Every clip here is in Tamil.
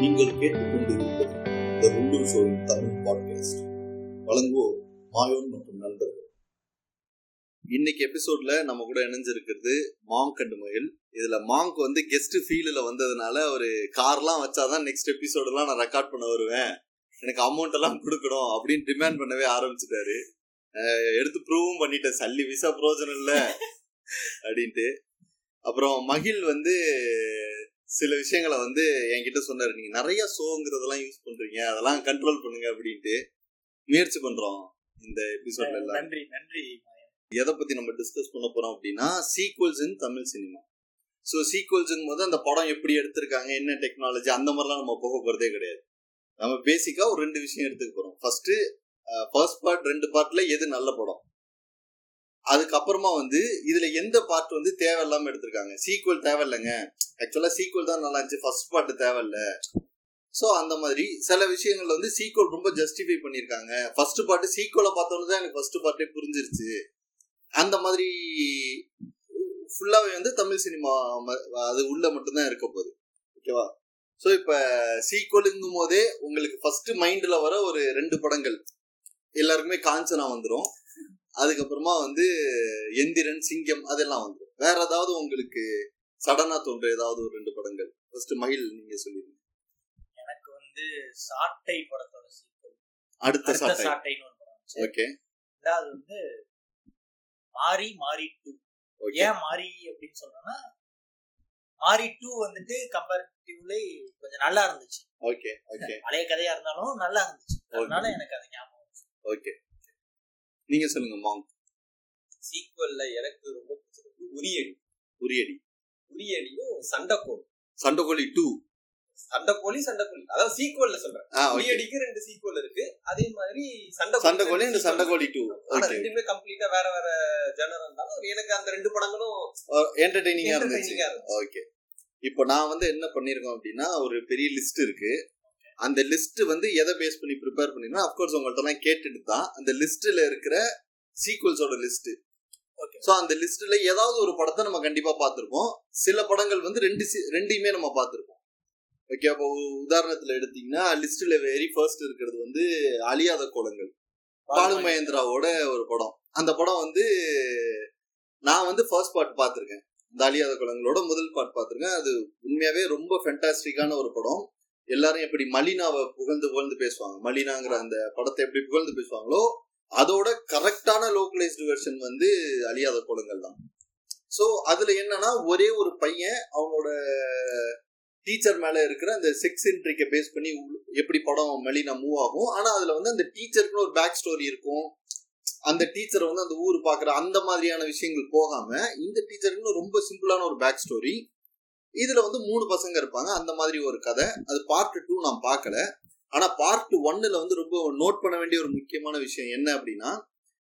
நீங்கள் கேட்டுக்கொண்டிருப்பது த உள்ளூர் ஷோவின் தமிழ் பாட்காஸ்ட் வழங்குவோர் மாயோன் மற்றும் நண்பர்கள். இன்னைக்கு எபிசோட்ல நம்ம கூட இணைஞ்சிருக்கிறது மாங்க் அண்ட் மயில் இதுல மாங்க் வந்து கெஸ்ட் ஃபீல்டில் வந்ததுனால ஒரு கார்லாம் வச்சாதான் நெக்ஸ்ட் எபிசோடெல்லாம் நான் ரெக்கார்ட் பண்ண வருவேன். எனக்கு அமௌண்ட் எல்லாம் கொடுக்கணும் அப்படின்னு டிமாண்ட் பண்ணவே ஆரம்பிச்சிட்டாரு. எடுத்து ப்ரூவும் பண்ணிட்டேன். சல்லி விசா பிரோஜனம் இல்லை. அப்படின்ட்டு. அப்புறம் மகிழ் வந்து சில விஷயங்களை வந்து என்கிட்ட சொன்னாரு. நீங்க நிறைய சோங்கிறதெல்லாம் யூஸ் பண்றீங்க. அதெல்லாம் கண்ட்ரோல் பண்ணுங்க அப்படின்ட்டு முயற்சி பண்றோம் இந்த எபிசோட்ல எல்லாம். நன்றி நன்றி. எதை பத்தி நம்ம டிஸ்கஸ் பண்ண போறோம் அப்படின்னா sequels in Tamil cinema so சீக்வல்ஸும் போது அந்த படம் எப்படி எடுத்திருக்காங்க என்ன டெக்னாலஜி அந்த மாதிரிலாம் நம்ம போக போறதே கிடையாது. நம்ம பேசிக்கா ஒரு ரெண்டு விஷயம் எடுத்துக்க போறோம். ஃபர்ஸ்ட் ஃபர்ஸ்ட் பார்ட் ரெண்டு பார்ட்ல எது நல்ல படம்? அதுக்கப்புறமா வந்து இதுல எந்த பார்ட் வந்து தேவையில்லாம எடுத்திருக்காங்க? சீக்வல் தேவையில்லைங்க. ஆக்சுவலா சீக்வல் தான் நல்லா இருந்துச்சு. ஃபர்ஸ்ட் பார்ட் தேவையில்ல. ஸோ அந்த மாதிரி சில விஷயங்கள் வந்து சீக்வல் ரொம்ப ஜஸ்டிஃபை பண்ணியிருக்காங்க. ஃபர்ஸ்ட் பார்ட்டு சீக்வலை பார்த்தோன்னு தான் எனக்கு ஃபர்ஸ்ட் பார்ட்டே புரிஞ்சிருச்சு. அந்த மாதிரி ஃபுல்லாகவே வந்து தமிழ் சினிமா அது உள்ள மட்டும்தான் இருக்க போகுது. ஓகேவா ஸோ இப்போ சீக்வலுங்கும் போதே உங்களுக்கு ஃபர்ஸ்ட் மைண்டில் வர ஒரு ரெண்டு படங்கள். எல்லாருக்குமே காஞ்சனா வந்துடும் அதுக்கப்புறமா வந்து எந்திரன் சிங்கம் அதெல்லாம் வந்துடும் வேற ஏதாவது உங்களுக்கு சடனா தோன்ற ஏதாவது ஒரு ரெண்டு படங்கள்? ஃபர்ஸ்ட் மயில் நீங்க சொல்லிருங்க. எனக்கு வந்து சாட்டை படத்தோட சீக்வல் அடுத்த அடுத்த சாட்டை. சாட்டைன்னு ஒரு படம். ஓகே. ரெண்டாவது வந்து மாரி மாரி டூ ஏன் மாரி அப்படின்னு சொல்றேன்னா மாரி டூ வந்துட்டு கம்பேரிட்டிவ்லி கொஞ்சம் நல்லா இருந்துச்சு. Okay okay. பழைய கதையா இருந்தாலும் நல்லா இருந்துச்சு. அதனால எனக்கு அது ஞாபகம். ஓகே. நீங்க சொல்லுங்க மாங் சீக்வல்ல எனக்கு ரொம்ப பிடிச்சது உரியடி. உரியடி. உரியடியும் சண்டைக்கோழி. சண்டைக்கோழி டூ சண்டைக்கோழி சண்டைக்கோழி. அதாவது சீக்வல்ல சொல்றேன். உரியடிக்கு ரெண்டு சீக்வல் இருக்கு. அதே மாதிரி சண்டை சண்டைக்கோழி இந்த சண்டைக்கோழி டூ ரெண்டுமே கம்ப்ளீட்டா வேற வேற ஜெனர் இருந்தாலும் எனக்கு அந்த ரெண்டு படங்களும் entertaining-ஆ இருந்துச்சு. ஓகே இப்போ நான் வந்து என்ன பண்ணிருக்கோம் அப்படின்னா ஒரு பெரிய லிஸ்ட் இருக்கு. அந்த லிஸ்ட் வந்து எதை பேஸ் பண்ணி ப்ரிப்பேர் பண்ணிருக்கோம் அஃப்கோர்ஸ் உங்கள்ட்ட எல்லாம் கேட்டுட்டு தான் அந்த லிஸ்ட்ல இருக்கிற சீக்வல்ஸோட லிஸ்ட் Okay. ஸோ அந்த லிஸ்ட்ல ஏதாவது ஒரு படத்தை நம்ம கண்டிப்பா பார்த்திருப்போம். சில படங்கள் வந்து ரெண்டு se- ரெண்டையுமே நம்ம பார்த்திருப்போம். ஓகே அப்போ உதாரணத்துல எடுத்தீங்கன்னா லிஸ்ட்ல வெரி ஃபர்ஸ்ட் இருக்கிறது வந்து அழியாத கோலங்கள். பாலு மகேந்திராவோட ஒரு படம். அந்த படம் வந்து நான் வந்து ஃபர்ஸ்ட் பார்ட் பார்த்துருக்கேன். இந்த அழியாத குளங்களோட முதல் பார்ட் பார்த்துருக்கேன். அது உண்மையாவே ரொம்ப ஃபென்டாஸ்டிக்கான ஒரு படம். எல்லாரும் எப்படி மலினாவை புகழ்ந்து புகழ்ந்து பேசுவாங்க? மலினாங்கிற அந்த படத்தை எப்படி புகழ்ந்து பேசுவாங்களோ அதோட கரெக்டான லோக்கலைஸ்டு வெர்ஷன் வந்து அழியாத கோலங்கள் தான். ஸோ அதுல என்னன்னா ஒரே ஒரு பையன் அவனோட டீச்சர் மேல இருக்கிற அந்த செக்ஸ் இன்ட்ரிக்கை பேஸ் பண்ணி உள்ள- எப்படி படம் மலினா மூவ் ஆகும். ஆனா அதுல வந்து அந்த டீச்சருக்குன்னு ஒரு பேக் ஸ்டோரி இருக்கும். அந்த டீச்சரை வந்து அந்த ஊர் பாக்குற அந்த மாதிரியான விஷயங்கள் போகாம இந்த டீச்சருக்குன்னு ரொம்ப சிம்பிளான ஒரு பேக் ஸ்டோரி இதுல வந்து மூணு பசங்க இருப்பாங்க. அந்த மாதிரி ஒரு கதை. அது பார்ட் டூ நான் பார்க்கல. ஆனா பார்ட் ஒன்னுல வந்து ரொம்ப நோட் பண்ண வேண்டிய ஒரு முக்கியமான விஷயம் என்ன அப்படின்னா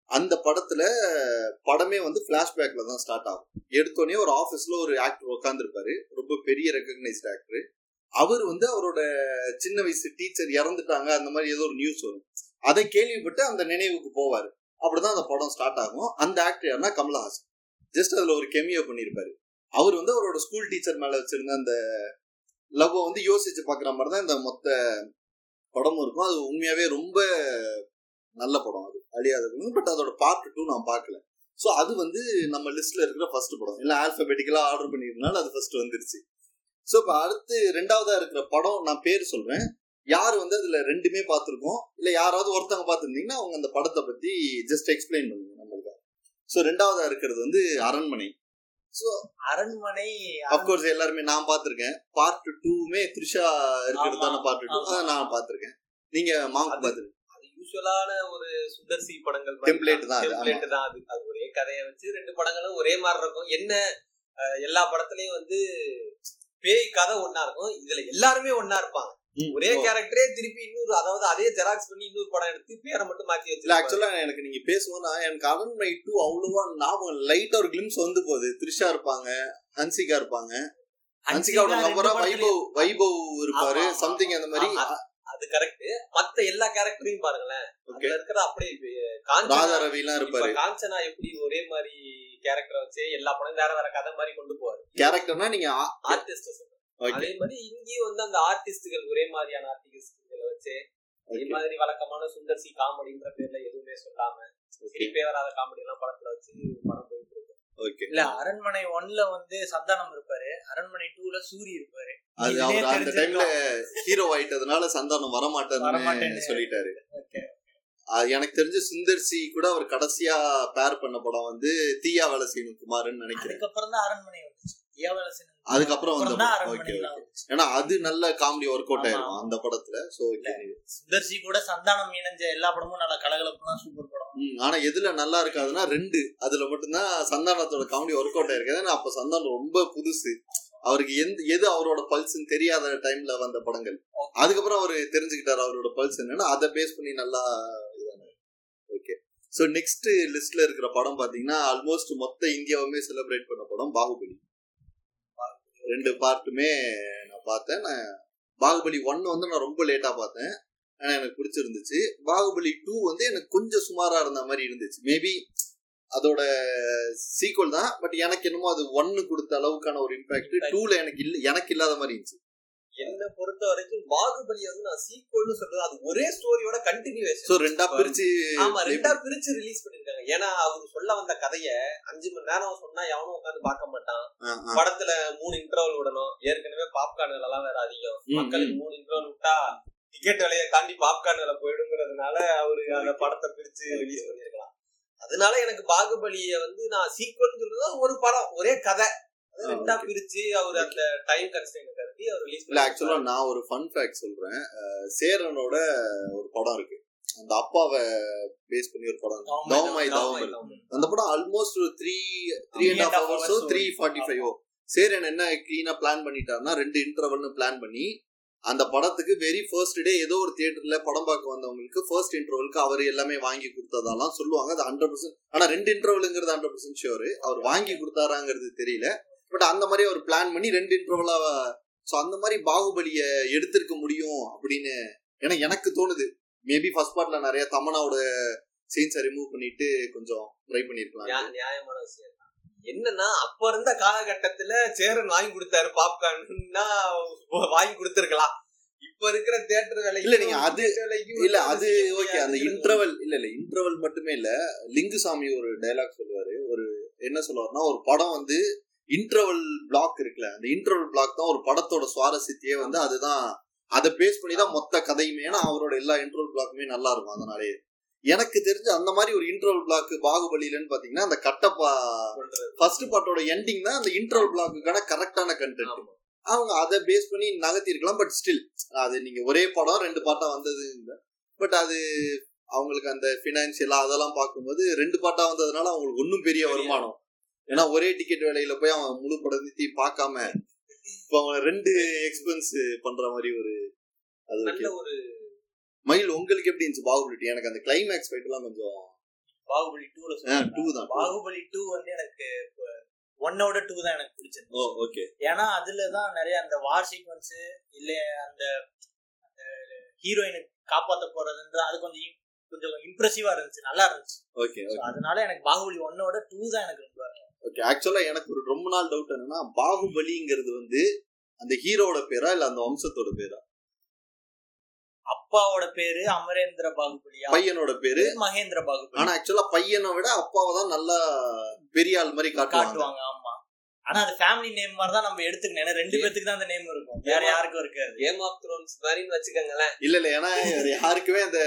அந்த படத்துல படமே வந்து பிளாஷ்பேக்ல தான் ஸ்டார்ட் ஆகும். எடுத்தோடனே ஒரு ஆபீஸ்ல ஒரு ஆக்டர் உட்காந்துருப்பாரு ரொம்ப பெரிய ரெக்கக்னைஸ்ட் ஆக்டர் அவர் வந்து அவரோட சின்ன வயசு டீச்சர் இறந்துட்டாங்க. அந்த மாதிரி ஏதோ ஒரு நியூஸ் வரும். அதை கேள்விப்பட்டு அந்த நினைவுக்கு போவாரு. அப்படிதான் அந்த படம் ஸ்டார்ட் ஆகும். அந்த ஆக்டர் யாருன்னா கமலஹாசன். ஜஸ்ட் அதுல ஒரு கெமியோ பண்ணியிருப்பாரு அவர் வந்து அவரோட ஸ்கூல் டீச்சர் மேல வச்சிருந்த அந்த லவ் வந்து யோசிச்சு பாக்குற மாதிரி தான் இந்த மொத்த படமும் இருக்கும். அது உண்மையாவே ரொம்ப நல்ல படம் அது. அழியாத பட் அதோட பார்ட் டூ நான் பார்க்கல. ஸோ அது வந்து நம்ம லிஸ்ட்ல இருக்கிற ஃபர்ஸ்ட் படம். இல்லை ஆல்பபெட்டிக்கலா ஆர்டர் பண்ணியிருந்தாலும் அது ஃபர்ஸ்ட் வந்துருச்சு. ஸோ இப்போ அடுத்து ரெண்டாவதா இருக்கிற படம் நான் பேர் சொல்றேன். யார் வந்து அதுல ரெண்டுமே பார்த்துருக்கோம். இல்லை யாராவது ஒருத்தவங்க பார்த்துருந்தீங்கன்னா அவங்க அந்த படத்தை பத்தி ஜஸ்ட் எக்ஸ்பிளைன் பண்ணுங்க நம்மளுக்கு. ஸோ ரெண்டாவதா இருக்கிறது வந்து அரண்மனை. ஸோ அரண்மனை அப்கோர்ஸ் எல்லாருமே நான் பார்த்திருக்கேன். பார்ட் டூவுமே த்ரிஷா இருக்கிறது தானே பார்ட் டூ ஆமா. நான் பார்த்திருக்கேன். நீங்க மாங்க் அது- அது யூஸ்வலான ஒரு சுந்தர் சி படங்கள் Template தான் அது, டெம்ப்ளேட் தான் அது. அது ஒரே கதையை வச்சு ரெண்டு படங்களும் ஒரே மாதிரி இருக்கும். என்ன எல்லா படத்துலயும் வந்து பேய் கதை ஒன்னா இருக்கும். இதுல எல்லாருமே ஒன்னா இருப்பாங்க. ஒரே கேரக்டரே திருப்பி இன்னொரு அதாவது அதே ஜெராக்ஸ் பண்ணி இன்னொரு படம் எடுத்து பேரை மட்டும் மாத்தி இல்ல வச்சு ஆக்சுவலா எனக்கு நீங்க நான் எனக்கு அரண்மனை டூ அவ்வளவா ஞாபகம் லைட்டா ஒரு கிளிம்ஸ் வந்து போகுது. த்ரிஷா இருப்பாங்க ஹன்சிகா இருப்பாங்க. ஹன்சிகாவோட நம்பரா வைபவ் வைபவ் இருப்பாரு சம்திங் அந்த மாதிரி. அது கரெக்ட் மத்த எல்லா கேரக்டரையும் பாருங்களேன். அதுல இருக்கிற அப்படியே காஞ்சனா ராதா ரவி எல்லாம் இருப்பாரு. காஞ்சனா எப்படி ஒரே மாதிரி கேரக்டர் வச்சு எல்லா படம் வேற வேற கதை மாதிரி கொண்டு போவாரு. கேரக்டர்னா நீங்க ஆர்டிஸ்ட் அதே மாதிரி இங்கேயும் வந்து அந்த ஆர்டிஸ்டுகள் ஒரே மாதிரியான ஆர்டிஸ்டுகளை வச்சு அதே மாதிரி வழக்கமான சுந்தர் சி காமெடின்ற பேர்ல எதுவுமே சொல்லாம சிரிப்பே வராத காமெடி எல்லாம் படத்துல வச்சு படம் போயிட்டு இருக்கு. ஓகே இல்ல அரண்மனை ஒன்ல வந்து சந்தானம் இருப்பாரு. அரண்மனை டூல சூரி இருப்பாரு. அது அவர் அந்த டைம்ல. ஹீரோ ஆயிட்டதுனால சந்தானம் வரமாட்டேன்னு. சொல்லிட்டாரு. எனக்கு தெரிஞ்சு சுந்தர் சி கூட அவர் கடைசியா பேர் பண்ண படம் வந்து தீயா வேலை செய்யணும் குமார்னு நினைக்கிறேன். அதுக்கப்புறம் தான் அரண்மனை வந்துச்சு. ஏவலசன் அதுக்கப்புறம் வந்த தான் தான் ஏன்னா அது நல்ல காமெடி ஒர்க் அவுட் ஆமா. ஆயிருக்கும் அந்த படத்துல. சோ சுந்தர்சி கூட சந்தானம் இணைஞ்ச எல்லா படமும் நல்லா கலகலப்புலாம் சூப்பர் படம். ஆனா எதுல நல்லா இருக்காதுன்னா ரெண்டு. அதுல மட்டும்தான் சந்தானத்தோட காமெடி ஒர்க் அவுட் ஆயிருக்கு ஏன்னா அப்ப சந்தானம் ரொம்ப புதுசு. அவருக்கு எந்த எது அவரோட பல்ஸ்ன்னு தெரியாத டைம்ல வந்த படங்கள். அதுக்கப்புறம் அவர் தெரிஞ்சுக்கிட்டாரு அவரோட பல்ஸ் என்னன்னா அதை பேஸ் பண்ணி நல்லா ஓகே ஸோ நெக்ஸ்ட் லிஸ்ட்ல இருக்கிற படம் பாத்தீங்கன்னா ஆல்மோஸ்ட் மொத்த இந்தியாவுமே செலிப்ரேட் பண்ண படம் பாகுபலி. ரெண்டு பார்ட்டுமே நான் பார்த்தேன். நான் பாகுபலி ஒன்னு வந்து நான் ரொம்ப லேட்டா பார்த்தேன். ஆனா எனக்கு பிடிச்சிருந்துச்சு. பாகுபலி டூ வந்து எனக்கு கொஞ்சம் சுமாரா இருந்த மாதிரி இருந்துச்சு. மேபி அதோட சீக்வல் தான். பட் எனக்கு என்னமோ அது ஒன்னு கொடுத்த அளவுக்கான ஒரு இம்பாக்ட் டூல எனக்கு இல்ல எனக்கு இல்லாத மாதிரி இருந்துச்சு. என்ன பொறுத்த வரைக்கும் பாகுபலி வந்து நான் சீக்வல்னு சொல்றது அது ஒரே ஸ்டோரியோட கண்டினியூவேஷன் ஸோ ரெண்டா பிரிச்சு ஆமா ரெண்டா பிரிச்சு ரிலீஸ் பண்ணிருக்காங்க. ஏன்னா அவர் சொல்ல வந்த கதைய அஞ்சு மணி நேரம் சொன்னா எவனும் உட்காந்து பார்க்க மாட்டான். படத்துல மூணு இன்டர்வல் விடணும். ஏற்கனவே பாப்கார்ன் எல்லாம் வேற அதிகம். மக்களுக்கு மூணு இன்டர்வல் விட்டா டிக்கெட் விலையை தாண்டி பாப்கார்ன் விலை போயிடுங்கிறதுனால அவரு அந்த படத்தை பிரிச்சு ரிலீஸ் பண்ணிருக்கலாம். அதனால எனக்கு பாகுபலிய வந்து நான் சீக்வல்னு சொல்றது ஒரு படம் ஒரே கதை. ரெண்டா பிரிச்சு அவர் அந்த டைம் கன்ஸ்டைன் கருதி அவர் ரிலீஸ் இல்ல ஆக்சுவலா நான் ஒரு ஃபன் ஃபேக்ட் சொல்றேன். சேரனோட ஒரு படம் இருக்கு. அந்த அப்பாவை பேஸ் பண்ணி ஒரு படம். தவமாய் தவமல் அந்த படம் ஆல்மோஸ்ட் ஒரு த்ரீ த்ரீ அண்ட் ஹாஃப் ஹவர்ஸோ த்ரீ ஃபார்ட்டி ஃபைவோ சேரன் என்ன கிளீனா பிளான் பண்ணிட்டாருன்னா ரெண்டு இன்டர்வல்னு பிளான் பண்ணி அந்த படத்துக்கு வெரி ஃபர்ஸ்ட் டே ஏதோ ஒரு தியேட்டர்ல படம் பார்க்க வந்தவங்களுக்கு ஃபர்ஸ்ட் இன்டர்வலுக்கு அவர் எல்லாமே வாங்கி கொடுத்ததெல்லாம் சொல்லுவாங்க. அது ஹண்ட்ரட் பர்சன்ட் ஆனா ரெண்டு இன்டர்வலுங்கிறது ஹண்ட்ரட் பர்சன்ட் ஷியோர் அவர் வாங்கி கொடுத்தாராங்கிறது தெரியல. பட் அந்த மாதிரி அவர் பிளான் பண்ணி ரெண்டு இன்டர்வலா ஸோ அந்த மாதிரி பாகுபலிய எடுத்திருக்க முடியும் அப்படின்னு ஏன்னா எனக்கு தோணுது. மேபி ஃபர்ஸ்ட் பார்ட்ல நிறைய தமனாவோட சீன்ஸை ரிமூவ் பண்ணிட்டு கொஞ்சம் ட்ரை பண்ணிருக்கலாம் நியா- நியாயமான விஷயம். என்னன்னா அப்ப இருந்த காலகட்டத்துல சேரன் வாங்கி கொடுத்தாரு பாப்கார்ன்னா வாங்கி கொடுத்திருக்கலாம். இப்ப இருக்கிற தியேட்டர் விலைக்கு இல்ல, நீங்க அது- இல்ல அது ஓகே அந்த இன்டர்வல் இல்ல இல்ல இன்டர்வல் மட்டுமே இல்ல. லிங்குசாமி ஒரு டைலாக் சொல்லுவாரு. ஒரு என்ன சொல்லுவாருன்னா ஒரு படம் வந்து இன்டர்வல் பிளாக் இருக்குல்ல அந்த இன்டர்வல் பிளாக் தான் ஒரு படத்தோட சுவாரஸ்யத்தையே வந்து அதுதான் அதை பேஸ் பண்ணி தான் மொத்த கதையுமே ஏன்னா அவரோட எல்லா இன்டர்வல் பிளாக்குமே நல்லா இருக்கும் அதனாலே எனக்கு தெரிஞ்சு அந்த மாதிரி ஒரு இன்டர்வல் பிளாக் பாகுபலிலன்னு பாத்தீங்கன்னா அந்த கட்டப்பா. ஃபர்ஸ்ட் பார்ட்டோட எண்டிங் தான் அந்த இன்டர்வல் பிளாக்குக்கான கரெக்டான கண்டென்ட். அவங்க அதை பேஸ் பண்ணி நகர்த்தி இருக்கலாம் பட் ஸ்டில் அது நீங்க ஒரே படம் ரெண்டு பாட்டா வந்தது இல்லை பட் அது அவங்களுக்கு அந்த பினான்சியலா அதெல்லாம் பார்க்கும்போது ரெண்டு பாட்டா வந்ததுனால அவங்களுக்கு ஒன்றும் பெரிய வருமானம் ஏன்னா ஒரே டிக்கெட் விலையில போய் அவன் முழு படத்தையும் பார்க்காம இப்போ அவன் ரெண்டு எக்ஸ்பென்ஸ் பண்ற மாதிரி ஒரு அது நல்ல. ஒரு மயில் உங்களுக்கு எப்படி இருந்துச்சு பாகுபலி? எனக்கு அந்த கிளைமேக்ஸ் ஃபைட் எல்லாம் கொஞ்சம் பாகுபலி டூல டூ தான் பாகுபலி டூ வந்து எனக்கு ஒன்னோட டூ தான் எனக்கு பிடிச்சது ஓ ஓகே ஏன்னா அதுலதான் நிறைய அந்த வார் சீக்வன்ஸ் இல்ல அந்த ஹீரோயினை காப்பாத்த போறதுன்ற அது கொஞ்சம் கொஞ்சம் இம்ப்ரெசிவா இருந்துச்சு நல்லா இருந்துச்சு. ஓகே அதனால எனக்கு பாகுபலி ஒன்னோட டூ தான் எனக்கு ரொம்ப ஓகே ஆக்சுவலா எனக்கு ஒரு ரொம்ப நாள் டவுட் என்னன்னா பாகுபலிங்கிறது வந்து அந்த ஹீரோட பேரா இல்ல அந்த வம்சத்தோட பேரா? அப்பாவோட பேரு அமரேந்திர பாகுபலியா? பையனோட பேரு? மகேந்திர பாகுபலி. ஆனா ஆக்சுவலா பையனை விட அப்பாவை தான் நல்லா பெரிய ஆள் மாதிரி காட்டுவாங்க. ஆமா. ஆனா அது ஃபேமிலி நேம் மாதிரி தான் நம்ம எடுத்துக்கணும். ஏன்னா ரெண்டு பேத்துக்கு தான் அந்த நேம் இருக்கும். வேற யாருக்கும் இருக்காது. கேம் ஆஃப் த்ரோன்ஸ் மாதிரின்னு வச்சுக்கோங்களேன். இல்ல இல்ல ஏன்னா யாருக்குமே அந்த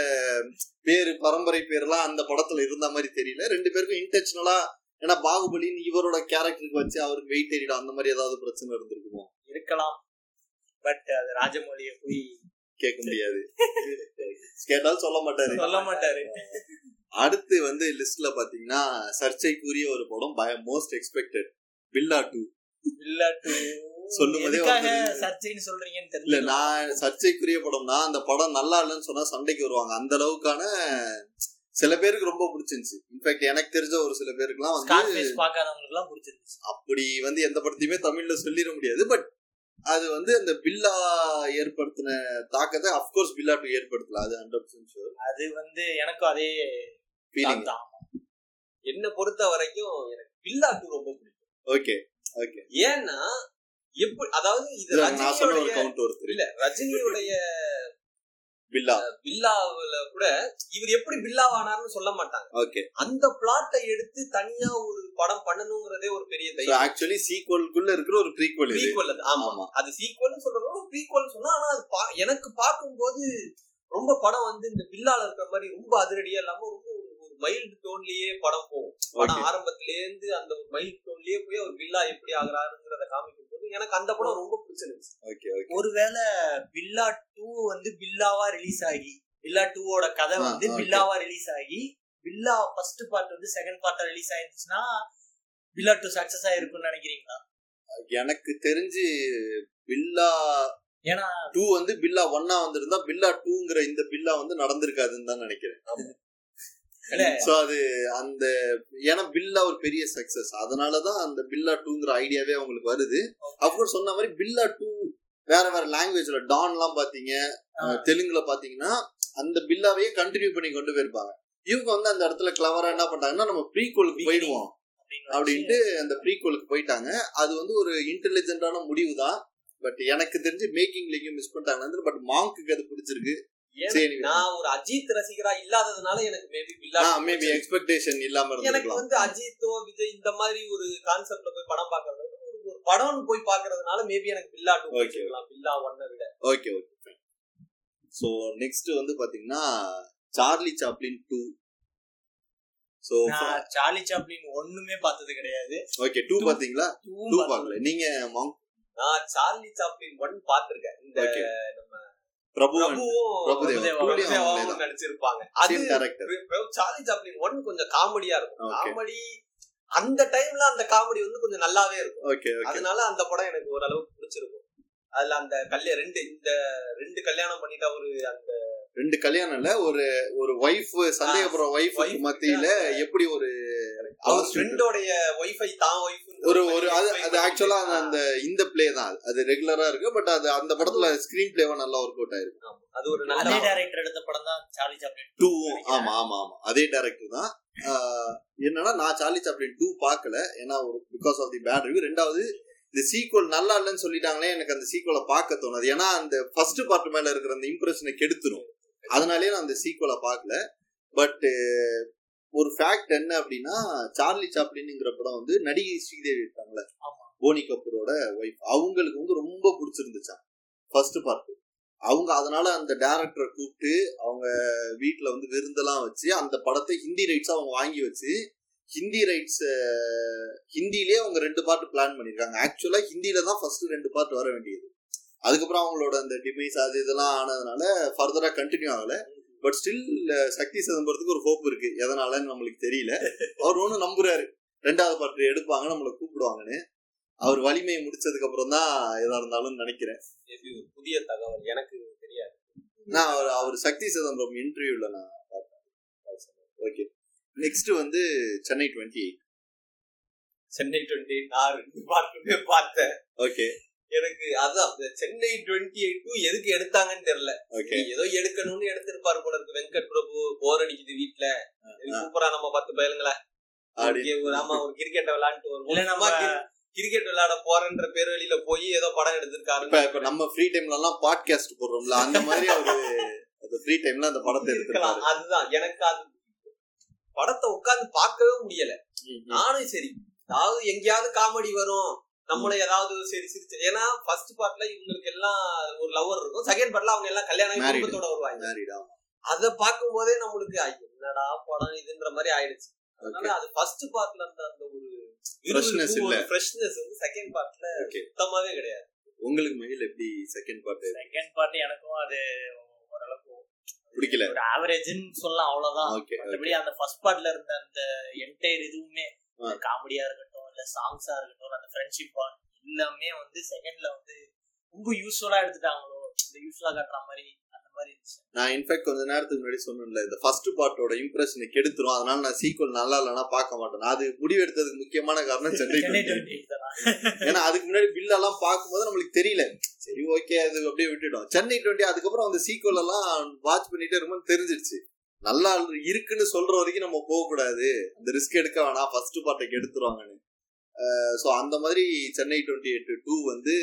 பேரு பரம்பரை பேர்லாம் அந்த படத்துல இருந்த மாதிரி தெரியல. ரெண்டு பேருக்கும் இன்டென்ஷனலா ஏன்னா பாகுபலின்னு இவரோட கேரக்டருக்கு வச்சு அவருக்கு வெயிட் ஏறிடும். அந்த மாதிரி ஏதாவது பிரச்சனை இருந்திருக்குமோ? இருக்கலாம். பட் அது ராஜமௌலிய போய் கேட்க முடியாது. கேட்டாலும் சொல்ல மாட்டாரு. சொல்ல மாட்டாரு. அடுத்து வந்து லிஸ்ட்ல பாத்தீங்கன்னா சர்ச்சைக்குரிய ஒரு படம் பய மோஸ்ட் எக்ஸ்பெக்டட் பில்லா டூ இல்ல சொல்லும் போதே எதுக்காக வந்து- சர்ச்சைன்னு சொல்றீங்கன்னு தெரியல நான் சர்ச்சைக்குரிய படம்னா அந்த படம் நல்லா இல்லைன்னு சொன்னா சண்டைக்கு வருவாங்க. அந்த அளவுக்கான சில பேருக்கு ரொம்ப பிடிச்சிருந்துச்சு. இன்ஃபேக்ட் எனக்கு தெரிஞ்ச ஒரு சில பேருக்குலாம் வந்து ஸ்கார்ஃபேஸ் பார்க்காதவங்களுக்கு எல்லாம் பிடிச்சிருந்துச்சு. அப்படி வந்து எந்த படத்தையுமே தமிழ்ல சொல்லிட முடியாது. பட் அது வந்து அந்த பில்லா ஏற்படுத்தின தாக்கத்தை அப்கோர்ஸ் பில்லா டூ ஏற்படுத்தல. அது ஹண்ட்ரட் பர்சன்ட் ஷூர் அது வந்து எனக்கும் அதே ஃபீலிங் தான். என்ன பொறுத்த வரைக்கும் எனக்கு பில்லா டூ ரொம்ப பிடிக்கும். ஓகே ஓகே ஏன்னா எப்படி அதாவது இது ஒருத்தர் இல்ல ரஜினியுடைய பில்லா. பில்லாவுல கூட இவர் எப்படி பில்லாவானார்னு சொல்ல மாட்டாங்க. ஓகே. அந்த பிளாட்டை எடுத்து தனியா ஒரு படம் பண்ணணுங்கிறதே ஒரு பெரிய தைரியம் ஆக்சுவலி சீக்வலுக்குள்ள இருக்கிற ஒரு ப்ரீக்வல் ப்ரீக்வல் அது. ஆமா ஆமா. அது சீக்வல்னு சொல்றதோட ப்ரீக்வல் சொன்னா ஆனா அது எனக்கு பார்க்கும்போது ரொம்ப படம் வந்து இந்த பில்லால இருக்கிற மாதிரி ரொம்ப அதிரடியா இல்லாம ரொம்ப மைல்டு டோன்லயே படம் போகும். படம் Okay. ஆரம்பத்திலே இருந்து அந்த மைல்டு டோன்லயே போய் அவர் பில்லா எப்படி ஆகுறாருங்கிறத காமிக்கும் போது எனக்கு அந்த படம் ரொம்ப பிடிச்சிருந்துச்சு. ஒருவேளை பில்லா டூ வந்து பில்லாவா ரிலீஸ் ஆகி பில்லா டூவோட கதை வந்து. பில்லாவா ரிலீஸ் ஆகி பில்லா ஃபர்ஸ்ட் பார்ட் வந்து செகண்ட் பார்ட்டா ரிலீஸ் ஆயிருந்துச்சுன்னா பில்லா டூ சக்சஸ் ஆயிருக்கும்னு நினைக்கிறீங்களா? எனக்கு தெரிஞ்சு பில்லா ஏன்னா டூ வந்து பில்லா ஒன்னா வந்திருந்தா பில்லா டூங்கிற இந்த பில்லா வந்து நடந்திருக்காதுன்னு தான் நினைக்கிறேன். சோ அது அந்த ஏன்னா பில்லா ஒரு பெரிய சக்சஸ் அதனாலதான் அந்த பில்லா டூங்கிற ஐடியாவே அவங்களுக்கு வருது. அப்கோர்ஸ் சொன்ன மாதிரி பில்லா டூ வேற வேற லாங்குவேஜ்ல டான் எல்லாம் பாத்தீங்க தெலுங்குல பாத்தீங்கன்னா அந்த பில்லாவையே கண்டினியூ பண்ணி கொண்டு போயிருப்பாங்க. இவங்க வந்து அந்த இடத்துல கிளவரா என்ன பண்ணாங்கன்னா நம்ம ப்ரீகோலுக்கு போயிடுவோம் அப்படின்ட்டு அந்த ப்ரீகோலுக்கு போயிட்டாங்க. அது வந்து ஒரு இன்டெலிஜென்டான முடிவு தான் பட் எனக்கு தெரிஞ்சு மேக்கிங்லயும் மிஸ் பண்ணிட்டாங்க. பட் மாங்க்கு அது பிடிச்சிருக்கு. நான் ஒரு அஜித் ரசிகரா இல்லாததுனால எனக்கு மேபி எக்ஸ்பெக்டேஷன் இல்லாம எனக்கு வந்து அஜித்தோ விஜய் இந்த மாதிரி ஒரு கான்செப்ட்ல போய் படம் பாக்குறது ஒரு படம்னு போய் பாக்குறதுனால மேபி எனக்கு பில்லா டூ. பிடிச்சிருக்கலாம். பில்லா ஒன்னை விட. ஓகே ஓகே ஸோ நெக்ஸ்ட் வந்து பாத்தீங்கன்னா சார்லி சாப்ளின் டூ நான் சார்லி சாப்ளின் ஒண்ணுமே பார்த்தது கிடையாது. ஓகே டூ பாத்தீங்களா டூ பார்க்கல. நீங்க நான் சார்லி சாப்ளின் ஒன் பாத்திருக்கேன் இந்த ஓகே நடிச்சிருப்பாங்க. அது சார்லி சாப்ளின் ஒன் கொஞ்சம் காமெடியா இருக்கும். காமெடி அந்த டைம்ல அந்த காமெடி வந்து கொஞ்சம் நல்லாவே இருக்கும். அதனால அந்த படம் எனக்கு ஓரளவுக்கு பிடிச்சிருக்கும். அதுல அந்த கல்யாணம் ரெண்டு இந்த ரெண்டு கல்யாணம் பண்ணிட்டு அவரு அந்த ரெண்டு கல்யாணம் இல்ல ஒரு ஒரு ஒய்ஃப் சந்தேகப்படுற ஒய்ஃப் மத்தியில எப்படி ஒரு அவர் ஃப்ரெண்டோடைய ஒய்ஃபை தான் ஒய்ஃப் ஒரு ஒரு அது அது ஆக்சுவலா அந்த இந்த பிளே தான் அது. ரெகுலரா இருக்கு பட் அது அந்த படத்துல ஸ்கிரீன் பிளேவா நல்லா ஒர்க் அவுட் ஆயிருக்கு. அது ஒரு நல்ல டைரக்டர் எடுத்த படம் தான் சார்லி சாப்ளின் டூ ஆமா ஆமா ஆமா. அதே டைரக்டர் தான். என்னன்னா நான் சார்லி சாப்ளின் டூ பார்க்கல. ஏன்னா ஒரு because of the bad review ரெண்டாவது இந்த சீக்வல் நல்லா இல்லைன்னு சொல்லிட்டாங்களே எனக்கு அந்த சீக்வலை பார்க்க தோணுது. ஏன்னா அந்த ஃபர்ஸ்ட் பார்ட் மேல இருக்கிற அந்த இம்ப்ரெஷனை கெடுத்துரும். அதனாலேயே நான் அந்த சீக்வலை பார்க்கல. பட் ஒரு ஃபேக்ட் என்ன அப்படின்னா சார்லி சாப்ளின்ங்கிற படம் வந்து நடிகை ஸ்ரீதேவி இருக்காங்களே. போனி கபூரோட ஒய்ஃப் அவங்களுக்கு வந்து ரொம்ப பிடிச்சிருந்துச்சாம் ஃபர்ஸ்ட் பார்ட் அவங்க அதனால அந்த டேரக்டரை கூப்பிட்டு அவங்க வீட்டில் வந்து விருந்தெல்லாம் வச்சு அந்த படத்தை ஹிந்தி ரைட்ஸ் அவங்க வாங்கி வச்சு ஹிந்தி ரைட்ஸ் ஹிந்திலேயே அவங்க ரெண்டு பார்ட் பிளான் பண்ணியிருக்காங்க ஆக்சுவலா ஹிந்தியில தான் ஃபர்ஸ்ட் ரெண்டு பார்ட் வர வேண்டியது. அதுக்கப்புறம் அவங்களோட அந்த டிமைஸ் அது இதெல்லாம் ஆனதுனால ஃபர்தரா கண்டினியூ ஆகல. பட் ஸ்டில் சக்தி சிதம்பரத்துக்கு ஒரு ஹோப் இருக்கு. எதனாலன்னு நம்மளுக்கு தெரியல. அவர் ஒன்றும் நம்புறாரு. ரெண்டாவது பார்ட் எடுப்பாங்க நம்மளை கூப்பிடுவாங்கன்னு. அவர் வலிமையை முடிச்சதுக்கு அப்புறம் தான் எதா இருந்தாலும் நினைக்கிறேன். புதிய தகவல் எனக்கு தெரியாது. நான் அவர் அவர் சக்தி சிதம்பரம் இன்டர்வியூல நான் பார்த்தேன். ஓகே நெக்ஸ்ட் வந்து சென்னை டுவெண்ட்டி சென்னை டுவெண்ட்டி நான் பார்ட்டுமே பார்த்தேன். ஓகே எனக்கு அதான் சென்னை டுவெண்ட்டி எயிட் டூ எதுக்கு எடுத்தாங்கன்னு தெரியல. ஏதோ எடுக்கணும்னு எடுத்திருப்பாரு போல இருக்கு. வெங்கட் பிரபு போர் அடிக்குது வீட்டுல சூப்பரா நம்ம பத்து பயலுங்களா. அப்படி ஒரு ஆமா ஒரு கிரிக்கெட் விளையாண்டு இல்ல நம்ம வருவோம் கிரிக்கெட் விளையாட போறன்ற பேர் வழியில போய் ஏதோ படம் எடுத்திருக்காரு. இப்ப நம்ம ஃப்ரீ டைம்ல எல்லாம் பாட்காஸ்ட் போடுறோம்ல அந்த மாதிரி அவரு அந்த ஃப்ரீ டைம்ல அந்த படத்தை எடுத்துருக்காரு அதுதான். எனக்கு அது படத்தை உட்கார்ந்து பார்க்கவே முடியல. நானும் சரி அதாவது எங்கேயாவது காமெடி வரும். நம்மள ஏதாவது சரி சிரிச்சு ஏன்னா ஃபர்ஸ்ட் பார்ட்ல இவங்களுக்கு எல்லாம் ஒரு லவர் இருக்கும் செகண்ட் பார்ட்ல அவங்க எல்லாம் கல்யாணம். குடும்பத்தோட வருவாங்க. அத பார்க்கும் போதே நம்மளுக்கு என்னடா படம் இதுன்ற மாதிரி ஆயிடுச்சு அதனால. அது ஃபர்ஸ்ட் பார்ட்ல இருந்த அந்த ஒரு Freshness இல்ல. ஃப்ரெஷ்னஸ் வந்து செகண்ட் பார்ட்ல. சுத்தமாவே கிடையாது உங்களுக்கு மயில் எப்படி செகண்ட் பார்ட் செகண்ட் பார்ட் எனக்கும் அது ஓரளவுக்கு பிடிக்கல ஒரு ஆவரேஜ்னு சொல்லலாம் அவ்வளவுதான் மற்றபடி அந்த ஃபர்ஸ்ட் பார்ட்ல இருந்த அந்த என்டையர் இதுவுமே. காமெடியா இருக்கட்டும் இல்ல சாங்ஸா இருக்கட்டும் அந்த ஃப்ரெண்ட்ஷிப் பார்ட் எல்லாமே வந்து செகண்ட்ல வந்து ரொம்ப யூஸ்ஃபுல்லா எடுத்துட்டாங்களோ இந்த யூஸ்ஃபுல்லா காட்டுற மாதிரி அந்த மாதிரி இருந்துச்சு. நான் இன்ஃபேக்ட் கொஞ்ச நேரத்துக்கு முன்னாடி சொன்னேன்ல இந்த ஃபர்ஸ்ட் பார்ட்டோட இம்ப்ரெஷனை கெடுத்துரும். அதனால நான் சீக்வல் நல்லா இல்லைன்னா பார்க்க மாட்டேன். அது முடிவெடுத்ததுக்கு முக்கியமான காரணம் சென்னை சென்னை 20. டுவெண்ட்டி எயிட் தானா. ஏன்னா அதுக்கு முன்னாடி பில் எல்லாம் பார்க்கும்போது நம்மளுக்கு தெரியல. சரி ஓகே அது அப்படியே விட்டுட்டோம். சென்னை டுவெண்ட்டி அதுக்கப்புறம் அந்த சீக்வல் எல்லாம் வாட்ச் பண்ணிட்டே இருக்கும்போது தெரிஞ்சிருச்சு. நல்லா இருக்குன்னு சொல்ற வரைக்கும் நம்ம போக கூடாது அந்த ரிஸ்க் எடுக்க வேணாம். ஃபர்ஸ்ட் பார்ட்டை எடுத்துருவாங்கன்னு ஸோ அந்த மாதிரி சென்னை டுவெண்ட்டி எயிட் டூ வந்து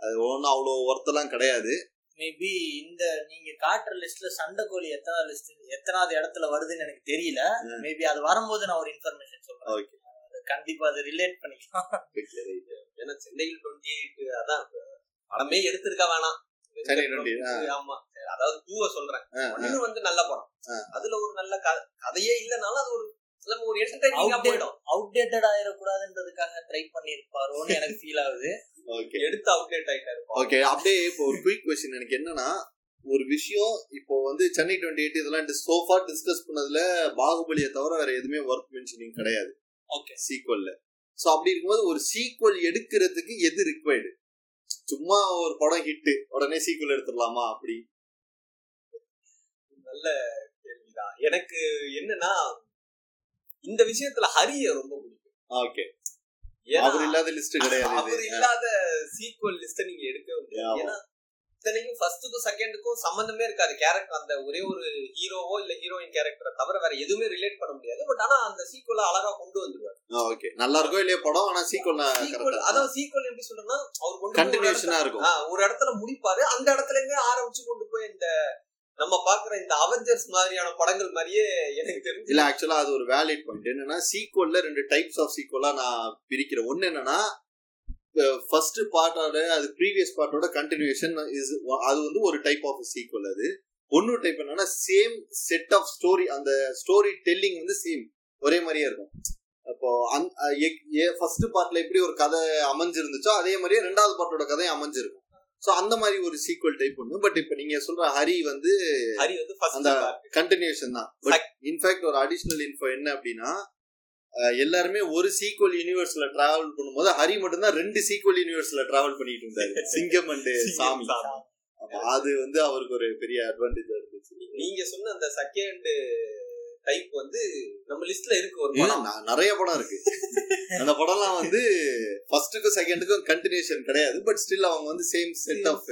அது ஒன்றும் அவ்வளோ ஒர்த்தெல்லாம் கிடையாது. மேபி இந்த நீங்க காட்டுற லிஸ்ட்ல சண்டைக்கோழி எத்தனாவது லிஸ்ட் எத்தனாவது இடத்துல வருதுன்னு எனக்கு தெரியல. மேபி அது வரும்போது நான் ஒரு இன்ஃபர்மேஷன் சொல்றேன். ஓகே அது கண்டிப்பா அதை ரிலேட் பண்ணிக்கலாம். ஏன்னா சென்னையில் டுவெண்ட்டி எயிட் அதான் படமே எடுத்திருக்க வேணாம். சென்னை 28, ஆ. ஆமா அதாவது டூவை சொல்றேன். ஒன்னு வந்து நல்ல படம். அதுல ஒரு நல்ல கதை கதையே இல்லனாலும் அது ஒரு நம்ம ஒரு என்டர்டைனிங்கா போயிடும். அவுடேட்டட் ஆயிடக்கூடாதுன்றதுக்காக ட்ரை பண்ணிருப்பாரோன்னு எனக்கு ஃபீல் ஆகுது. ஓகே எடுத்து அவுட்லேட் ஆயிட்டாரு. ஓகே அப்படியே இப்போ ஒரு குயிக் கொஸ்டின் எனக்கு என்னன்னா ஒரு விஷயம் இப்போ வந்து சென்னை டுவெண்ட்டி எயிட் இதெல்லாம் சோஃபா டிஸ்கஸ் பண்ணதுல பாகுபலியை தவிர வேற எதுவுமே ஒர்க் மென்ஷனிங் கிடையாது. ஓகே சீக்வல்ல ஸோ அப்படி இருக்கும்போது ஒரு சீக்வல் எடுக்கிறதுக்கு எது ரிக்வயர்டு சும்மா ஒரு படம் ஹிட் உடனே சீக்வல் எடுத்துடலாமா அப்படி? நல்ல கேள்விதான். எனக்கு என்னன்னா இந்த விஷயத்துல ஹரிய ரொம்ப பிடிக்கும். ஓகே அவர் இல்லாத லிஸ்ட் கிடையாது அவர் இல்லாத சீக்வல் லிஸ்ட நீங்க எடுக்கவே முடியாது. ஏன்னா இத்தனைக்கும் ஃபர்ஸ்ட்டுக்கும் செகண்டுக்கும் சம்பந்தமே இருக்காது. கேரக்டர் அந்த ஒரே ஒரு ஹீரோவோ இல்ல ஹீரோயின் கேரக்டரை தவிர வேற எதுவுமே ரிலேட் பண்ண முடியாது. பட் ஆனா அந்த சீக்வல அழகா கொண்டு வந்துருவாரு. ஓகே நல்லா இருக்கோ இல்லையா படம்? ஆனா சீக்வல் அதாவது சீக்வல் எப்படி சொல்றேன்னா அவர் கொண்டு கண்டினியூஷனா இருக்கும். ஒரு இடத்துல முடிப்பாரு. அந்த இடத்துல இருந்தே ஆரம்பிச்சு கொண்டு போய் இந்த நம்ம பாக்குற இந்த அவெஞ்சர்ஸ் மாதிரியான படங்கள் மாதிரியே எனக்கு தெரிஞ்சு இல்ல ஆக்சுவலா அது ஒரு வேலிட் பாயிண்ட் என்னன்னா சீக்வல்ல ரெண்டு டைப்ஸ் ஆஃப் சீக்வலா நான் பிரிக்கிறேன். ஒன்னு என்னன்னா ஃபர்ஸ்ட் பார்ட்டோட அது ப்ரீவியஸ் பார்ட்டோட கண்டினியூஷன் இஸ் அது வந்து ஒரு டைப் ஆஃப் சீக்வல் அது. ஒன்னு டைப் என்னன்னா சேம் செட் ஆஃப் ஸ்டோரி அந்த ஸ்டோரி டெல்லிங் வந்து சேம் ஒரே மாதிரியே இருக்கும். அப்போ ஃபர்ஸ்ட் பார்ட்ல எப்படி ஒரு கதை அமைஞ்சிருந்துச்சோ அதே மாதிரியே ரெண்டாவது பார்ட்டோட கதையும் அமைஞ்சிருக்கும். ஸோ அந்த மாதிரி ஒரு சீக்வல் டைப் ஒன்று பட் இப்போ நீங்க சொல்ற ஹரி வந்து ஹரி வந்து அந்த கண்டினியூஷன் தான். பட் இன்ஃபேக்ட் ஒரு அடிஷனல் இன்ஃபோ என்ன அப்படின்னா எல்லாருமே ஒரு சீக்வல் யூனிவர்ஸ்ல டிராவல் பண்ணும்போது ஹரி மட்டும்தான் ரெண்டு சீக்வல் யூனிவர்ஸ்ல டிராவல் பண்ணிட்டு இருந்தாரு. சிங்கம் அண்ட் சாமி அது வந்து அவருக்கு ஒரு பெரிய அட்வான்டேஜ் இருந்துச்சு. நீங்க சொன்ன அந்த செகண்ட் டைப் வந்து நம்ம லிஸ்ட்ல இருக்கு ஒரு படம். நிறைய படம் இருக்கு. அந்த படம்லாம் வந்து ஃபர்ஸ்ட்டுக்கும் செகண்டுக்கும் கண்டினியூஷன் கிடையாது. பட் ஸ்டில் அவங்க வந்து சேம் செட் ஆஃப்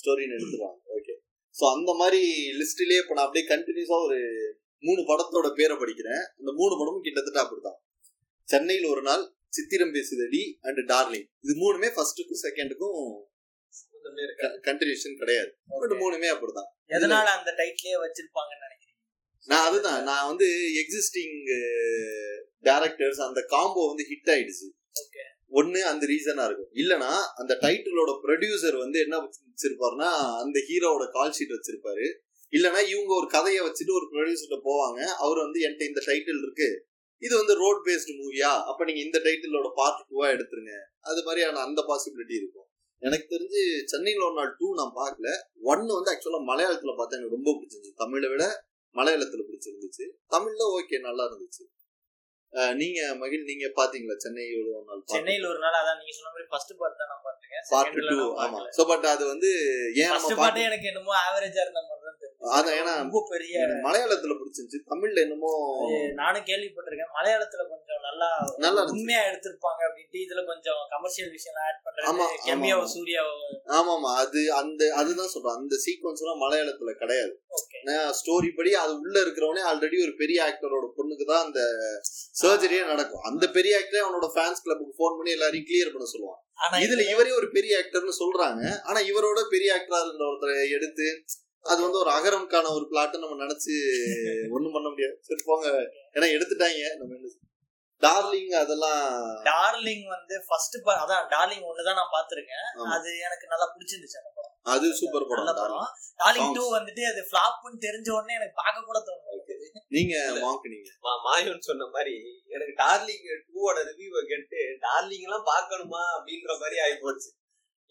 ஸ்டோரின்னு எடுத்துருவாங்க ஓகே ஸோ அந்த மாதிரி லிஸ்ட்லயே இப்போ நான் அப்படியே கண்டினியூஸா ஒரு மூணு படத்தோட பேரை படிக்கிறேன். அந்த மூணு படமும் கிட்டத்தட்ட அப்படிதான் சென்னையில் ஒரு நாள் சித்திரம் பேசுதடி அண்ட் டார்லிங் இது மூணுமே ஃபர்ஸ்ட்டுக்கும் செகண்டுக்கும் கண்டினியூஷன் கிடையாது. பட் மூணுமே அப்படிதான் எதனால அந்த டைட்டிலே வச்சிருப்பாங்கன்னு நான் அதுதான் நான் வந்து எக்ஸிஸ்டிங் டேரக்டர்ஸ் அந்த காம்போ வந்து ஹிட் ஆயிடுச்சு. ஓகே ஒண்ணு அந்த ரீசனா இருக்கும். இல்லனா அந்த டைட்டிலோட ப்ரொடியூசர் வந்து என்ன வச்சிருப்பாருன்னா அந்த ஹீரோவோட கால் ஷீட் வச்சிருப்பாரு. இல்லனா இவங்க ஒரு கதையை வச்சுட்டு ஒரு ப்ரொடியூசர்கிட்ட போவாங்க. அவர் வந்து என்கிட்ட இந்த டைட்டில் இருக்கு. இது வந்து ரோட் பேஸ்டு மூவியா அப்ப நீங்க இந்த டைட்டிலோட பார்ட் டூவா எடுத்துருங்க. அது மாதிரியான அந்த பாசிபிலிட்டி இருக்கும். எனக்கு தெரிஞ்சு சென்னையில் ஒரு நாள் டூ நான் பார்க்கல. ஒன்னு வந்து ஆக்சுவலா மலையாளத்துல பார்த்தா எனக்கு ரொம்ப பிடிச்சிருந்துச்சு. தமிழை விட மலையாளத்துல பிடிச்சிருந்துச்சு தமிழ்ல ஓகே நல்லா இருந்துச்சு. நீங்க மகிழ் நீங்க பாத்தீங்களா? சென்னை ஒரு நாள் சென்னையில ஒரு நாள் அதான் நீங்க சொன்ன மாதிரி ஃபர்ஸ்ட் பார்ட் தான் நான் பாத்துருக்கேன் பார்ட் டூ ஆமா. சோ பட் அது வந்து ஏன் நம்ம பார்ட்டே எனக்கு என்னமோ ஆவரேஜா இருந்த மாதிரி அதான் ஏன்னா ரொம்ப பெரிய மலையாளத்துல பிடிச்சிருந்துச்சு. தமிழ்ல என்னமோ நானும் கேள்விப்பட்டிருக்கேன். மலையாளத்துல கொஞ்சம் நல்லா நல்லா. உண்மையா எடுத்திருப்பாங்க அப்படின்ட்டு இதுல கொஞ்சம் கமர்ஷியல் விஷயம் ஆட் ஆமா, பண்றது கெமியாவோ ஆமா. சூர்யாவோ. ஆமாமா அது அந்த அதுதான் சொல்றேன். அந்த சீக்வன்ஸ் எல்லாம் மலையாளத்துல கிடையாது. ஸ்டோரி படி அது உள்ள இருக்கிறவனே ஆல்ரெடி ஒரு பெரிய ஆக்டரோட பொண்ணுக்கு தான் அந்த சர்ஜரியே நடக்கும். அந்த பெரிய ஆக்டரே அவனோட ஃபேன்ஸ் கிளப்புக்கு ஃபோன் பண்ணி எல்லாரையும் கிளியர் பண்ண சொல்லுவான். ஆனா இதுல இவரே ஒரு பெரிய ஆக்டர்னு சொல்றாங்க. ஆனா இவரோட பெரிய ஆக்டரா இருந்த ஒருத்தரை எடுத்து அது வந்து ஒரு அகரம்கான ஒரு பிளாட் நம்ம நினைச்சு ஒண்ணும் பண்ண முடியாது. சரி போங்க. ஏன்னா எடுத்துட்டாங்க. நம்ம என்ன டார்லிங் அதெல்லாம் டார்லிங் வந்து ஃபர்ஸ்ட் அதான் டார்லிங் ஒண்ணுதான் நான் பாத்திருக்கேன் ஆமா. அது எனக்கு நல்லா பிடிச்சிருந்துச்சு அந்த படம். அது சூப்பர் படம். டார்லிங் படம். டார்லிங். டூ வந்துட்டு அது ஃபிளாப்னு தெரிஞ்ச உடனே எனக்கு பார்க்க கூட தோணும் நீங்க மாங்க் நீங்க. மா- மாயோன் சொன்ன மாதிரி எனக்கு டார்லிங் டூவோட ரிவ்யூவை கேட்டு டார்லிங் எல்லாம் பார்க்கணுமா அப்படின்ற மாதிரி ஆகி போச்சு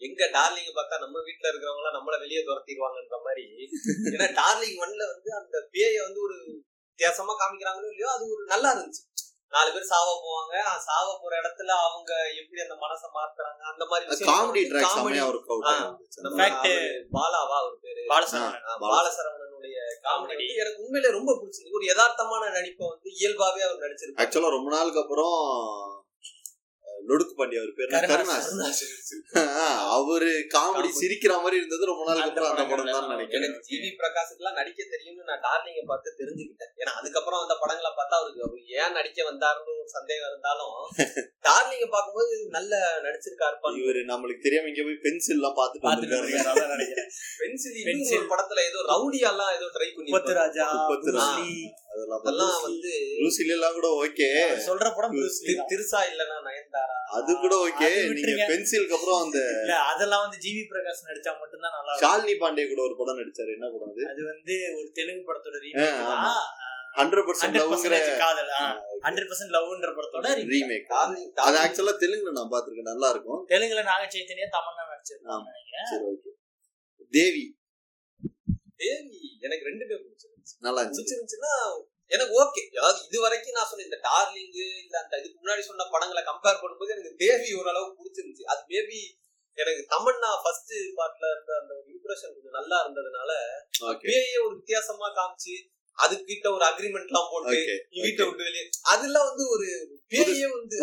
எங்க டார்லிங் பார்த்தா நம்ம வீட்டுல இருக்கிறவங்க எல்லாம் நம்மள வெளியே துரத்திடுவாங்கன்ற மாதிரி. ஏன்னா டார்லிங் ஒன்ல வந்து அந்த பேயை வந்து ஒரு வித்தியாசமா காமிக்கிறாங்களோ இல்லையோ அது ஒரு நல்லா இருந்துச்சு. நாலு பேர் சாவ போவாங்க. சாவ போற இடத்துல அவங்க எப்படி அந்த மனசை மாத்துறாங்க அந்த மாதிரி காமெடி அவரு பாலாவா ஒரு பேரு? பாலசரவணனுடைய காமெடி எனக்கு உண்மையில ரொம்ப பிடிச்சது ஒரு யதார்த்தமான நடிப்பை வந்து இயல்பாவே அவர் நடிச்சிருப்பாரு. ஆக்சுவலா ரொம்ப நாளுக்கு அப்புறம் லொடுக்கு பாண்டி அவர் பேர்? கருணாஸ். அவரு காமெடி. சிரிக்கிற மாதிரி இருந்தது ரொம்ப நாளுக்கு அந்த அப்புறம் அந்த படம் தான் நினைக்கிறேன் எனக்கு ஜிவி பிரகாஷுக்குலாம் நடிக்க தெரியும்னு நான் டார்லிங்க பார்த்து தெரிஞ்சுக்கிட்டேன் ஏன்னா அதுக்கப்புறம் அந்த படங்களை பார்த்தா அவருக்கு அவர் ஏன் நடிக்க வந்தாருன்னு ஒரு சந்தேகம் இருந்தாலும் டார்லிங்க பார்க்கும்போது நல்ல நடிச்சிருக்காருப்பான்னு இவரு நம்மளுக்கு தெரியாம இங்க போய் பென்சில் எல்லாம் அதான் நினைக்கிறேன். பென்சில் ஒரு படத்துல ஏதோ ரவுடியாலாம் ஏதோ ட்ரை பண்ணி ராஜா. அதெல்லாம் அதெல்லாம் வந்து லூசில எல்லாம் கூட ஓகே சொல்ற படம். திருசா இல்லனா நயன்தாரா அது கூட ஓகே நீங்க. பென்சிலுக்கு அப்புறம் அந்த இல்ல அதெல்லாம் வந்து ஜிவி பிரகாஷ் நடிச்சா மட்டும்தான் நல்லா இருக்கும். ஷாலினி பாண்டே கூட ஒரு படம் நடிச்சாரு. என்ன படம் அது? அது வந்து ஒரு தெலுங்கு படத்தோட. ஹண்ட்ரட் பர்சன்ட் லவ்ங்கிற காதல். ஹண்ட்ரட் பர்சன்ட் லவ்ன்ற படத்தோட remake. ரீமேக் அது ஆக்சுவலா தெலுங்குல நான் பாத்திருக்கேன் நல்லா இருக்கும். தெலுங்குல நாக சைத்தன்யா தமன்னா நடிச்சிருக்காங்க சரி ஓகே தேவி. தேவி எனக்கு ரெண்டுமே பிடிச்சிருந்துச்சு. நல்லா இருந்துச்சு. பிடிச்சிருந்துச்சுன்னா எனக்கு ஓகே அதாவது இது வரைக்கும் நான் சொன்ன இந்த டார்லிங் இல்ல அந்த இதுக்கு முன்னாடி சொன்ன படங்களை கம்பேர் பண்ணும்போது எனக்கு தேவி ஓரளவு பிடிச்சிருந்துச்சு. அது மேபி எனக்கு தமன்னா ஃபர்ஸ்ட் பார்ட்ல இருந்த அந்த ஒரு இம்ப்ரெஷன் கொஞ்சம் நல்லா இருந்ததுனால பேயே ஒரு வித்தியாசமா காமிச்சு அதுக்கிட்ட ஒரு அக்ரிமெண்ட் எல்லாம் போட்டு வீட்டை விட்டு வெளியே. அதெல்லாம் வந்து ஒரு பேயே வந்து.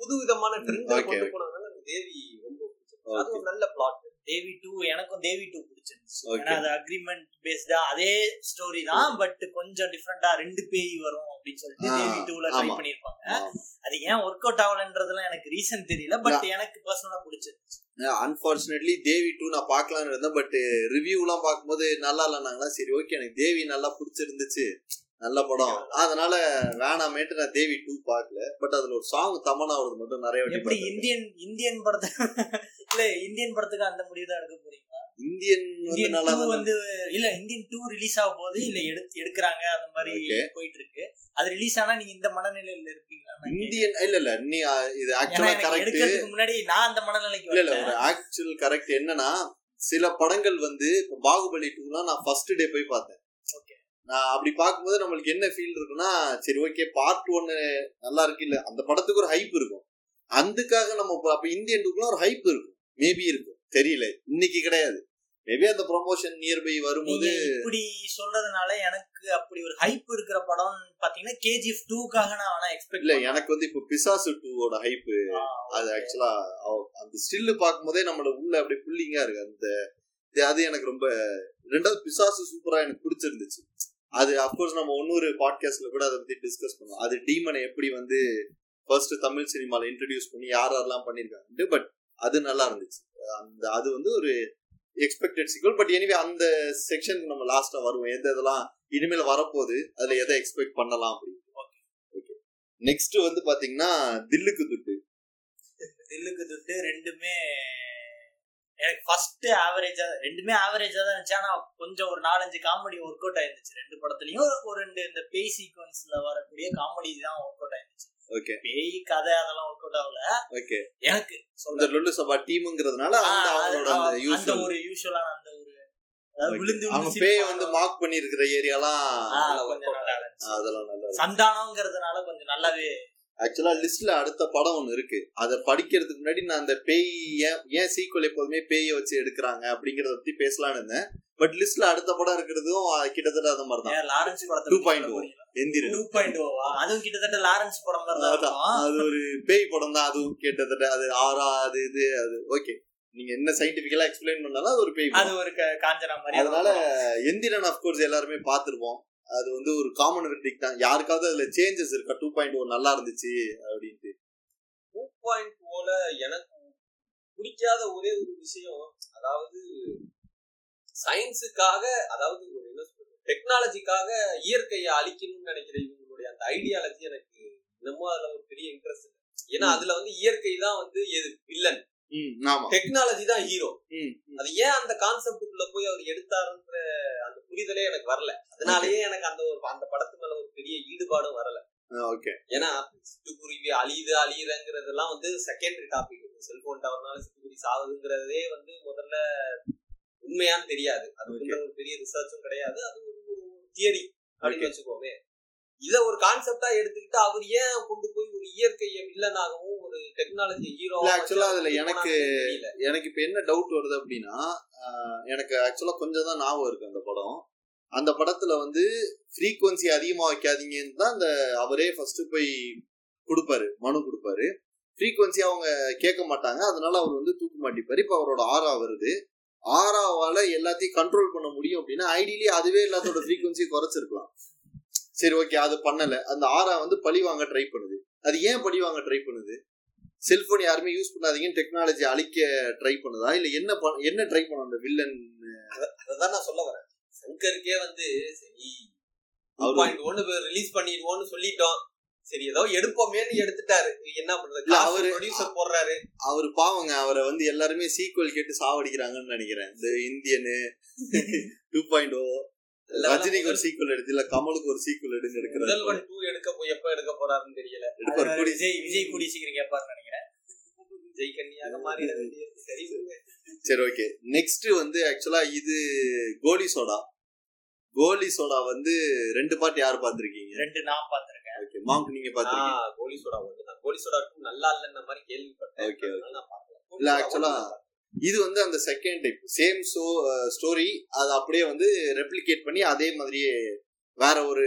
புது விதமான ட்ரெண்ட் கொண்டு எனக்கு தேவி ரொம்ப அது ஒரு நல்ல பிளாட் தேவி டூ எனக்கும் தேவி டூ பிடிச்சிருந்துச்சு. ஏன்னா அது அக்ரிமெண்ட் பேஸ்டா அதே ஸ்டோரி தான் பட் கொஞ்சம் டிஃப்ரெண்டா ரெண்டு பேய் வரும் அப்படின்னு சொல்லிட்டு தேவி டூல ட்ரை. பண்ணிருப்பாங்க அது ஏன் ஒர்க் அவுட் ஆகலன்றதுலாம் எனக்கு ரீசன் தெரியல பட் எனக்கு பர்சனலா பிடிச்சிருந்துச்சு. அன்பார்ச்சுனேட்லி தேவி டூ நான் பார்க்கலாம்னு இருந்தேன் பட் ரிவ்யூ எல்லாம் பார்க்கும்போது நல்லா இல்லைனாங்களா சரி ஓகே எனக்கு தேவி நல்லா பிடிச்சிருந்துச்சு. நல்ல படம் அதனால வேணாமேட்டு நான் தேவி டூ பார்க்கல பட் அதுல ஒரு சாங் தமனாவது மட்டும் நிறைய எப்படி. இந்தியன் இந்தியன் படத்தை இல்ல இந்தியன் படத்துக்கு அந்த முடிவு தான் எடுக்க போறீங்களா இந்தியன் வந்து இல்ல இந்தியன் டூ ரிலீஸ் ஆக போகுது இல்ல எடுத்து எடுக்கிறாங்க அந்த மாதிரி. போயிட்டு இருக்கு அது ரிலீஸ் ஆனா நீங்க இந்த மனநிலையில இருப்பீங்களா. இந்தியன் இல்ல இல்ல நீ இது ஆக்சுவலா கரெக்ட் முன்னாடி நான் அந்த மனநிலைக்கு இல்ல இல்ல ஆக்சுவல் கரெக்ட் என்னன்னா சில படங்கள் வந்து பாகுபலி டூலாம் நான் ஃபர்ஸ்ட் டே போய் பார்த்தேன். நான் அப்படி பார்க்கும்போது நம்மளுக்கு என்ன ஃபீல் இருக்குன்னா சரி ஓகே பார்ட் ஒன்னு நல்லா இருக்கு இல்ல அந்த படத்துக்கு ஒரு ஹைப் இருக்கும். அதுக்காக நம்ம இப்ப- அப்ப இந்தியன் டூக்குலாம் ஒரு ஹைப் இருக்கும். மேபி இருக்கும். தெரியல. இன்னைக்கு கிடையாது. மேபி அந்த ப்ரொமோஷன் நியர்பை வரும்போது இப்படி சொல்றதுனால எனக்கு அப்படி ஒரு ஹைப் இருக்கிற படம் பாத்தீங்கன்னா கேஜிஎஃப் டூக்காக நான் வேணா எக்ஸ்பெக்ட் இல்ல எனக்கு வந்து இப்ப பிசாசு டூவோட ஹைப் அது ஆக்சுவலா அந்த ஸ்டில்லு பார்க்கும்போதே நம்மள உள்ள அப்படியே புல்லிங்கா இருக்கு. அந்த அது எனக்கு ரொம்ப ரெண்டாவது பிசாசு சூப்பரா எனக்கு பிடிச்சிருந்துச்சு. அது அப்கோர்ஸ் நம்ம இன்னொரு பாட்காஸ்ட்ல கூட அதை பத்தி டிஸ்கஸ் பண்ணுவோம். அது டீமனை எப்படி வந்து ஃபர்ஸ்ட் தமிழ் சினிமால இன்ட்ரடியூஸ் பண்ணி யார் யாரெல்லாம் பண்ணிருக்காங்க பட் அது நல்லா இருந்துச்சு. அந்த அது வந்து ஒரு எக்ஸ்பெக்டட் சீக்வல் பட் எனிவே அந்த செக்ஷன் நம்ம லாஸ்டா வருவோம். எந்த இதெல்லாம் இனிமேல் வரப்போகுது அதுல எதை எக்ஸ்பெக்ட் பண்ணலாம் அப்படின்னு ஓகே நெக்ஸ்ட் வந்து பாத்தீங்கன்னா தில்லுக்கு துட்டு. தில்லுக்கு துட்டு ரெண்டுமே எனக்கு ஃபர்ஸ்ட் ஆவரேஜா ரெண்டுமே ஆவரேஜா தான் இருந்துச்சு. ஆனா கொஞ்சம் ஒரு நாலஞ்சு காமெடி ஒர்க் அவுட் ஆயிருந்துச்சு. ரெண்டு படத்துலயும் ஒரு ரெண்டு இந்த பேய் சீக்வன்ஸ்ல வரக்கூடிய காமெடி தான் ஒர்க் அவுட் ஆயிருந்துச்சு. ஓகே பேய் கதை அதெல்லாம் ஒர்க் அவுட் ஆகல. ஓகே எனக்கு இந்த சொல்ல லொல்லு சபா டீம்ங்கிறதுனால அந்த ஒரு யூஸ்வலான அந்த ஒரு விழுந்து அவங்க பேய. வந்து மார்க் பண்ணி இருக்கிற ஏரியாலாம். அதெல்லாம் நல்லா சந்தானம்ங்கிறதுனால கொஞ்சம் நல்லாவே ஆக்சுவலா லிஸ்ட்ல அடுத்த படம் ஒண்ணு இருக்கு. அத படிக்கிறதுக்கு முன்னாடி நான் அந்த பேய் ஏன் ஏன் சீக்வல் எப்போதுமே பேய வச்சு எடுக்கிறாங்க அப்படிங்கறத பத்தி பேசலாம்னு இருந்தேன். பட் லிஸ்ட்ல அடுத்த படம் இருக்கிறதும் கிட்டத்தட்ட அந்த மாதிரி தான். லாரன்ஸ் படத்தை 2.0. எந்திரன் டூ பாயிண்ட் ஓவா அதுவும் கிட்டத்தட்ட லாரன்ஸ் படம் மாதிரி. அது ஒரு பேய் படம் தான். அதுவும் கிட்டத்தட்ட அது ஆறா அது இது அது. ஓகே நீங்க என்ன சயின்டிபிக்கலா எக்ஸ்பிளைன் பண்ணாலும் அது ஒரு பேய் அது படம் ஒரு காஞ்சனா மாதிரி அதனால எந்திரன் அஃப்கோர்ஸ் எல்லாருமே பார்த்திருப்போம். அது வந்து ஒரு காமன் வெர்டிக் தான். யாருக்காவது அதுல சேஞ்சஸ் இருக்கா? டூ பாயிண்ட் ஒன் நல்லா இருந்துச்சு அப்படின்ட்டு. டூ பாயிண்ட் போல எனக்கு பிடிக்காத ஒரே ஒரு விஷயம் அதாவது சயின்ஸுக்காக அதாவது ஒரு என்ன சொல்றது? டெக்னாலஜிக்காக இயற்கையை அழிக்கணும்னு நினைக்கிற இவங்களுடைய அந்த ஐடியாலஜி எனக்கு இன்னமும் அதுல ஒரு பெரிய இன்ட்ரெஸ்ட் இல்லை. ஏன்னா. அதுல வந்து இயற்கை தான் வந்து எது? வில்லன் டெக்னாலஜி தான் ஹீரோ. அது ஏன் அந்த கான்செப்டுக்குள்ள போய் அவர் எடுத்தாருன்ற அந்த புரிதலே எனக்கு வரல. அதனாலயே எனக்கு அந்த ஒரு அந்த படத்து மேல ஒரு பெரிய ஈடுபாடும் வரல. ஓகே ஏன்னா சிட்டுக்குருவி அழியுது அழியுதுங்கிறதெல்லாம் வந்து செகண்டரி டாபிக் செல்போன் டவர்னால சிட்டுக்குருவி சாகுதுங்கிறதே வந்து முதல்ல உண்மையான்னு தெரியாது. அது ஒரு பெரிய ரிசர்ச்சும் கிடையாது. அது ஒரு தியரி அப்படின்னு வச்சுக்கோமே. இத ஒரு கான்செப்டா எடுத்துக்கிட்டு அவர் ஏன் கொண்டு போய் ஒரு இயற்கையை வில்லனாகவும் ஒரு டெக்னாலஜி ஹீரோ actually அதுல எனக்கு- எனக்கு இப்ப என்ன டவுட் வருது அப்படின்னா எனக்கு ஆக்சுவலா கொஞ்சம் தான் ஞாபகம் இருக்கு அந்த படம். அந்த படத்துல வந்து ஃப்ரீக்வன்சி அதிகமா வைக்காதீங்கன்னு தான் அந்த அவரே ஃபர்ஸ்ட் போய் கொடுப்பாரு மனு கொடுப்பாரு. ஃப்ரீக்வன்சி அவங்க கேட்க மாட்டாங்க அதனால அவர் வந்து தூக்கு மாட்டிப்பாரு. இப்ப அவரோட ஆறா வருது. ஆறாவால எல்லாத்தையும் கண்ட்ரோல் பண்ண முடியும் அப்படின்னா ஐடியலி அதுவே எல்லாத்தோட ஃப்ரீக்வன்சியை குறைச்சிருக்கலாம். சரி ஓகே அது பண்ணல. அந்த ஆறா வந்து பழி வாங்க ட்ரை பண்ணுது. அது ஏன் பழி வாங்க ட்ரை பண்ணுது? செல்போன் யாருமே யூஸ் பண்ணாதீங்கன்னு டெக்னாலஜி அழிக்க ட்ரை பண்ணுதா? இல்ல என்ன என்ன ட்ரை பண்ணும் அந்த வில்லன் அததான் நான் சொல்ல வரேன். சங்கருக்கே வந்து சரி அவரு- ஒன்னு ரிலீஸ் பண்ணிடுவோம்னு சொல்லிட்டோம். சரி ஏதோ எடுப்போமேன்னு எடுத்துட்டாரு. என்ன பண்றது? அவரு ப்ரொடியூசர் போடுறாரு. அவர் பாவங்க அவரை வந்து எல்லாருமே சீக்வல் கேட்டு சாவடிக்கிறாங்கன்னு நினைக்கிறேன். இந்த இந்தியனு டூ பாயிண்ட் ஓ ரஜினிக்கு ஒரு சீக்வல் எடுத்து இல்ல கமலுக்கு ஒரு சீக்வல் எடுங்க எடுக்கிறாரு முதல்வன் டூ எடுக்க போய் எப்ப எடுக்க போறாருன்னு தெரியல. எடுப்பார் விஜய் விஜய் கூடி சீக்கிரம் கேட்பாருன்னு நினைக்கிறேன். ஜெய் கன்னியாக வேண்டியது சரி. சரி ஓகே நெக்ஸ்ட் வந்து ஆக்சுவலா இது கோலி சோடா. கோலி சோடா வந்து ரெண்டு பாட்டு யார் பார்த்திருக்கீங்க ரெண்டு நான் பார்த்திருக்கேன் ஓகே மாங்க் நீங்க பாத்திருக்கீங்க. கோலி சோடா ஒன்று தான் கோலி சோடா நல்லா இல்லைன்ற மாதிரி கேள்விப்பட்டேன். அதனால நான் பார்க்கல. கோலி இல்ல, சோடா இது வந்து அந்த second type same show story அதை அப்படியே வந்து ரெப்ளிகேட் பண்ணி அதே மாதிரியே வேற ஒரு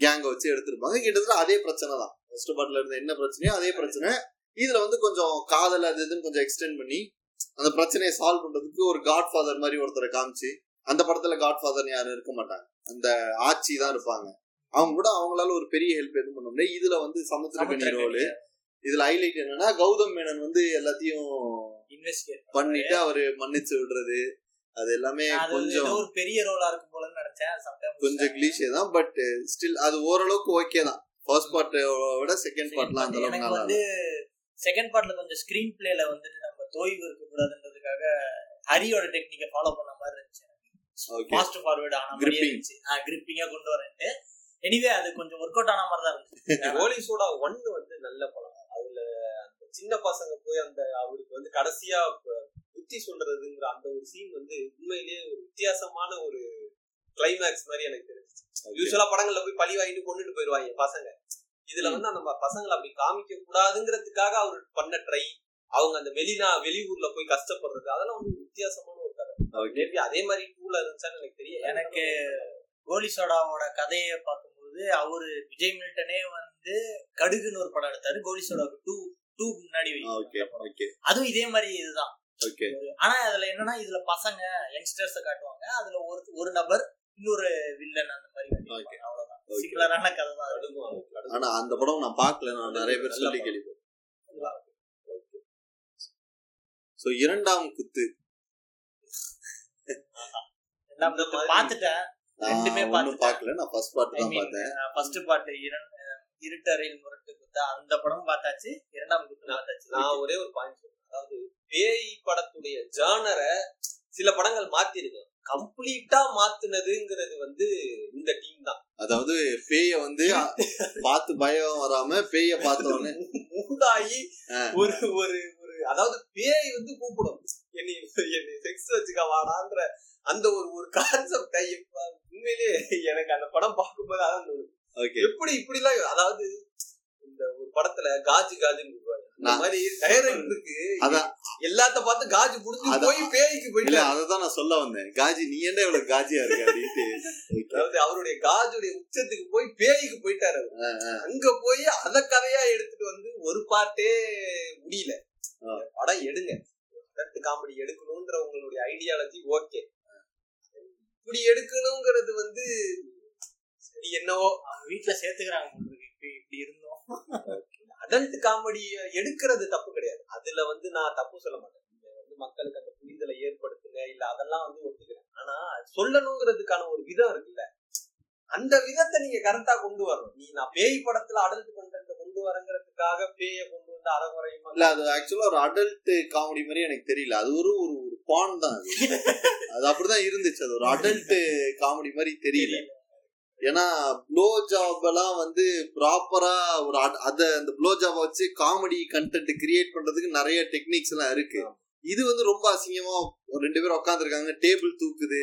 கேங்க வச்சு எடுத்திருப்பாங்க. கிட்டத்தட்ட அதே பிரச்சனை தான். ஃபர்ஸ்ட் பார்ட்ல இருந்த என்ன பிரச்சனையோ அதே பிரச்சனை. இதுல வந்து கொஞ்சம் காதல் அது இதுன்னு கொஞ்சம் எக்ஸ்டெண்ட் பண்ணி அந்த பிரச்சனையை சால்வ் பண்றதுக்கு ஒரு காட் ஃபாதர் மாதிரி ஒருத்தரை காமிச்சு அந்த படத்துல காட் ஃபாதர் யாரும் இருக்க மாட்டாங்க. அந்த ஆட்சி தான் இருப்பாங்க. அவங்க கூட அவங்களால ஒரு பெரிய ஹெல்ப் எதுவும் பண்ண முடியாது இதுல வந்து சமுத்திரக்கணி ரோல் இதுல ஹைலைட் என்னன்னா கௌதம் மேனன் வந்து எல்லாத்தையும் இன்வெஸ்டிகேட் பண்ணிட்டு அவரு மன்னிச்சு விடுறது அது எல்லாமே கொஞ்சம் ஒரு பெரிய ரோலா இருக்கும் போலன்னு நினைச்சேன். கொஞ்சம் கிளீஷே தான் பட் ஸ்டில் அது ஓரளவுக்கு ஓகே தான். ஃபர்ஸ்ட் பார்ட் விட செகண்ட் பார்ட்லாம் அந்த அளவுக்கு நல்லா வந்து செகண்ட் பார்ட்ல கொஞ்சம் ஸ்கிரீன் பிளேல வந்துட்டு நம்ம தொய்வு இருக்க கூடாதுன்றதுக்காக ஹரியோட டெக்னிக்கை ஃபாலோ பண்ண மாதிரி இருந்துச்சு. ஃபாஸ்ட் ஃபார்வர்ட் ஆன மாதிரி Gripping. இருந்துச்சு. கிரிப்பிங்கா கொண்டு வரேன்ட்டு. எனிவே அது கொஞ்சம் ஒர்க் அவுட் ஆன மாதிரி தான் இருந்துச்சு. கோலி சோடா ஒன்னு வந்து நல்ல படம். சின்ன பசங்க போய் அந்த அவருக்கு வந்து கடைசியா புத்தி சொல்றதுங்கிற அந்த ஒரு சீன் வந்து உண்மையிலேயே ஒரு வித்தியாசமான ஒரு கிளைமேக்ஸ் மாதிரி எனக்கு தெரிஞ்சுச்சு. யூஸ்வலா படங்கள்ல போய் பழி வாங்கிட்டு கொண்டுட்டு போயிருவாங்க பசங்க. இதுல வந்து அந்த பசங்களை அப்படி காமிக்க கூடாதுங்கிறதுக்காக அவர் பண்ண ட்ரை அவங்க அந்த வெளிநா வெளியூர்ல போய் கஷ்டப்படுறது அதெல்லாம் வந்து வித்தியாசமான ஒரு கதை. மேபி அதே மாதிரி டூல இருந்துச்சான்னு எனக்கு தெரியல. எனக்கு கோலி சோடாவோட கதையை பார்க்கும்போது அவரு விஜய் மில்டனே வந்து கடுகுன்னு ஒரு படம் எடுத்தாரு. கோலி சோடாவுக்கு டூ டூ முன்னாடி ஓகே ஓகே அதுவும் இதே மாதிரி இதுதான். ஓகே ஆனா அதுல என்னன்னா இதுல பசங்க யங்ஸ்டர்ஸ காட்டுவாங்க. அதுல ஒரு ஒரு நபர் இன்னொரு வில்லன் அந்த மாதிரி காட்டியிருப்பாங்க. அவ்வளவுதான். சிமிலரான கதை தான். ஆனா அந்த படம் நான் பார்க்கல. நான் நிறைய பேர் சொல்லி. கேள்விப்பட்டேன். சோ இரண்டாம் குத்து. பார்த்துட்டேன். ரெண்டுமே. பார்க்கல. நான் ஃபர்ஸ்ட் பார்ட் தான் பார்த்தேன். ஃபர்ஸ்ட் பாட்டு இருட்டறையில் முரட்டு குத்தா அந்த படம் பார்த்தாச்சு இரண்டாம் குத்து பார்த்தாச்சு. நான் ஒரே ஒரு பாயிண்ட் சொல்றேன். அதாவது பேய் படத்துடைய ஜானரை சில படங்கள் மாத்திருக்கு கம்ப்ளீட்டா மாத்துனதுங்கிறது வந்து இந்த டீம் தான். அதாவது பேய வந்து பார்த்து பயம் வராம பேய பார்த்தவொடனே. மூடாயி. ஒரு ஒரு ஒரு அதாவது பேய் வந்து கூப்பிடும். என்னை என்னை செக்ஸ் வச்சுக்க வாடான்ற அந்த ஒரு ஒரு கான்செப்டை உண்மையிலேயே எனக்கு அந்த படம் பார்க்கும்போது அதான் எப்படி இப்படி எல்லாம் அதாவது இந்த ஒரு படத்துல காஜு காஜுன்னு சொல்லுவாங்க. அந்த மாதிரி டைரக்டருக்கு. எல்லாத்த பார்த்து காஜு புடிச்சு அதான். போய் பேய்க்கு இல்ல போயிட்டு அததான் நான் சொல்ல வந்தேன் காஜி நீ என்ன இவ்வளவு காஜியா இருக்க அப்படின்ட்டு. அதாவது அவருடைய காஜுடைய உச்சத்துக்கு போய் பேய்க்கு போயிட்டாரு. அங்க போய் அத கதையா எடுத்துட்டு வந்து ஒரு பாட்டே முடியல. படம் எடுங்க அதற்கு காமெடி எடுக்கணும்ன்ற உங்களுடைய ஐடியாலஜி ஓகே இப்படி எடுக்கணுங்கிறது வந்து சரி என்னவோ. அவங்க வீட்டுல சேர்த்துக்கிறாங்க. இப்படி இப்படி இருந்தோம். அடல்ட் காமெடி எடுக்கிறது தப்பு கிடையாது. அதுல வந்து நான் தப்பு சொல்ல மாட்டேன். நீங்க வந்து மக்களுக்கு அந்த புரிதலை ஏற்படுத்துங்க இல்ல அதெல்லாம் வந்து ஒத்துக்கிறேன். ஆனா சொல்லணுங்கிறதுக்கான ஒரு விதம் இருக்குல்ல. அந்த விதத்தை நீங்க கரெக்டா கொண்டு வரணும். நீ நான் பேய் படத்துல அடல்ட் கண்டென்ட் கொண்டு வரங்கிறதுக்காக பேய கொண்டு வந்து அறகுறையுமா இல்ல அது ஆக்சுவலா ஒரு அடல்ட் காமெடி மாதிரி எனக்கு தெரியல. அது ஒரு ஒரு ஒரு பான் தான் அது. அது அப்படிதான் இருந்துச்சு. அது ஒரு அடல்ட் காமெடி மாதிரி தெரியல. ஏன்னா ப்ளோ ஜாப் எல்லாம் வந்து ப்ராப்பரா ஒரு அத அந்த ப்ளோ ஜாப் வச்சு காமெடி கண்டென்ட் கிரியேட் பண்றதுக்கு நிறைய டெக்னிக்ஸ் எல்லாம் இருக்கு. இது வந்து ரொம்ப அசிங்கமா ரெண்டு பேரும் உட்காந்துருக்காங்க டேபிள் தூக்குது.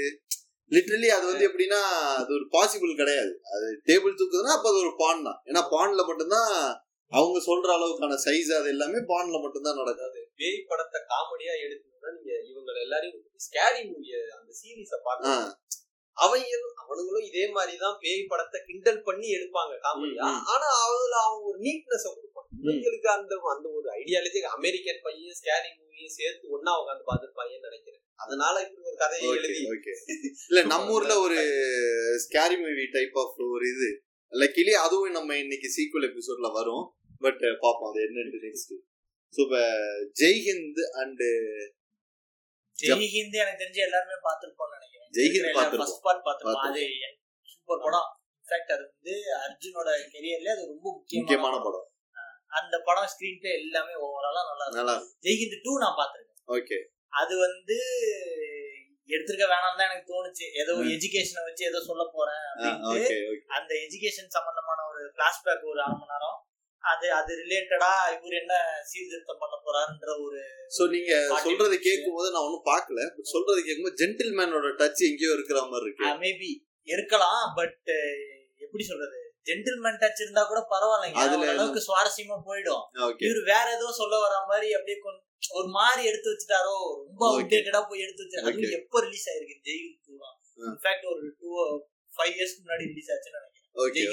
லிட்டரலி அது வந்து எப்படின்னா அது ஒரு பாசிபிள் கிடையாது. அது டேபிள் தூக்குதுன்னா அப்ப அது ஒரு பான் தான். ஏன்னா பான்ல மட்டும்தான் அவங்க சொல்ற அளவுக்கான சைஸ் அது எல்லாமே பான்ல மட்டும்தான் நடக்கும் பேய் படத்தை காமெடியா எடுக்கணும்னா நீங்க இவங்க எல்லாரையும் ஸ்கேரி மூவிய அந்த சீரீஸ ஆ, பார்க்கணும் அவங்க அவனுங்களும் இதே மாதிரிதான் பேய் படத்தை கிண்டல் பண்ணி எடுப்பாங்க காமெடியா. ஆனா அதுல அவங்க ஒரு நீட்னஸ் கொடுப்பாங்க. இவங்களுக்கு அந்த அந்த ஒரு ஐடியாலஜி அமெரிக்கன் பையன் ஸ்கேரி மூவியும் சேர்த்து ஒன்னா உட்காந்து பார்த்துருப்பாங்கன்னு நினைக்கிறேன். அதனால இப்படி ஒரு கதையை எழுதி இல்ல நம்ம ஊர்ல ஒரு ஸ்கேரி மூவி டைப் ஆஃப் ஒரு இது. லக்கிலி அதுவும் நம்ம இன்னைக்கு சீக்குவல் எபிசோட்ல வரும். பட் பாப்போம் அது என்னன்னு நெக்ஸ்ட் ஸோ இப்போ ஜெய்ஹிந்த் அண்ட் ஜெய்ஹிந்த் எனக்கு தெரிஞ்சு எல்லாருமே பார்த்திருப்போம்னு நினைக்கிறேன். பார்ட் பார்த்திருப்போம் அது சூப்பர் படம். இன்ஃபேக்ட் அது வந்து அர்ஜுனோட கெரியர்ல அது ரொம்ப முக்கியமான படம். அந்த படம் ஸ்கிரீன் பிளே எல்லாமே ஓவராலா நல்லா இருக்கும் நல்லா ஜெய்ஹிந்த் டூ நான் பார்த்திருக்கேன். ஓகே அது வந்து எடுத்திருக்க வேணாம் தான் எனக்கு தோணுச்சு. ஏதோ. எஜுகேஷனை வச்சு ஏதோ சொல்ல போறேன் அப்படின்ட்டு அந்த எஜுகேஷன் சம்பந்தமான ஒரு பிளாஷ்பேக் ஒரு அரை மணி நேரம் அது அது ரிலேட்டடா இவர் என்ன சீர்திருத்தம் பண்ண போறாருன்ற ஒரு ஸோ நீங்க சொல்றது கேட்கும் போது நான் ஒன்றும் பார்க்கல. பட் சொல்றது கேட்கும்போது ஜென்டில்மேனோட டச் எங்கேயோ இருக்கிற மாதிரி இருக்கு. மேபி இருக்கலாம் பட் எப்படி சொல்றது? ஜென்டில்மேன் டச் இருந்தா கூட பரவாயில்லைங்க. அதுல அளவுக்கு சுவாரஸ்யமா போயிடும். இவர் வேற ஏதோ சொல்ல வர மாதிரி அப்படியே கொஞ்சம் ஒரு மாதிரி எடுத்து வச்சுட்டாரோ ரொம்ப Okay. அவுடேட்டடா போய் எடுத்து வச்சு. அது எப்போ ரிலீஸ் ஆயிருக்கு ஜெயில் டூ. இன்ஃபேக்ட் ஒரு டூ ஃபைவ் இயர்ஸ்க்கு முன்னாடி ரிலீஸ் ஆச்சுன்னு நினைக்கிறேன். Okay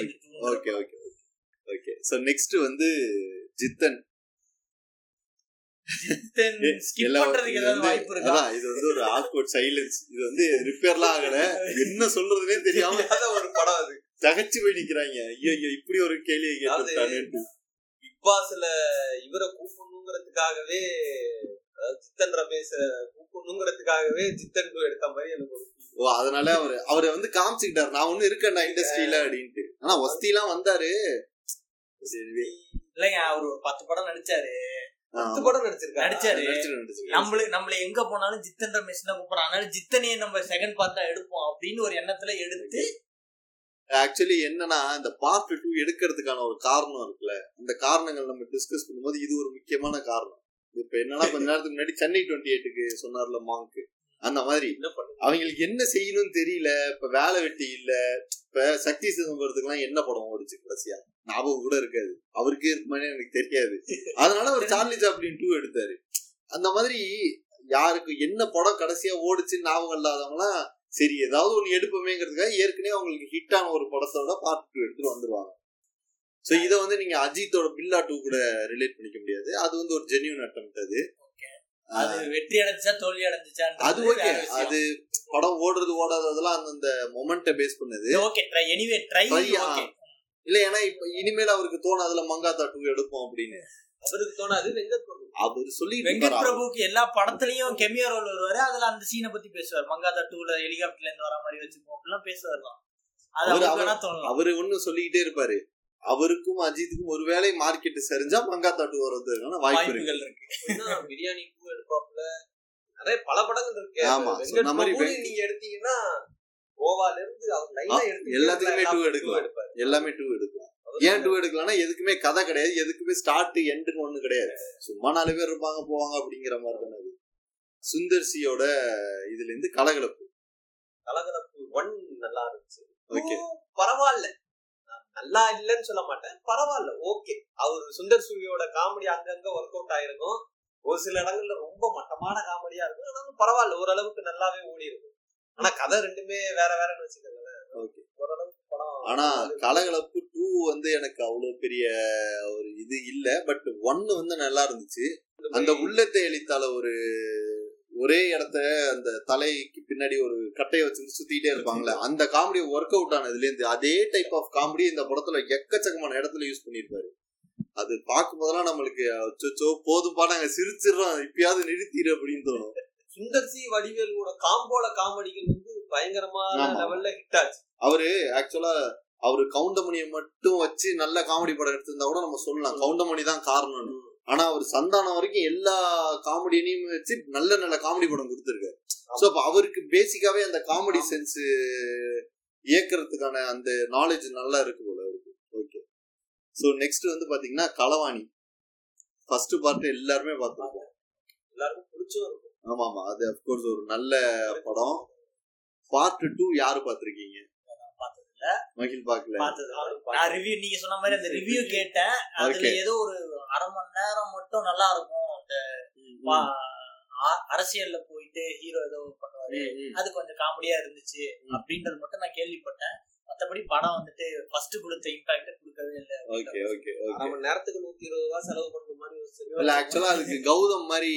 okay okay okay so next வந்து ஜித்தன். எல்லாம் இது வந்து- வாய்ப்பு இருக்கா? அதான் இது வந்து ஒரு ஆக்வர்ட் சைலன்ஸ் இது வந்து ரிப்பேர்லாம் ஆகல. என்ன சொல்றதுனே தெரியாம ஒரு படம் அது. தகச்சு போய் நிக்கிறாங்க. ஐயோ இப்படி ஒரு கேள்வியை கேட்டுட்டானேன்ட்டு பிக் பாஸ்ல இவரை கூப்பிடணுங்கிறதுக்காகவே ஜித்தன் ரமேஷ கூப்பிடணுங்கிறதுக்காகவே ஜித்தன் டூ எடுத்த மாதிரி எனக்கு ஒரு. ஓ அதனால அவரு அவரை வந்து காமிச்சுக்கிட்டாரு. நான் ஒண்ணு இருக்கேன்டா இண்டஸ்ட்ரியில அப்படின்ட்டு. ஆனா ஒஸ்திலாம் வந்தாரு. சரி இல்லைங்க அவர் ஒரு பத்து படம் நடிச்சாரு. பத்து படம் நடிச்சிருக்காரு. நடிச்சாரு. நடிச்சிரு. நம்மள நம்மள எங்க போனாலும் ஜித்தன் ரமேஷ் தான் கூப்பிடுறோம் அதனால ஜித்தனையே நம்ம செகண்ட் பார்ட் தான் எடுப்போம் அப்படின்னு ஒரு எண்ணத்துல எடுத்து ஆக்சுவலி என்னன்னா இந்த பார்ட் டூ எடுக்கிறதுக்கான ஒரு காரணம் இருக்குல்ல. அந்த காரணங்கள் நம்ம டிஸ்கஸ் பண்ணும்போது இது ஒரு முக்கியமான காரணம். இப்ப என்னன்னா கொஞ்ச நேரத்துக்கு முன்னாடி சென்னை டுவெண்ட்டி எயிட்டுக்கு சொன்னார்ல மாங்க். அந்த மாதிரி. அவங்களுக்கு என்ன செய்யணும்னு தெரியல. இப்ப வேலை வெட்டி இல்ல. இப்ப சக்தி சிதம்பரத்துக்குலாம் என்ன படம் ஓடிச்சு கடைசியா? ஞாபகம் கூட இருக்காது. அவருக்கே இருக்குமானே எனக்கு தெரியாது. அதனால ஒரு சார்லி சாப்ளின் டூ எடுத்தாரு. அந்த மாதிரி யாருக்கு என்ன படம் கடைசியா ஓடுச்சுன்னு ஞாபகம் இல்லாதவங்களாம் சரி ஏதாவது ஒண்ணு எடுப்போமேங்கிறதுக்காக ஏற்கனவே அவங்களுக்கு ஹிட்டான ஒரு படத்தோட பார்ட் டூ எடுத்துட்டு வந்துருவாங்க. சோ இதை வந்து நீங்க அஜித்தோட பில்லா டூ கூட ரிலேட் பண்ணிக்க முடியாது. அது வந்து ஒரு ஜென்யூன் அட்டம் அது. அது வெற்றி அடைஞ்சா தோல்வி அடைஞ்சுச்சா அது ஓகே அது படம் ஓடுறது ஓடாததெல்லாம் அந்தந்த மொமெண்ட்டை பேஸ் பண்ணது. Okay try anyway try. Okay இல்ல ஏன்னா இப்ப இனிமேல் அவருக்கு தோணாதுல மங்காத்தா டூ எடுப்போம் அப்படின்னு. அவருக்கு தோணாது வெங்கட் பிரபு. அவர் சொல்லி வெங்கட் பிரபுக்கு எல்லா படத்துலயும் கெமியோ ரோல் வருவாரு அதுல அந்த சீனை பத்தி பேசுவார். மங்காதா டூல ஹெலிகாப்டர்ல இருந்து வர மாதிரி வச்சுப்போம் அப்படிலாம் பேசுவார் தான் அது அவரு- ஒண்ணு சொல்லிக்கிட்டே இருப்பாரு. அவருக்கும் அஜித்துக்கும் ஒருவேளை மார்க்கெட் சரிஞ்சா மங்காத்தா டூ வரதுக்கான வாய்ப்புகள் இருக்கு. பிரியாணி டூ எடுப்பாப்புல. நிறைய பல படங்கள் இருக்கு. ஆமா, நீங்க எடுத்தீங்கன்னா கோவால இருந்து அவர் லைனா எடுத்து எல்லாத்துக்குமே எல்லா எடுக்கலாம். எல்லாமே டூ எடுக்கலாம். ஏன் டூ எடுக்கலாம்னா எதுக்குமே கதை கிடையாது. எதுக்குமே ஸ்டார்ட் எண்டுன்னு ஒண்ணு கிடையாது. சும்மா நாலு பேர் இருப்பாங்க போவாங்க அப்படிங்கிற மாதிரி தானே அது. சுந்தர் சியோட இதுல இருந்து கலகலப்பு. கலகலப்பு ஒன் நல்லா இருந்துச்சு. ஓகே பரவாயில்ல. நல்லா இல்லைன்னு சொல்ல மாட்டேன். பரவாயில்ல ஓகே அவர் சுந்தர் சூரியோட காமெடி அங்கங்க ஒர்க் அவுட் ஆயிருக்கும். ஒரு சில இடங்கள்ல ரொம்ப மட்டமான காமெடியா இருக்கும். ஆனாலும் பரவாயில்ல ஓரளவுக்கு நல்லாவே ஓடி இருக்கும் ஆனா கதை ரெண்டுமே வேற வேறன்னு வச்சுக்கோங்களேன். ஓகே. ஓரளவுக்கு படம் ஆனா கலகலப்பு டூ வந்து எனக்கு அவ்வளவு பெரிய ஒரு இது இல்ல. பட் ஒன்னு வந்து நல்லா இருந்துச்சு. அந்த உள்ளத்தை எளித்தால ஒரு ஒரே இடத்த அந்த தலைக்கு பின்னாடி ஒரு கட்டையை வச்சு சுத்திட்டே இருப்பாங்கல்ல. அந்த காமெடி ஒர்க் அவுட் ஆனதுல இருந்து அதே டைப் ஆஃப் காமெடி இந்த படத்துல எக்கச்சக்கமான இடத்துல யூஸ் பண்ணிருப்பாரு அது பார்க்கும் போதெல்லாம் நம்மளுக்கு அச்சோ போதும்பா நாங்க சிரிச்சிடுறோம். இப்பயாவது நிறுத்திடு அப்படின்னு தோணும். சுந்தர் சி வடிவேலோட காம்போல காமெடிகள் வந்து பயங்கரமான. லெவல்ல ஹிட் ஆச்சு. அவரு ஆக்சுவலா அவரு கவுண்டமணியை மட்டும் வச்சு நல்ல காமெடி படம் எடுத்திருந்தா கூட நம்ம சொல்லலாம். கவுண்டமணி தான் காரணம்னு. ஆனா அவர் சந்தானம் வரைக்கும் எல்லா காமெடியனையும் வச்சு நல்ல நல்ல காமெடி படம் கொடுத்துருக்காரு. சோ அப்ப அவருக்கு பேசிக்காவே அந்த காமெடி சென்ஸ் இயக்கிறதுக்கான அந்த நாலேஜ் நல்லா இருக்கு போல அவருக்கு. ஓகே சோ நெக்ஸ்ட் வந்து பாத்தீங்கன்னா களவாணி. ஃபர்ஸ்ட் பார்ட் எல்லாருமே பார்த்துருக்கோம் எல்லாருக்கும் பிடிச்சும் இருக்கும். ஆமா ஆமா அது அப்கோர்ஸ் ஒரு நல்ல படம். பார்ட் டூ யாரு பார்த்திருக்கீங்க? மகிழ் பார்த்தது நான் ரிவ்யூ நீங்க சொன்ன மாதிரி அந்த ரிவ்யூ கேட்டேன். அதுல. ஏதோ ஒரு அரை மணி நேரம் மட்டும் நல்லா இருக்கும். அந்த அரசியல்ல போயிட்டு ஹீரோ ஏதோ பண்ணுவாரு. அது கொஞ்சம் காமெடியா இருந்துச்சு. அப்படின்றது மட்டும் நான் கேள்விப்பட்டேன். மத்தபடி படம் வந்துட்டு ஃபர்ஸ்ட் கொடுத்த இம்பாக்ட் கொடுக்கவே இல்லை. ஓகே ஓகே மணி நேரத்துக்கு நூத்தி இருபது ரூபாய் செலவு பண்ற மாதிரி யோசிச்சு இல்ல ஆக்சுவலா அதுக்கு கௌதம் மாதிரி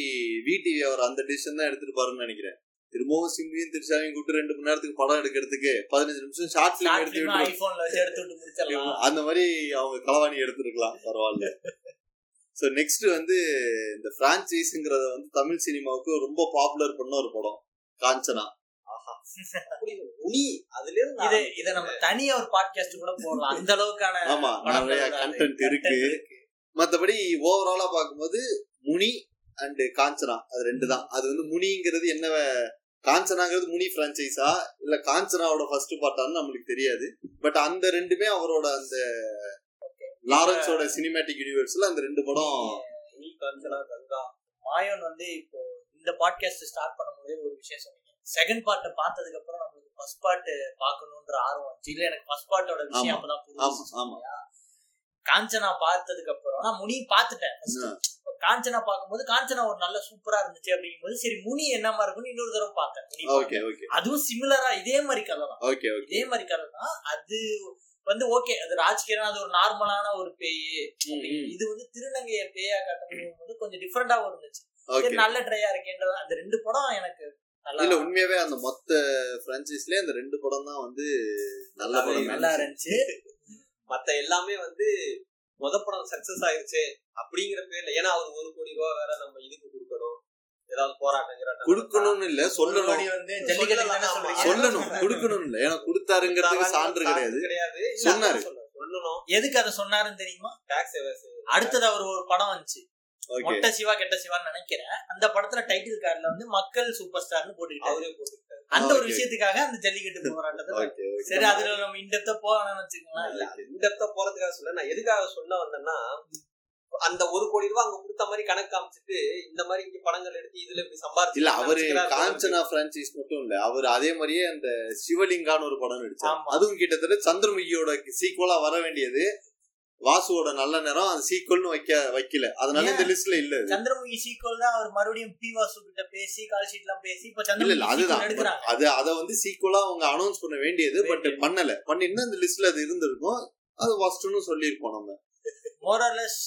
விடிவி அவர் அந்த டிசிஷன் தான் எடுத்துட்டு பாருன்னு நினைக்கிறேன். திரும்பவும் சிம்பியும் திருச்சாவையும் கூப்பிட்டு ரெண்டு மணி நேரத்துக்கு படம் எடுக்கிறதுக்கு பதினஞ்சு நிமிஷம் ஷார்ட் பிலிம் எடுத்து எடுத்து அந்த மாதிரி அவங்க களவாணி எடுத்துருக்கலாம் பரவாயில்ல. ஸோ நெக்ஸ்ட் வந்து இந்த பிரான்ச்சைஸ்ங்கிறத வந்து தமிழ் சினிமாவுக்கு ரொம்ப பாப்புலர் பண்ண ஒரு படம் காஞ்சனா. உனி அதுல இருந்து இது இத நம்ம தனியா ஒரு பாட்காஸ்ட் கூட போடலாம். அந்த அளவுக்கான ஆமா நிறைய. கண்டென்ட் இருக்கு. மத்தபடி ஓவராலா பார்க்கும்போது முனி அண்ட் காஞ்சனா அது ரெண்டு தான் அது வந்து முனிங்கிறது என்ன காஞ்சனாங்கிறது முனி பிரான்ச்சைஸா இல்ல காஞ்சனாவோட ஃபர்ஸ்ட் பார்ட்டான்னு நம்மளுக்கு தெரியாது. பட் அந்த ரெண்டுமே அவரோட அந்த லாரன்ஸோட சினிமேட்டிக் யூனிவர்ஸ்ல அந்த ரெண்டு படம் காஞ்சனா கங்கா மாயோன் வந்து இப்போ இந்த பாட்காஸ்ட் ஸ்டார்ட் பண்ணும்போதே ஒரு விஷயம் சொன்னீங்க. செகண்ட் பார்ட் பார்த்ததுக்கு அப்புறம் நம்மளுக்கு ஃபர்ஸ்ட் பார்ட் பார்க்கணுன்ற ஆர்வம் வந்துச்சு. இல்ல எனக்கு ஃபர்ஸ்ட் பார்ட்டோட விஷயம். அப்பதான் ஆமா காஞ்சனா பார்த்ததுக்கு அப்புறம் நான் முனி பார்த்துட்டேன். காஞ்சனா பார்க்கும்போது காஞ்சனா ஒரு நல்ல சூப்பரா இருந்துச்சு அப்படிங்கும்போது சரி முனி என்னமா இருக்கும்னு இன்னொரு தடவை பார்த்தேன் அதுவும் சிமிலரா இதே மாதிரி கதை தான். Okay okay. இதே மாதிரி கதை தான். அது வந்து ஓகே அது ராஜ்கிரண் அது ஒரு நார்மலான ஒரு பேய். இது வந்து திருநங்கைய பேயா காட்டணும் போது கொஞ்சம் டிஃப்ரெண்டாவும் இருந்துச்சு. நல்ல ட்ரையா இருக்கேன்றது அந்த ரெண்டு படம் எனக்கு இல்ல உண்மையாவே அந்த மொத்த பிரான்ச்சைஸ்லயே அந்த ரெண்டு படம் தான் வந்து நல்ல படம் நல்லா இருந்துச்சு. மத்த எல்லாமே வந்து முத படம் சக்சஸ் ஆயிருச்சு அப்படிங்கிற பேர்ல ஏன்னா அவர் ஒரு கோடி ரூபாய் வேற நம்ம இதுக்கு கொடுக்கணும். ஏதாவது போராட்டங்கிற கொடுக்கணும்னு இல்ல சொல்லணும்? சொல்லணும். கொடுக்கணும் இல்ல. ஏன்னா கொடுத்தாருங்கிறதுக்கு சான்று கிடையாது. கிடையாது. சொன்னாரு. சொல்லணும். எதுக்கு அதை சொன்னாருன்னு தெரியுமா? டாக்ஸ் அடுத்தது அவர் ஒரு படம் வந்துச்சு. மொட்டை சிவா கெட்ட சிவான்னு நினைக்கிறேன். அந்த படத்துல டைட்டில் கார்டுல வந்து மக்கள் சூப்பர் ஸ்டார்னு போட்டுக்கிட்டாரு. அவரே போட்டுக்கிட்டாரு. அந்த ஒரு. விஷயத்துக்காக அந்த ஜல்லிக்கட்டு போராட்டத்தை சரி அதுல நம்ம இந்த போகணும்னு வச்சுக்கோங்களேன். இல்ல, இந்த இடத்த போறதுக்காக சொல்ல நான் எதுக்காக சொல்ல வந்தேன்னா அந்த ஒரு கோடி ரூபாய் அங்க கொடுத்த மாதிரி கணக்கு காமிச்சிட்டு இந்த மாதிரி இங்க படங்கள் எடுத்து இதுல இப்படி சம்பாதிச்சு இல்ல அவரு காஞ்சனா பிரான்ச்சைஸ் மட்டும் இல்ல. அவர் அதே மாதிரியே அந்த சிவலிங்கான்னு ஒரு படம் நடிச்சார். அதுவும் கிட்டத்தட்ட சந்திரமுகியோட சீக்குவலா வர வேண்டியது. வாசுவோட நல்ல நேரம் அது சீக்குவல்னு வைக்க வைக்கல. அதனால இந்த லிஸ்ட்ல இல்ல. சந்திரமுகி சீக்வல் தான் அவர் மறுபடியும் பி வாசு கிட்ட பேசி கால் ஷீட் எல்லாம் பேசி இப்ப சந்திரமுகி அதுதான். அது அத வந்து சீக்குவலா அவங்க அனௌன்ஸ் பண்ண வேண்டியது பட். பண்ணல. பண்ணிருந்தா அந்த லிஸ்ட்ல அது இருந்திருக்கும். அது ஃபர்ஸ்ட்னு சொல்லியிருப்போம் நம்ம. மோரலஸ்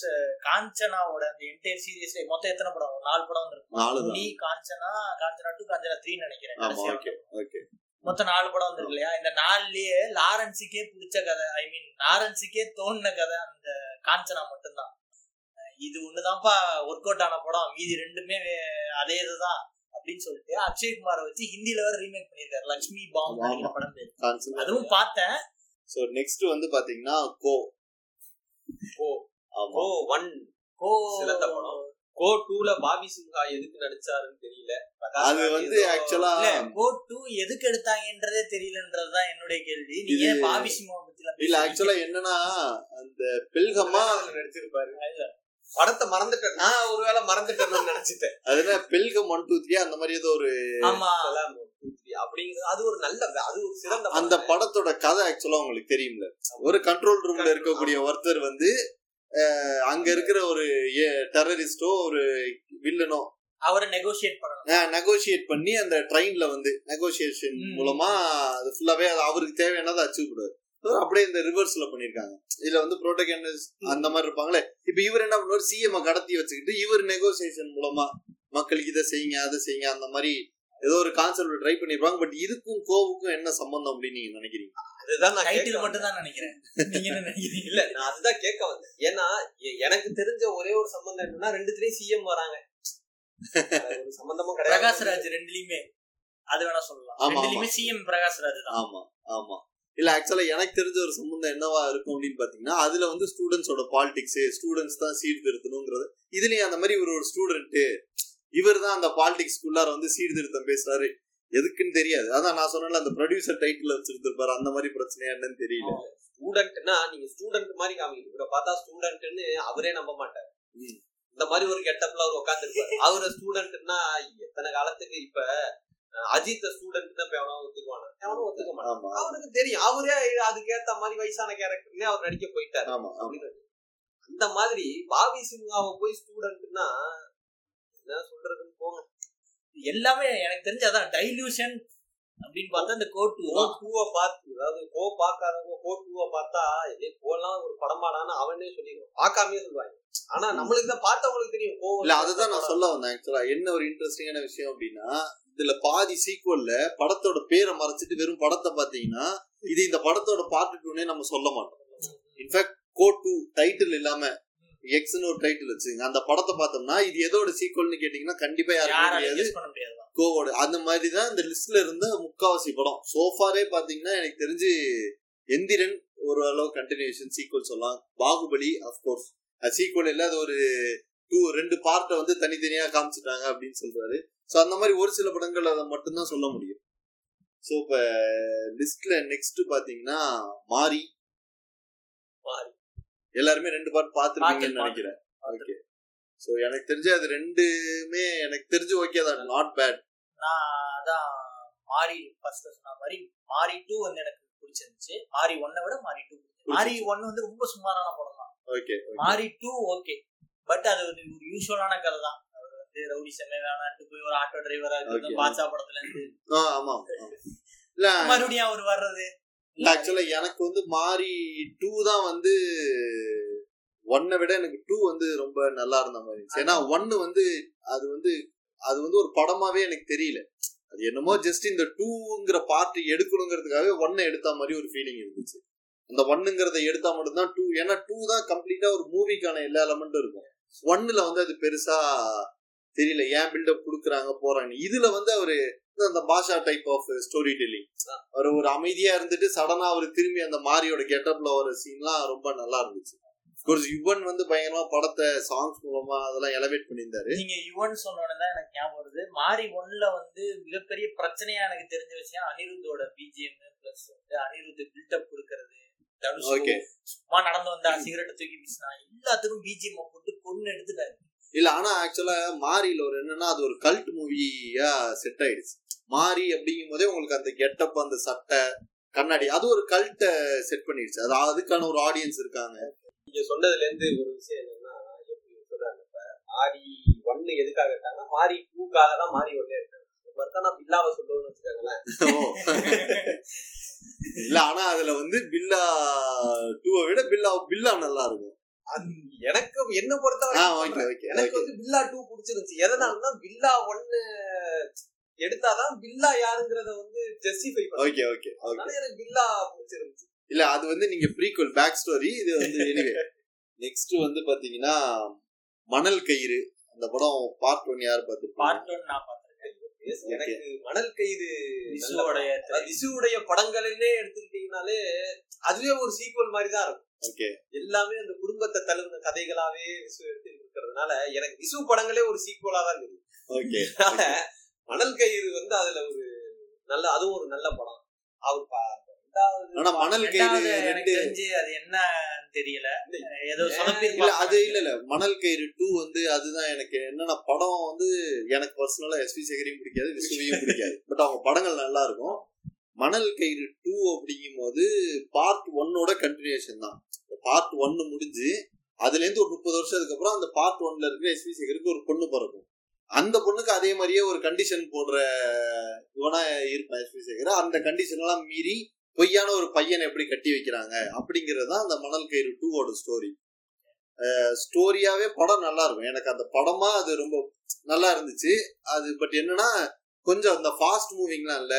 காஞ்சனாவோட அந்த என்டையர் சீரியஸ்ல மொத்தம் எத்தனை படம்? நாலு படம் வந்திருக்கும் நாலு காஞ்சனா காஞ்சனா டூ காஞ்சனா த்ரீ நினைக்கிறேன். ஓகே ஓகே மொத்தம் நாலு படம் வந்திருக்கு இல்லையா இந்த நாலுலயே லாரன்ஸுக்கே பிடிச்ச கதை ஐ மீன் லாரன்ஸுக்கே தோணுன கதை அந்த காஞ்சனா மட்டும்தான். இது ஒண்ணுதான்ப்பா ஒர்க் அவுட் ஆன படம் மீதி ரெண்டுமே அதே இதுதான் அப்படின்னு சொல்லிட்டு அக்ஷய்குமாரை வச்சு ஹிந்தில வேற ரீமேக் பண்ணிருக்காரு லக்ஷ்மி பாம். படம் பேரு. அதுவும் பார்த்தேன். சோ நெக்ஸ்ட் வந்து பாத்தீங்கன்னா கோ. Go one. கோ சிறந்த படம். கோ டூல பாபி சிம்ஹா எதுக்கு நடிச்சாருன்னு தெரியல. அது வந்து ஆக்சுவலா இல்ல கோ டூ எதுக்கு எடுத்தாங்கன்றதே தெரியலன்றதுதான் என்னுடைய கேள்வி. நீ இது- ஏன் பாபி சிம்மாவை பத்தி இல்ல? ஆக்சுவலா என்னன்னா அந்த பெல்கமா அதுல நடிச்சிருப்பாரு. படத்தை மறந்துட்டேன். நான் ஒருவேளை மறந்துட்டேன்னு நினைச்சிட்டேன். அது என்ன பெல்கம் ஒன் டூ த்ரீ அந்த மாதிரி ஏதோ ஒரு ஆமா. அப்படிங்கிறது அது ஒரு நல்ல அது ஒரு சிறந்த அந்த. படத்தோட கதை ஆக்சுவலா உங்களுக்கு தெரியும்ல. ஒரு கண்ட்ரோல் ரூம்ல இருக்கக்கூடிய ஒருத்தர் வந்து அங்க இருக்கிற ஒரு டெரரிஸ்டோ ஒரு வில்லனோ அவரை நெகோசியேட் பண்ணணும். நெகோசியேட் பண்ணி அந்த ட்ரெயின்ல வந்து நெகோசியேஷன். மூலமா அது ஃபுல்லாவே அவருக்கு தேவையானதை அச்சீவ் கூடாது அப்படியே இந்த ரிவர்ஸ்ல பண்ணிருக்காங்க இதுல வந்து புரோட்டகனிஸ்ட் அந்த மாதிரி இருப்பாங்களே இப்ப இவர் என்ன பண்ணுவார்? சிஎம் கடத்தி வச்சுக்கிட்டு இவர் நெகோசியேஷன் மூலமா மக்களுக்கு இதை செய்யுங்க அதை செய்யுங்க அந்த மாதிரி ஏதோ ஒரு கான்செப்ட் ட்ரை பண்ணிருப்பாங்க. பட் இதுக்கும் கோவுக்கும் என்ன சம்பந்தம் அப்படின்னு நீங்க நினைக்கிறீங்க? அதுதான் நான் டைட்டில். மட்டும் தான் நினைக்கிறேன். நீங்க என்ன நினைக்கிறீங்க? இல்ல நான் அதுதான் கேட்க வந்தேன். ஏன்னா எனக்கு தெரிஞ்ச ஒரே ஒரு சம்பந்தம் என்னன்னா ரெண்டுத்துலயும் சிஎம் வராங்க. ஒரு சம்பந்தமும் கிடையாது. பிரகாஷ்ராஜ் ரெண்டுலயுமே அது வேணா சொல்லலாம். ரெண்டுலயுமே சிஎம் பிரகாஷ்ராஜ் தான். ஆமா ஆமா. இல்ல ஆக்சுவலா எனக்கு தெரிஞ்ச ஒரு சம்பந்தம் என்னவா இருக்கும் அப்படின்னு பாத்தீங்கன்னா அதுல வந்து ஸ்டூடெண்ட்ஸோட பாலிடிக்ஸ் ஸ்டூடெண்ட்ஸ் தான் சீர்திருத்தணுங்கிறது இதுலயும் அந்த மாதிரி இவர் ஒரு ஸ்டூடெண்ட் இவர் தான் அந்த பாலிடிக்ஸ்குள்ளார வந்து சீர்திருத்தம் பேசுறாரு. எதுக்குன்னு தெரியாது. அதான் நான் சொன்னல அந்த ப்ரொடியூசர் டைட்டில் வச்சிருந்திருப்பாரு அந்த மாதிரி பிரச்சனையா என்னன்னு தெரியல. ஸ்டூடெண்ட்னா நீங்க ஸ்டூடெண்ட் மாதிரி காமிங்க. இவரை பார்த்தா ஸ்டூடெண்ட்னு அவரே நம்ப மாட்டார். இந்த மாதிரி ஒரு கெட்டப்ல அவர் உட்காந்துருப்பாரு அவரை ஸ்டூடெண்ட்னா எத்தனை காலத்துக்கு இப்ப அஜித் ஸ்டூடெண்ட் தான் எவனோ ஒத்துக்குவானா? எவனும் ஒத்துக்க மாட்டான். அவருக்கு தெரியும். அவரே அதுக்கேத்த மாதிரி வயசான கேரக்டர்லயே அவர் நடிக்க போயிட்டாரு. அப்படின்னு. அந்த மாதிரி பாபி சிம்ஹாவை போய் ஸ்டூடெண்ட்னா என்ன சொல்றதுன்னு போங்க. எல்லாமே எனக்கு தெரிஞ்சு அதான் டைல்யூஷன் அப்படின்னு பார்த்தா இந்த கோட் டூ டூவை பார்த்து அதாவது கோ பார்க்காதவங்க கோ டூவை பார்த்தா இதே கோலாம் ஒரு படமாடான்னு அவனே சொல்லிடுவான். பார்க்காமயே சொல்லுவாங்க. ஆனா நம்மளுக்கு தான் பார்த்தவங்களுக்கு தெரியும் கோ இல்ல அதுதான் நான் சொல்ல வந்தேன் ஆக்சுவலா என்ன ஒரு இன்ட்ரெஸ்டிங்கான விஷயம் அப்படின்னா இதுல பாதி சீக்வல்ல படத்தோட பேரை மறைச்சிட்டு வெறும் படத்தை பாத்தீங்கன்னா இது இந்த படத்தோட பார்ட் டூனே நம்ம சொல்ல மாட்டோம். இன்ஃபேக்ட் கோ டூ டைட்டில் இல்லாம எக்ஸ்னு ஒரு டைட்டில் வச்சுங்க அந்த படத்தை பார்த்தோம்னா இது எதோட சீக்வல்னு கேட்டீங்கன்னா கண்டிப்பா கெஸ் பண்ண முடியாது கோவோட அந்த மாதிரி தான் இந்த லிஸ்ட்ல இருந்த முக்காவாசி படம். சோஃபாரே பாத்தீங்கன்னா எனக்கு தெரிஞ்சு எந்திரன் ஒரு அளவு கண்டினியூஷன் சீக்வல் சொல்லலாம். பாகுபலி அஃப்கோர்ஸ் சீக்வல் இல்ல அது ஒரு டூ ரெண்டு பார்ட்டை வந்து தனித்தனியா காமிச்சிட்டாங்க அப்படின்னு சொல்றாரு. ஸோ அந்த மாதிரி ஒரு சில படங்கள் அதை மட்டும்தான் சொல்ல முடியும். ஸோ இப்ப லிஸ்ட்ல நெக்ஸ்ட் பாத்தீங்கன்னா மாரி மாறி. எல்லாருமே ரெண்டு பார்ட் பார்த்துருப்பீங்கன்னு பார்த்து- நினைக்கிறேன். ஓகே ஸோ எனக்கு தெரிஞ்சு அது ரெண்டுமே எனக்கு தெரிஞ்சு ஓகே தான். நாட் பேட் நான் அதான் மாரி ஃபர்ஸ்ட் சொன்ன மாதிரி மாரி டூ வந்து எனக்கு பிடிச்சிருந்துச்சு. மாரி ஒன்னை விட மாரி டூ மாரி ஒன் வந்து ரொம்ப சுமாரான படம் தான். ஓகே மாரி டூ ஓகே பட் அது ஒரு யூஸ்வலான கதை தான். அவர் வந்து ரவுடி செம்மை வேணான்ட்டு போய் ஒரு ஆட்டோ டிரைவரா. இருக்கு பாட்சா படத்துல இருந்து மறுபடியும் அவர் வர்றது. ஆக்சுவலா எனக்கு வந்து மாறி டூ தான் வந்து ஒன்னை விட எனக்கு டூ வந்து ரொம்ப நல்லா இருந்த மாதிரி இருந்துச்சு. ஏன்னா ஒன்னு வந்து அது வந்து அது வந்து ஒரு படமாவே எனக்கு தெரியல. அது என்னமோ ஜஸ்ட் இந்த டூங்கிற பார்ட் எடுக்கணுங்கிறதுக்காகவே ஒன்னை எடுத்த மாதிரி ஒரு ஃபீலிங் இருந்துச்சு. அந்த ஒன்னுங்கிறத எடுத்தா மட்டும்தான் டூ ஏன்னா டூ தான் கம்ப்ளீட்டா ஒரு மூவிக்கான எல்லா எலமெண்ட்டும் இருக்கும். ஒன்னுல வந்து அது பெருசா தெரியல. ஏன் பில்டப் கொடுக்குறாங்க போறாங்க இதுல வந்து அவரு அந்த Baasha type of story telling அவர் ஒரு அமைதியா இருந்துட்டு சடனா அவர் திரும்பி அந்த மாரியோட கெட்டப்ல வர சீன்லாம் ரொம்ப நல்லா இருந்துச்சு. கோர்ஸ் யுவன் வந்து பயங்கரமா படத்தை சாங்ஸ் மூலமா அதெல்லாம் எலவேட் பண்ணியிருந்தாரு. நீங்க யுவன் சொன்னோட தான் எனக்கு ஞாபகம் வருது. மாரி ஒன்ல வந்து மிகப்பெரிய பிரச்சனையா எனக்கு தெரிஞ்ச விஷயம் அனிருத்தோட பிஜிஎம் பிளஸ் வந்து அனிருத் பில்டப் கொடுக்கறது தனுஷ். சும்மா நடந்து வந்தா சிகரெட்டை தூக்கி வீசினா எல்லாத்துக்கும் பிஜிஎம் போட்டு கொன்னு எடுத்துட்டாரு. இல்ல ஆனா ஆக்சுவலா மாரியில ஒரு என்னன்னா அது ஒரு கல்ட் மூவியா செட் ஆயிடுச்சு. மாரி அப்படிங்கும் போதே உங்களுக்கு அந்த கெட்டப் அந்த சட்டை கண்ணாடி அது ஒரு கல்ட்ட செட் பண்ணிடுச்சு. அது அதுக்கான ஒரு ஆடியன்ஸ் இருக்காங்க. நீங்க சொன்னதுல இருந்து ஒரு விஷயம் என்னன்னா எப்படி சொல்றாங்க இப்ப மாறி ஒன்னு எதுக்காக எடுத்தாங்கன்னா மாறி டூக்காக தான் மாறி ஒன்னே எடுத்தாங்க. பார்த்தா நான் பில்லாவை சொல்லுவேன்னு வச்சுக்கோங்களேன். இல்ல ஆனா அதுல வந்து பில்லா டூவை விட பில்லா பில்லா நல்லா இருக்கும். எனக்கு என்ன பொறுத்த ஆ வரைக்கும் ஓகே சொல்றேன். ஓகே எனக்கு வந்து பில்லா டூ பிடிச்சிருந்துச்சு. எதனாலன்னா பில்லா ஒன்னு எடுத்தாதான் பில்லா யாருங்கிறத வந்து ஜஸ்டிஃபை ஓகே ஓகே அதனால எனக்கு பில்லா பிடிச்சிருந்துச்சு. இல்ல அது வந்து நீங்க ப்ரீக்வல் பேக் ஸ்டோரி இது வந்து எனிவே நெக்ஸ்ட் வந்து பாத்தீங்கன்னா மணல் கயிறு. அந்த படம் பார்ட் ஒன் யார் பார்த்துருப்பாங்க? பார்ட் ஒன் நான் பார்த்திருக்கேன். Yes, எனக்கு மணல் கைது விசுவோடைய அதாவது விசுவுடைய படங்களே எடுத்துக்கிட்டீங்கனாலே அதுவே ஒரு சீக்வல் மாதிரி தான் இருக்கும். எல்லாமே அந்த குடும்பத்தை தழுவின கதைகளாவே விசு எடுத்து இருக்கிறதுனால எனக்கு விசு படங்களே ஒரு சீக்வலா தான் இருக்குது. ஓகே. அதனால மணல் கயிறு வந்து அதுல ஒரு நல்ல அதுவும் ஒரு நல்ல படம். அவர் ஆனா மணல் கயிறு எனக்கு தெரிஞ்சு அது என்னன்னு தெரியல. ஏதோ இல்ல அது இல்ல இல்ல. மணல் கயிறு டூ வந்து அதுதான் எனக்கு என்னன்னா படம் வந்து எனக்கு பர்சனலா எஸ்பி சேகரையும் பிடிக்காது விசுவையும் பிடிக்காது. பட் அவங்க படங்கள் நல்லா இருக்கும். மணல் கயிறு டூ அப்படிங்கும் போது பார்ட் ஒன்னோட கண்டினியூஷன் தான். பார்ட் ஒன்னு முடிஞ்சு அதுல இருந்து ஒரு முப்பது வருஷத்துக்கு அப்புறம் அந்த பார்ட் ஒன்ல இருக்கிற எஸ்பி சேகருக்கு ஒரு பொண்ணு பிறக்கும். அந்த பொண்ணுக்கு அதே மாதிரியே ஒரு கண்டிஷன் போடுற இவனா இருப்பான் எஸ்பி சேகர். அந்த கண்டிஷன் எல்லாம் மீறி பொய்யான ஒரு பையனை எப்படி கட்டி வைக்கிறாங்க அப்படிங்கிறது தான் அந்த மணல் கயிறு டூவோட ஸ்டோரி ஸ்டோரியாவே படம் நல்லா இருக்கும். எனக்கு அந்த படமா அது ரொம்ப நல்லா இருந்துச்சு. அது பட் என்னன்னா கொஞ்சம் அந்த ஃபாஸ்ட் மூவிங்லாம் இல்ல.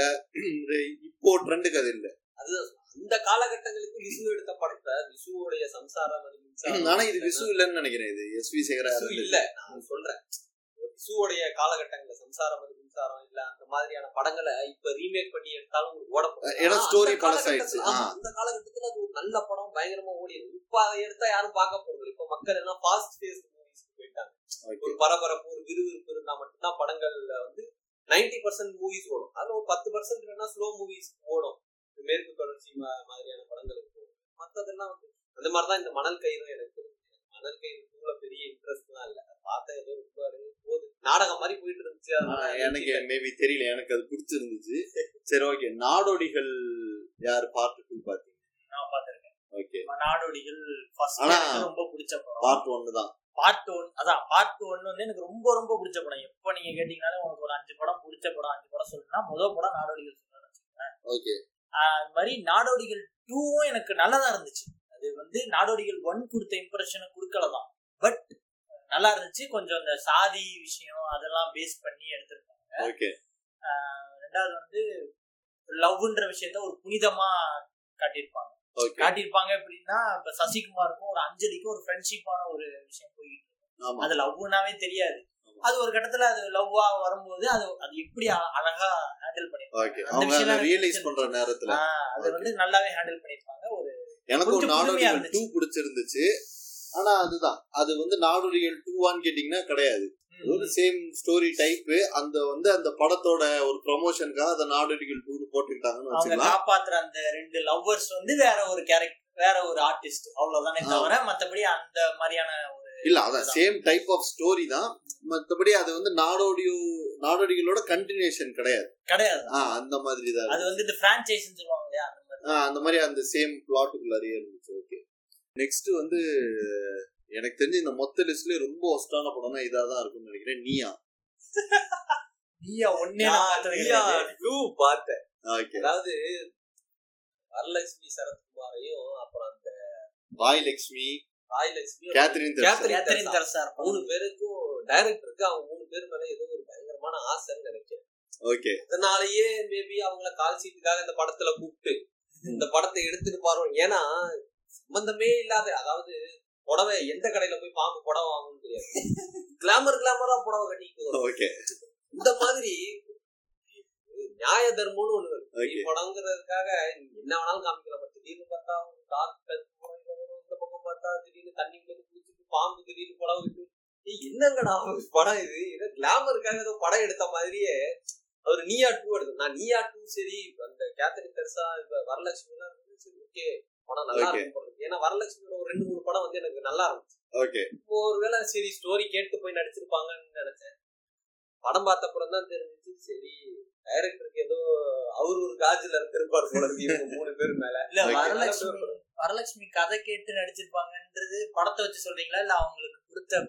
இப்போ ட்ரெண்டுக்கு அது இல்ல. அந்த காலகட்டங்களுக்கு விசு எடுத்த படத்தை விசுவோடைய சம்சாரம் அது ஆனா இது விசு இல்லைன்னு நினைக்கிறேன் இது. எஸ் வி சேகரா இல்ல நான் சொல்றேன். விசுவோடைய காலகட்டங்கள்ல சம்சாரம் அது மின்சாரம் இல்ல அந்த மாதிரியான படங்களை இப்ப ரீமேக் பண்ணி எடுத்தாலும் ஓட. ஏன்னா அந்த பழசாயிடுச்சு. அந்த காலகட்டத்துல அது ஒரு நல்ல படம் பயங்கரமா ஓடியது இப்ப அதை எடுத்தா யாரும் பார்க்க போறது. இப்ப மக்கள் எல்லாம் ஃபாஸ்ட் பேஸ் மூவிஸ்க்கு போயிட்டாங்க. ஒரு பரபரப்பு ஒரு விறுவிறுப்பு இருந்தா மட்டும்தான் படங்கள்ல வந்து 90% பர்சன்ட் மூவிஸ் ஓடும். அதுல ஒரு பத்து பர்சன்ட் வேணா ஸ்லோ மூவிஸ் ஓடும். மேற்கு தொடர்ச்சி மாதிரியான படங்களுக்கு ஓடும். மத்ததெல்லாம் வந்து அந்த மாதிரிதான் இந்த மணல் கயிறு எனக்கு தெரிஞ்சு. மணல் கயிறு கூட பெரிய இன்ட்ரெஸ்ட் தான் இல்ல. பார்த்த ஏதோ ரொம்ப போகுது நாடகம் மாதிரி போயிட்டு இருந்துச்சு. அதனால எனக்கு மேபி தெரியல. எனக்கு அது பிடிச்சிருந்துச்சு. சரி ஓகே நாடோடிகள் யார் பார்ட் டூ பாத்தீங்க நான் பார்த்திருக்கேன். ஓகே நாடோடிகள் ஃபர்ஸ்ட் ரொம்ப பிடிச்ச படம். பார்ட் ஒன்னு தான். பார்ட் ஒன் அதான் பார்ட் ஒன் வந்து எனக்கு ரொம்ப ரொம்ப பிடிச்ச படம். எப்போ நீங்க கேட்டீங்கனாலும் உங்களுக்கு ஒரு அஞ்சு படம் பிடிச்ச படம் அஞ்சு படம் சொல்லுன்னா முதல் படம் நாடோடிகள் சொல்லுவேன் ஓகே அது மாதிரி நாடோடிகள் டூவும் எனக்கு நல்லதா இருந்துச்சு. அது வந்து நாடோடிகள் ஒன் கொடுத்த இம்ப்ரெஷனை கொடுக்கலதான். பட் நல்லா இருந்துச்சு. கொஞ்சம் அந்த சாதி விஷயம் அதெல்லாம் பேஸ் பண்ணி எடுத்திருக்காங்க. ஓகே ரெண்டாவது வந்து லவ்ன்ற விஷயத்த ஒரு புனிதமா காட்டியிருப்பாங்க. காட்டியிருப்பாங்க எப்படின்னா இப்ப சசிகுமாருக்கும் ஒரு அஞ்சலிக்கும் ஒரு ஃப்ரெண்ட்ஷிப்பான ஒரு விஷயம் போயிட்டு இருக்கு. ஆமா. அது லவ்னாவே தெரியாது. அது ஒரு கட்டத்துல அது லவ்வா வரும்போது அது அது எப்படி அழகா ஹேண்டில் பண்ணிருப்பாங்க. ரியலைஸ். பண்ற நேரத்துல. அது வந்து நல்லாவே ஹேண்டில் பண்ணிருப்பாங்க. ஒரு எனக்கு ஒரு நாடோடிகள். டூ பிடிச்சிருந்துச்சு. ஆனா அதுதான். அது வந்து நாடோடிகள் டூவான்னு கேட்டீங்கன்னா கிடையாது. ஒரு சேம் ஸ்டோரி டைப் அந்த வந்து அந்த படத்தோட ஒரு ப்ரமோஷனுக்காக அந்த நாடோடிகள் டூ போட்டுக்கிட்டாங்கன்னு வச்சுக்கலாம். காப்பாத்துற அந்த ரெண்டு லவ்வர்ஸ் வந்து வேற ஒரு கேரக்டர் வேற ஒரு ஆர்டிஸ்ட் அவ்வளவுதானே. தவிர மத்தபடி அந்த மாதிரியான ஒரு இல்ல அதான் சேம் டைப் ஆஃப் ஸ்டோரி தான். மத்தபடி அது வந்து நாடோடியோ நாடோடிகளோட கண்டினியூஷன் கிடையாது. கிடையாது. ஆ அந்த மாதிரி தான் அது வந்து இந்த பிரான்ச்சைஸ்னு சொல்லுவாங்க இல்லையா அந்த மாதிரி. அந்த மாதிரி அந்த சேம் பிளாட்டுக்குள்ளாரியே இருந்துச்சு ஓகே நெக்ஸ்ட் வந்து எனக்கு தெரிஞ்சு இந்த மொத்த லிஸ்ட்லயே ரொம்ப ஒஸ்டான படம்னா இதா தான் இருக்கும்னு நினைக்கிறேன் நீயா நீயா ஒன்னே கிடையாது. டூ பார்த்தேன் ஓகே அதாவது வரலட்சுமி சரத்குமாரையும் அப்புறம் அந்த வாய் லட்சுமி ராயலட்சுமி கேத்ரின் தெரசா. கேத்ரின் கேத்தரின் தெரசா. தெரசா இருப்பாங்க. மூணு பேருக்கும் டைரக்டருக்கு அவங்க மூணு பேர் மேல ஏதோ ஒரு பயங்கரமான ஆசைன்னு நினைக்கிறேன் ஓகே அதனாலயே மேபி அவங்கள கால் சீட்டுக்காக இந்த படத்துல கூப்பிட்டு இந்த படத்தை எடுத்துட்டு பாருவோம் ஏன்னா சம்பந்தமே இல்லாத அதாவது புடவை எந்த கடையில போய் பாம்பு புடவை வாங்கணும்னு தெரியாது. கிளாமர் கிளாமரா புடவை கட்டிட்டு. ஓகே இந்த மாதிரி நியாய தர்மம்னு ஒண்ணு படங்கிறதுக்காக என்ன வேணாலும் காமிக்கலாம். திடீர்னு பார்த்தா டாக்டர் இந்த பக்கம் பார்த்தா திடீர்னு தண்ணி குளிச்சுட்டு பாம்பு திடீர்னு புடவை விட்டு என்னங்கடா படம் இது? ஏதோ கிளாமருக்காக ஏதோ படம் எடுத்த மாதிரியே அவர் நீயா டூ எடுத்து நான் நீயா டூ சரி அந்த கேத்தரின் தெரசா இப்ப வரலட்சுமி சரி ஓகே படம் நல்லா. இருக்கும். ஏன்னா வரலட்சுமியோட ஒரு ரெண்டு மூணு படம் வந்து எனக்கு நல்லா இருந்துச்சு ஓகே இப்போ ஒருவேளை சரி ஸ்டோரி கேட்டு போய் நடிச்சிருப்பாங்கன்னு நினைச்சேன் படம் பார்த்தப்பறம் தான் தெரிஞ்சிச்சு சரி டைரக்டருக்கு ஏதோ அவர் ஒரு காஜில் இருந்திருப்பார் போல மூணு பேர் மேல இல்ல. வரலட்சுமி வரலட்சுமி கதை கேட்டு நடிச்சிருப்பாங்கன்றது படத்தை வச்சு சொல்றீங்களா இல்ல அவங்களுக்கு கொடுத்த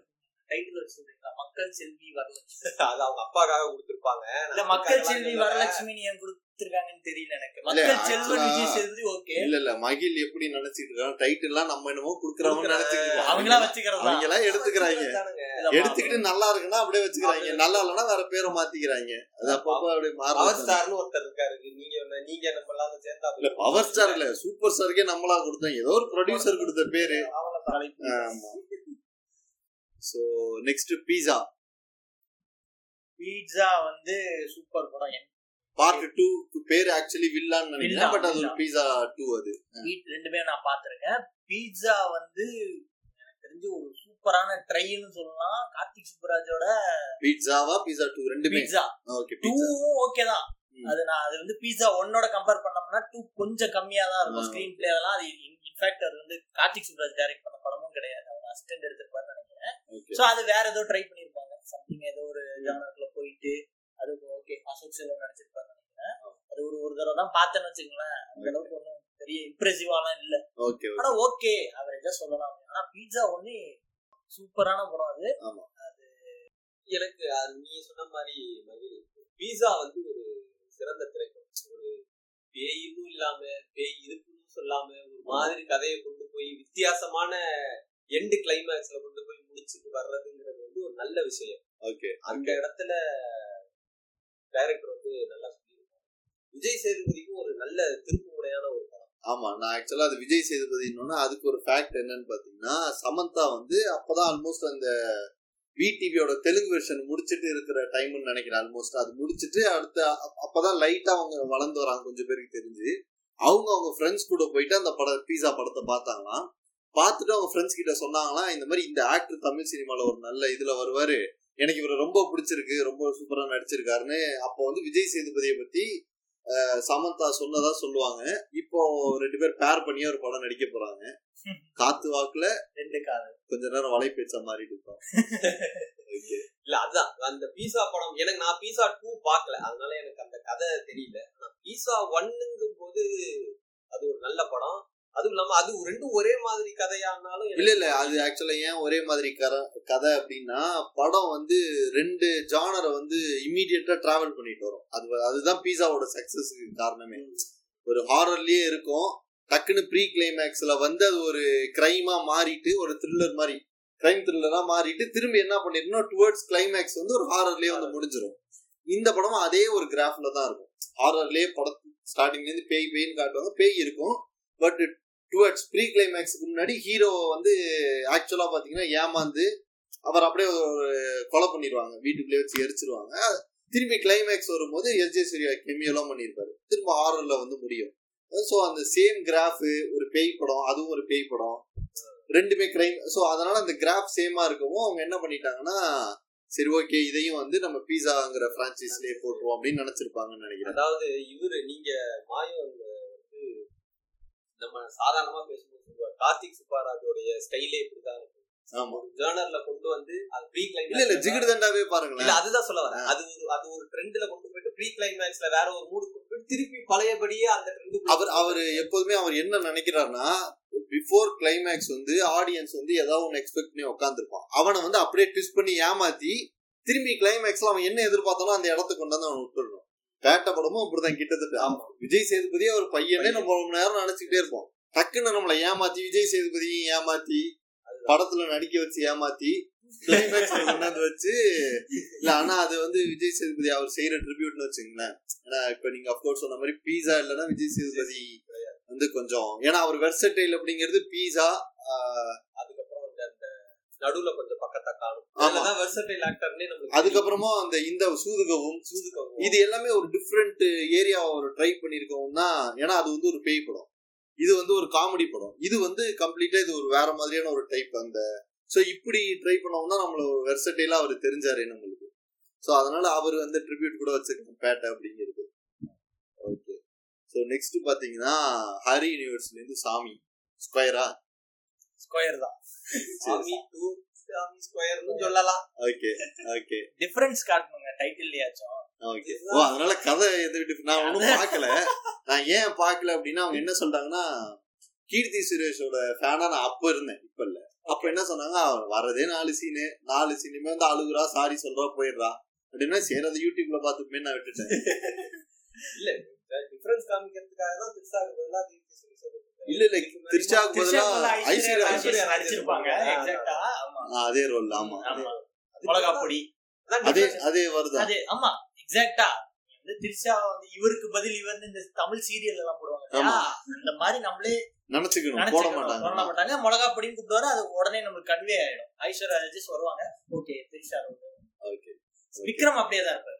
டைட்டில் வச்சு சொல்றீங்களா? மக்கள் செல்வி வரலட்சுமி. அது அவங்க அப்பாக்காக கொடுத்திருப்பாங்க. இல்ல மக்கள் செல்வி வரலட்சுமி ஏன் கொடுத்திருக்காங்கன்னு தெரியல எனக்கு. மக்கள் செல்வன் விஜய் செல்வி ஓகே இல்ல இல்ல மகிழ் எப்படி நினைச்சிட்டு இருக்காங்க டைட்டில் நம்ம என்னமோ குடுக்கறவங்க நினைச்சிட்டு இருக்காங்க. அவங்களா வச்சுக்கிறதா? அவங்க எல்லாம் எடுத்துக்கிறாங்க எடுத்துக்கிட்டு நல்லா இருக்குன்னா அப்படியே வச்சுக்கிறாங்க. நல்லா இல்லைன்னா வேற பேரை மாத்திக்கிறாங்க. அது அப்பப்போ அப்படியே பவர் ஸ்டார்னு ஒருத்தர் இருக்காரு. நீங்க நீங்க நம்ம எல்லாம் சேர்ந்தா இல்ல பவர் ஸ்டார் இல்ல சூப்பர் ஸ்டாருக்கே நம்மளா கொடுத்தோம். ஏதோ ஒரு ப்ரொடியூசர் கொடுத்த பேரு. ஆமா. சோ நெக்ஸ்ட் பீஸா பீட்சா வந்து சூப்பர் படம். பார்ட் டூ பேரு ஆக்சுவலி வில்லான்னு நினைக்கிறேன். பட் அது ஒரு. பீஸா டூ அது. ரெண்டுமே நான் பாத்திருக்கேன் பீட்சா வந்து எனக்கு தெரிஞ்சு ஒரு சூப்பரான ட்ரைன்னு சொல்லலாம். கார்த்திக் சுப்பராஜோட பீட்சாவா பீஸா டூ ரெண்டுமே? பீட்சா ஓகே பீட்சா டூவும் ஓகே தான். அது நான் அது வந்து பீட்சா ஒன்னோட கம்பேர் பண்ணோம்னா டூ கொஞ்சம் கம்மியா தான் இருக்கும். ஸ்கிரீன் பிளே அதெல்லாம் அது இன்ஃபேக்ட் அது வந்து கார்த்திக் சுப்ராஜ் டைரக்ட் பண்ண படமும் கிடையாது. அவர் அசிஸ்டன்ட் எடுத்திருப்பாரு நினைக்கிறேன். சோ அது வேற ஏதோ ட்ரை பண்ணிருப்பாங்க சம்திங் ஏதோ ஒரு ஜானர்ல போயிட்டு அது ஓகே அசோக் செல்வன் நடிச்சிருப்பாரு நினைக்கிறேன். அது ஒரு ஒரு தடவை தான் பார்த்தேன்னு வச்சுங்களேன் அந்த அளவுக்கு ஒன்றும் பெரிய இம்ப்ரெசிவாலாம் இல்ல. ஓகே ஆனா ஓகே அவரேஜா சொல்லலாம் ஆனா பீட்சா ஒன்னு சூப்பரான படம் அது. ஆமா. எனக்கு அது நீ சொன்ன மாதிரி பீஸா வந்து ஒரு சிறந்த திரைப்படம். ஒரு பேயின்னு இல்லாம பேய் இருக்குன்னு சொல்லாம ஒரு மாதிரி கதையை கொண்டு போய் வித்தியாசமான எண்டு கிளைமேக்ஸ்ல கொண்டு போய் முடிச்சுட்டு வர்றதுங்கிறது வந்து ஒரு நல்ல விஷயம். ஓகே. அந்த இடத்துல டைரக்டர் வந்து நல்லா சொல்லியிருக்காங்க விஜய் சேதுபதிக்கும் ஒரு நல்ல திருப்பு முனையான ஒரு படம். ஆமா நான் ஆக்சுவலா அது விஜய் சேதுபதினோன்னா அதுக்கு ஒரு ஃபேக்ட் என்னன்னு பாத்தீங்கன்னா சமந்தா வந்து அப்பதான் ஆல்மோஸ்ட் அந்த விடிவியோட தெலுங்கு வெர்ஷன் முடிச்சுட்டு இருக்கிற டைம்னு நினைக்கிறேன் ஆல்மோஸ்ட் அது முடிச்சுட்டு அடுத்த அப்- அப்பதான் லைட்டா அவங்க வளர்ந்து வராங்க கொஞ்சம் பேருக்கு தெரிஞ்சு. அவங்க அவங்க ஃப்ரெண்ட்ஸ் கூட போயிட்டு அந்த பட பீஸா படத்தை பார்த்தாங்களாம். பார்த்துட்டு அவங்க ஃப்ரெண்ட்ஸ் கிட்ட சொன்னாங்களாம் இந்த மாதிரி இந்த ஆக்டர் தமிழ் சினிமாவில் ஒரு நல்ல இதில் வருவார். எனக்கு இவரை ரொம்ப பிடிச்சிருக்கு ரொம்ப சூப்பராக நடிச்சிருக்காருன்னு. அப்போ வந்து விஜய் சேதுபதியை பற்றி சமந்தா சொன்னதா சொல்லுவாங்க. இப்போ ரெண்டு பேர் பேர் பண்ணியே ஒரு படம் நடிக்க போறாங்க. காத்து வாக்குல ரெண்டு காது. கொஞ்ச நேரம் வலை பேச்சா மாறிட்டு இருக்கோம். இல்ல அதான். அந்த பீஸா படம் எனக்கு நான் பீஸா டூ பார்க்கல. அதனால எனக்கு அந்த கதை தெரியல. ஆனா பீஸா ஒன்னுங்கும் போது அது ஒரு நல்ல படம். அதுவும் இல்லாம அது ரெண்டும் ஒரே மாதிரி கதையானாலும் இல்ல இல்ல அது ஆக்சுவலா ஏன் ஒரே மாதிரி கதை கதை அப்படின்னா படம் வந்து ரெண்டு ஜானரை வந்து இம்மீடியட்டா டிராவல் பண்ணிட்டு வரும். அது அதுதான் பீஸாவோட சக்சஸ்க்கு காரணமே. ஒரு ஹாரர்லயே இருக்கும் டக்குன்னு ப்ரீ கிளைமேக்ஸ்ல வந்து அது ஒரு கிரைமா மாறிட்டு ஒரு த்ரில்லர் மாதிரி கிரைம் த்ரில்லரா மாறிட்டு திரும்பி என்ன பண்ணிருக்கணும் டுவர்ட்ஸ் கிளைமேக்ஸ் வந்து ஒரு ஹாரர்லயே வந்து முடிஞ்சிடும் இந்த படமும் அதே ஒரு கிராஃப்ல தான் இருக்கும். ஹாரர்லயே படம் ஸ்டார்டிங்ல இருந்து பேய் பேய்னு காட்டுவாங்க பேய் இருக்கும். பட் டுவர்ட்ஸ் ப்ரீ கிளைமேக்ஸ்க்கு முன்னாடி ஹீரோ வந்து ஆக்சுவலாக பார்த்தீங்கன்னா ஏமாந்து அவர் அப்படியே ஒரு கொலை பண்ணிடுவாங்க. வீட்டுக்குள்ளே வச்சு எரிச்சிருவாங்க. திரும்பி கிளைமேக்ஸ் வரும்போது எஸ் ஜே சூர்யா கெமியெல்லாம் பண்ணியிருப்பாரு. திரும்ப ஹாரரில் வந்து முடியும். ஸோ அந்த சேம் கிராஃபு ஒரு பேய் படம் அதுவும் ஒரு பேய் படம். ரெண்டுமே கிரைம் ஸோ அதனால அந்த கிராஃப் சேமாக இருக்கவும் அவங்க என்ன பண்ணிட்டாங்கன்னா சரி ஓகே இதையும் வந்து நம்ம பீஸாங்கிற பிரான்ச்சைஸ்லயே போட்டுருவோம் அப்படின்னு நினச்சிருப்பாங்கன்னு நினைக்கிறேன். அதாவது இவர் நீங்கள் மாயம் நம்ம சாதாரணமா பேசும்போது சொல்லுவார் கார்த்திக் சுப்பாராஜோடைய ஸ்டைலே இப்படிதான் இருக்கும் ஆமா. கொண்டு வந்து அது ப்ரீ இல்ல இல்ல ஜிகிடு தண்டாவே இல்ல பாருங்களேன் அதுதான் சொல்ல வரேன். அது ஒரு அது ஒரு ட்ரெண்ட்ல கொண்டு போயிட்டு ப்ரீ கிளைமேக்ஸ்ல வேற ஒரு மூடு கொண்டு போயிட்டு திருப்பி பழையபடியே அந்த ட்ரெண்ட் அவர் அவர் எப்போதுமே அவர் என்ன நினைக்கிறாருன்னா பிஃபோர் கிளைமேக்ஸ் வந்து ஆடியன்ஸ் வந்து ஏதாவது ஒன்று எக்ஸ்பெக்ட் பண்ணி உட்காந்துருப்பான் அவனை வந்து அப்படியே ட்விஸ்ட் பண்ணி ஏமாத்தி திரும்பி கிளைமேக்ஸ்ல அவன் என்ன எதிர்பார்த்தாலும் அந்த இடத்துக்கு கொண்டு வந்து அவன் விட்டுடணும். பேட்ட படமும் அப்படிதான் கிட்டத்தட்ட. ஆமா. விஜய் சேதுபதி அவர் பையனே நம்ம ரொம்ப நேரம் நினைச்சுக்கிட்டே இருப்போம். டக்குன்னு நம்மளை ஏமாத்தி விஜய் சேதுபதியும் ஏமாத்தி படத்துல நடிக்க வச்சு ஏமாத்தி கொண்டாந்து வச்சு இல்ல ஆனா அது வந்து விஜய் சேதுபதி அவர் செய்யற ட்ரிபியூட்னு வச்சுங்களேன் ஏன்னா இப்ப நீங்க அப்கோர்ஸ் சொன்ன மாதிரி பீஸா இல்லைன்னா விஜய் சேதுபதி வந்து கொஞ்சம் ஏன்னா அவர் வெர்சட்டைல் அப்படிங்கிறது பீஸா நடுவுல கொஞ்சம் பக்கத்தை காணும். ஆமா. அதுலதான் வெர்சடைல் ஆக்டர்னே அதுக்கப்புறமா அந்த இந்த சூதுகவும் சூதுகவும். இது எல்லாமே ஒரு டிஃப்ரெண்ட் ஏரியா அவர் ட்ரை பண்ணிருக்கோம் தான் ஏன்னா அது வந்து ஒரு பேய் படம். இது வந்து ஒரு காமெடி படம். இது வந்து கம்ப்ளீட்டா இது ஒரு வேற மாதிரியான ஒரு டைப் அந்த. சோ இப்படி ட்ரை பண்ணோம்னா நம்மள ஒரு வெர்சடைலா அவர் தெரிஞ்சாரு நம்மளுக்கு சோ அதனால அவர் வந்து ட்ரிபியூட் கூட வச்சிருக்கோம் பேட்டை அப்படிங்கிறது. ஓகே சோ நெக்ஸ்ட் பாத்தீங்கன்னா ஹரி யூனிவர்ஸ்ல இருந்து சாமி. ஸ்கொயரா ஸ்கொயர் தான். சாமி டூ சாமி ஸ்கொயர்னு சொல்லலாம். ஓகே ஓகே டிஃபரன்ஸ் காட்டணுங்க டைட்டில்லையாச்சும் ஓகே ஓ அதனால கதை எது நான் ஒன்றும் பார்க்கல. நான் ஏன் பார்க்கல அப்படின்னா அவங்க என்ன சொல்றாங்கன்னா கீர்த்தி சுரேஷோட ஃபேனா நான் அப்ப இருந்தேன் இப்ப இல்ல. அப்ப என்ன சொன்னாங்க? வரதே நாலு சீனு நாலு சீனுமே வந்து அழுகுறா சாரி சொல்றா போயிடுறா. அப்படின்னா சரி அதை யூடியூப்ல பார்த்துப்பே நான் விட்டுட்டேன். இல்ல டிஃபரன்ஸ் காமிக்கிறதுக்காக தான் திருசாக்கு பதிலா தீர்த்தி சொல்லி சொல்லுங்க இல்ல இல்ல திருச்சாக்கு பதிலா ஐஸ்வர்யா ஐஸ்வர்யா நடிச்சிருப்பாங்க. ஆ. எக்ஸாக்டா ஆமா. அதே ரோல் ஆமா. மிளகா பொடி அதே அதே வருதா அது ஆமா. எக்ஸாக்டா வந்து திருஷா வந்து இவருக்கு பதில் இவர் வந்து இந்த தமிழ் சீரியல் எல்லாம் போடுவாங்க. அந்த மாதிரி நம்மளே நினைச்சுக்கணும் போட மாட்டாங்க. பண்ண மாட்டாங்க. மிளகா பொடின்னு கூப்பிடுவாரு அது உடனே நம்மளுக்கு கன்வே ஆயிடும். ஐஸ்வர்யா ராஜேஷ் வருவாங்க. Okay Trisha okay. விக்ரம் அப்படியே தான் இருப்பாரு.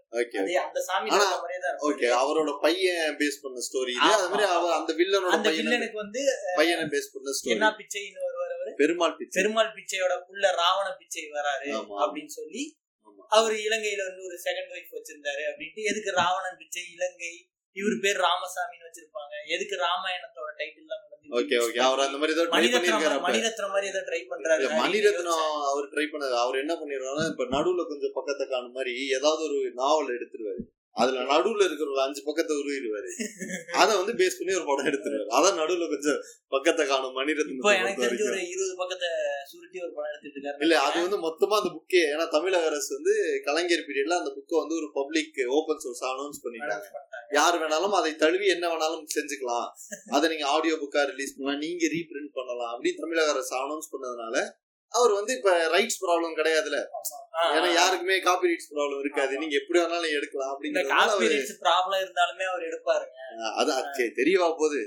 ஓகே அவரோட பையன் பேஸ் பண்ண ஸ்டோரி இது அது மாதிரி அவர் அந்த வில்லனோட வில்லனுக்கு வந்து பையனை பேஸ் பண்ண ஸ்டோரி என்ன பிச்சைன்னு வருவாரு அவரு? பெருமாள் பிச்சை. பெருமாள் பிச்சையோட புள்ள ராவண பிச்சை வராரு. அப்படின்னு சொல்லி. அவர் இலங்கையில வந்து ஒரு செகண்ட் ஒய்ஃப் வச்சிருந்தாரு அப்படின்ட்டு. எதுக்கு ராவணன் பிச்சை இலங்கை? இவர் பேர் ராமசாமின்னு வச்சிருப்பாங்க. எதுக்கு ராமாயணத்தோட டைட்டில் தான் ஓகே ஓகே அவர் அந்த மாதிரி ஏதோ ட்ரை பண்ணிருக்காரு மணிரத்னம் மாதிரி ஏதோ ட்ரை பண்றாரு. மணிரத்னம் அவர் ட்ரை பண்ணது அவர் என்ன பண்ணிடுவாருன்னா இப்ப நடுவுல கொஞ்சம் பக்கத்தை காணும் மாதிரி ஏதாவது ஒரு நாவல் எடுத்துருவாரு. அதுல நடுவுல இருக்கிற ஒரு அஞ்சு பக்கத்தை உருவிடுவாரு அத வந்து பேஸ் பண்ணி ஒரு படம் எடுத்துருவாரு. அதான் நடுவுல கொஞ்சம் பக்கத்தை காணும் மணிரத்னம் எனக்கு தெரிஞ்ச ஒரு இருபது பக்கத்தை சுருட்டி ஒரு படம் எடுத்துட்டு இல்ல அது வந்து மொத்தமா அந்த புக்கே ஏன்னா தமிழக அரசு வந்து கலைஞர் பீரியட்ல அந்த புக்கை வந்து ஒரு பப்ளிக் ஓபன் சோர்ஸ் அனௌன்ஸ் பண்ணிட்டாங்க. யார் வேணாலும் அதை தழுவி என்ன வேணாலும் செஞ்சுக்கலாம். அதை நீங்க ஆடியோ புக்கா ரிலீஸ் பண்ணலாம் நீங்க ரீபிரிண்ட் பண்ணலாம் அப்படின்னு தமிழக அரசு அனௌன்ஸ் பண்ணதுனால அவர் வந்து இப்ப ரைட்ஸ் ப்ராப்ளம் கிடையாதுல. ஏன்னா யாருக்குமே காப்பி ரைட்ஸ் ப்ராப்ளம் இருக்காது. நீங்க எப்படி வேணாலும் எடுக்கலாம் அப்படிங்கறதுனால காப்பி ரைட்ஸ் ப்ராப்ளம் இருந்தாலுமே அவர் எடுப்பாருங்க அஹ், அது அது சரி, தெரியவா போகுது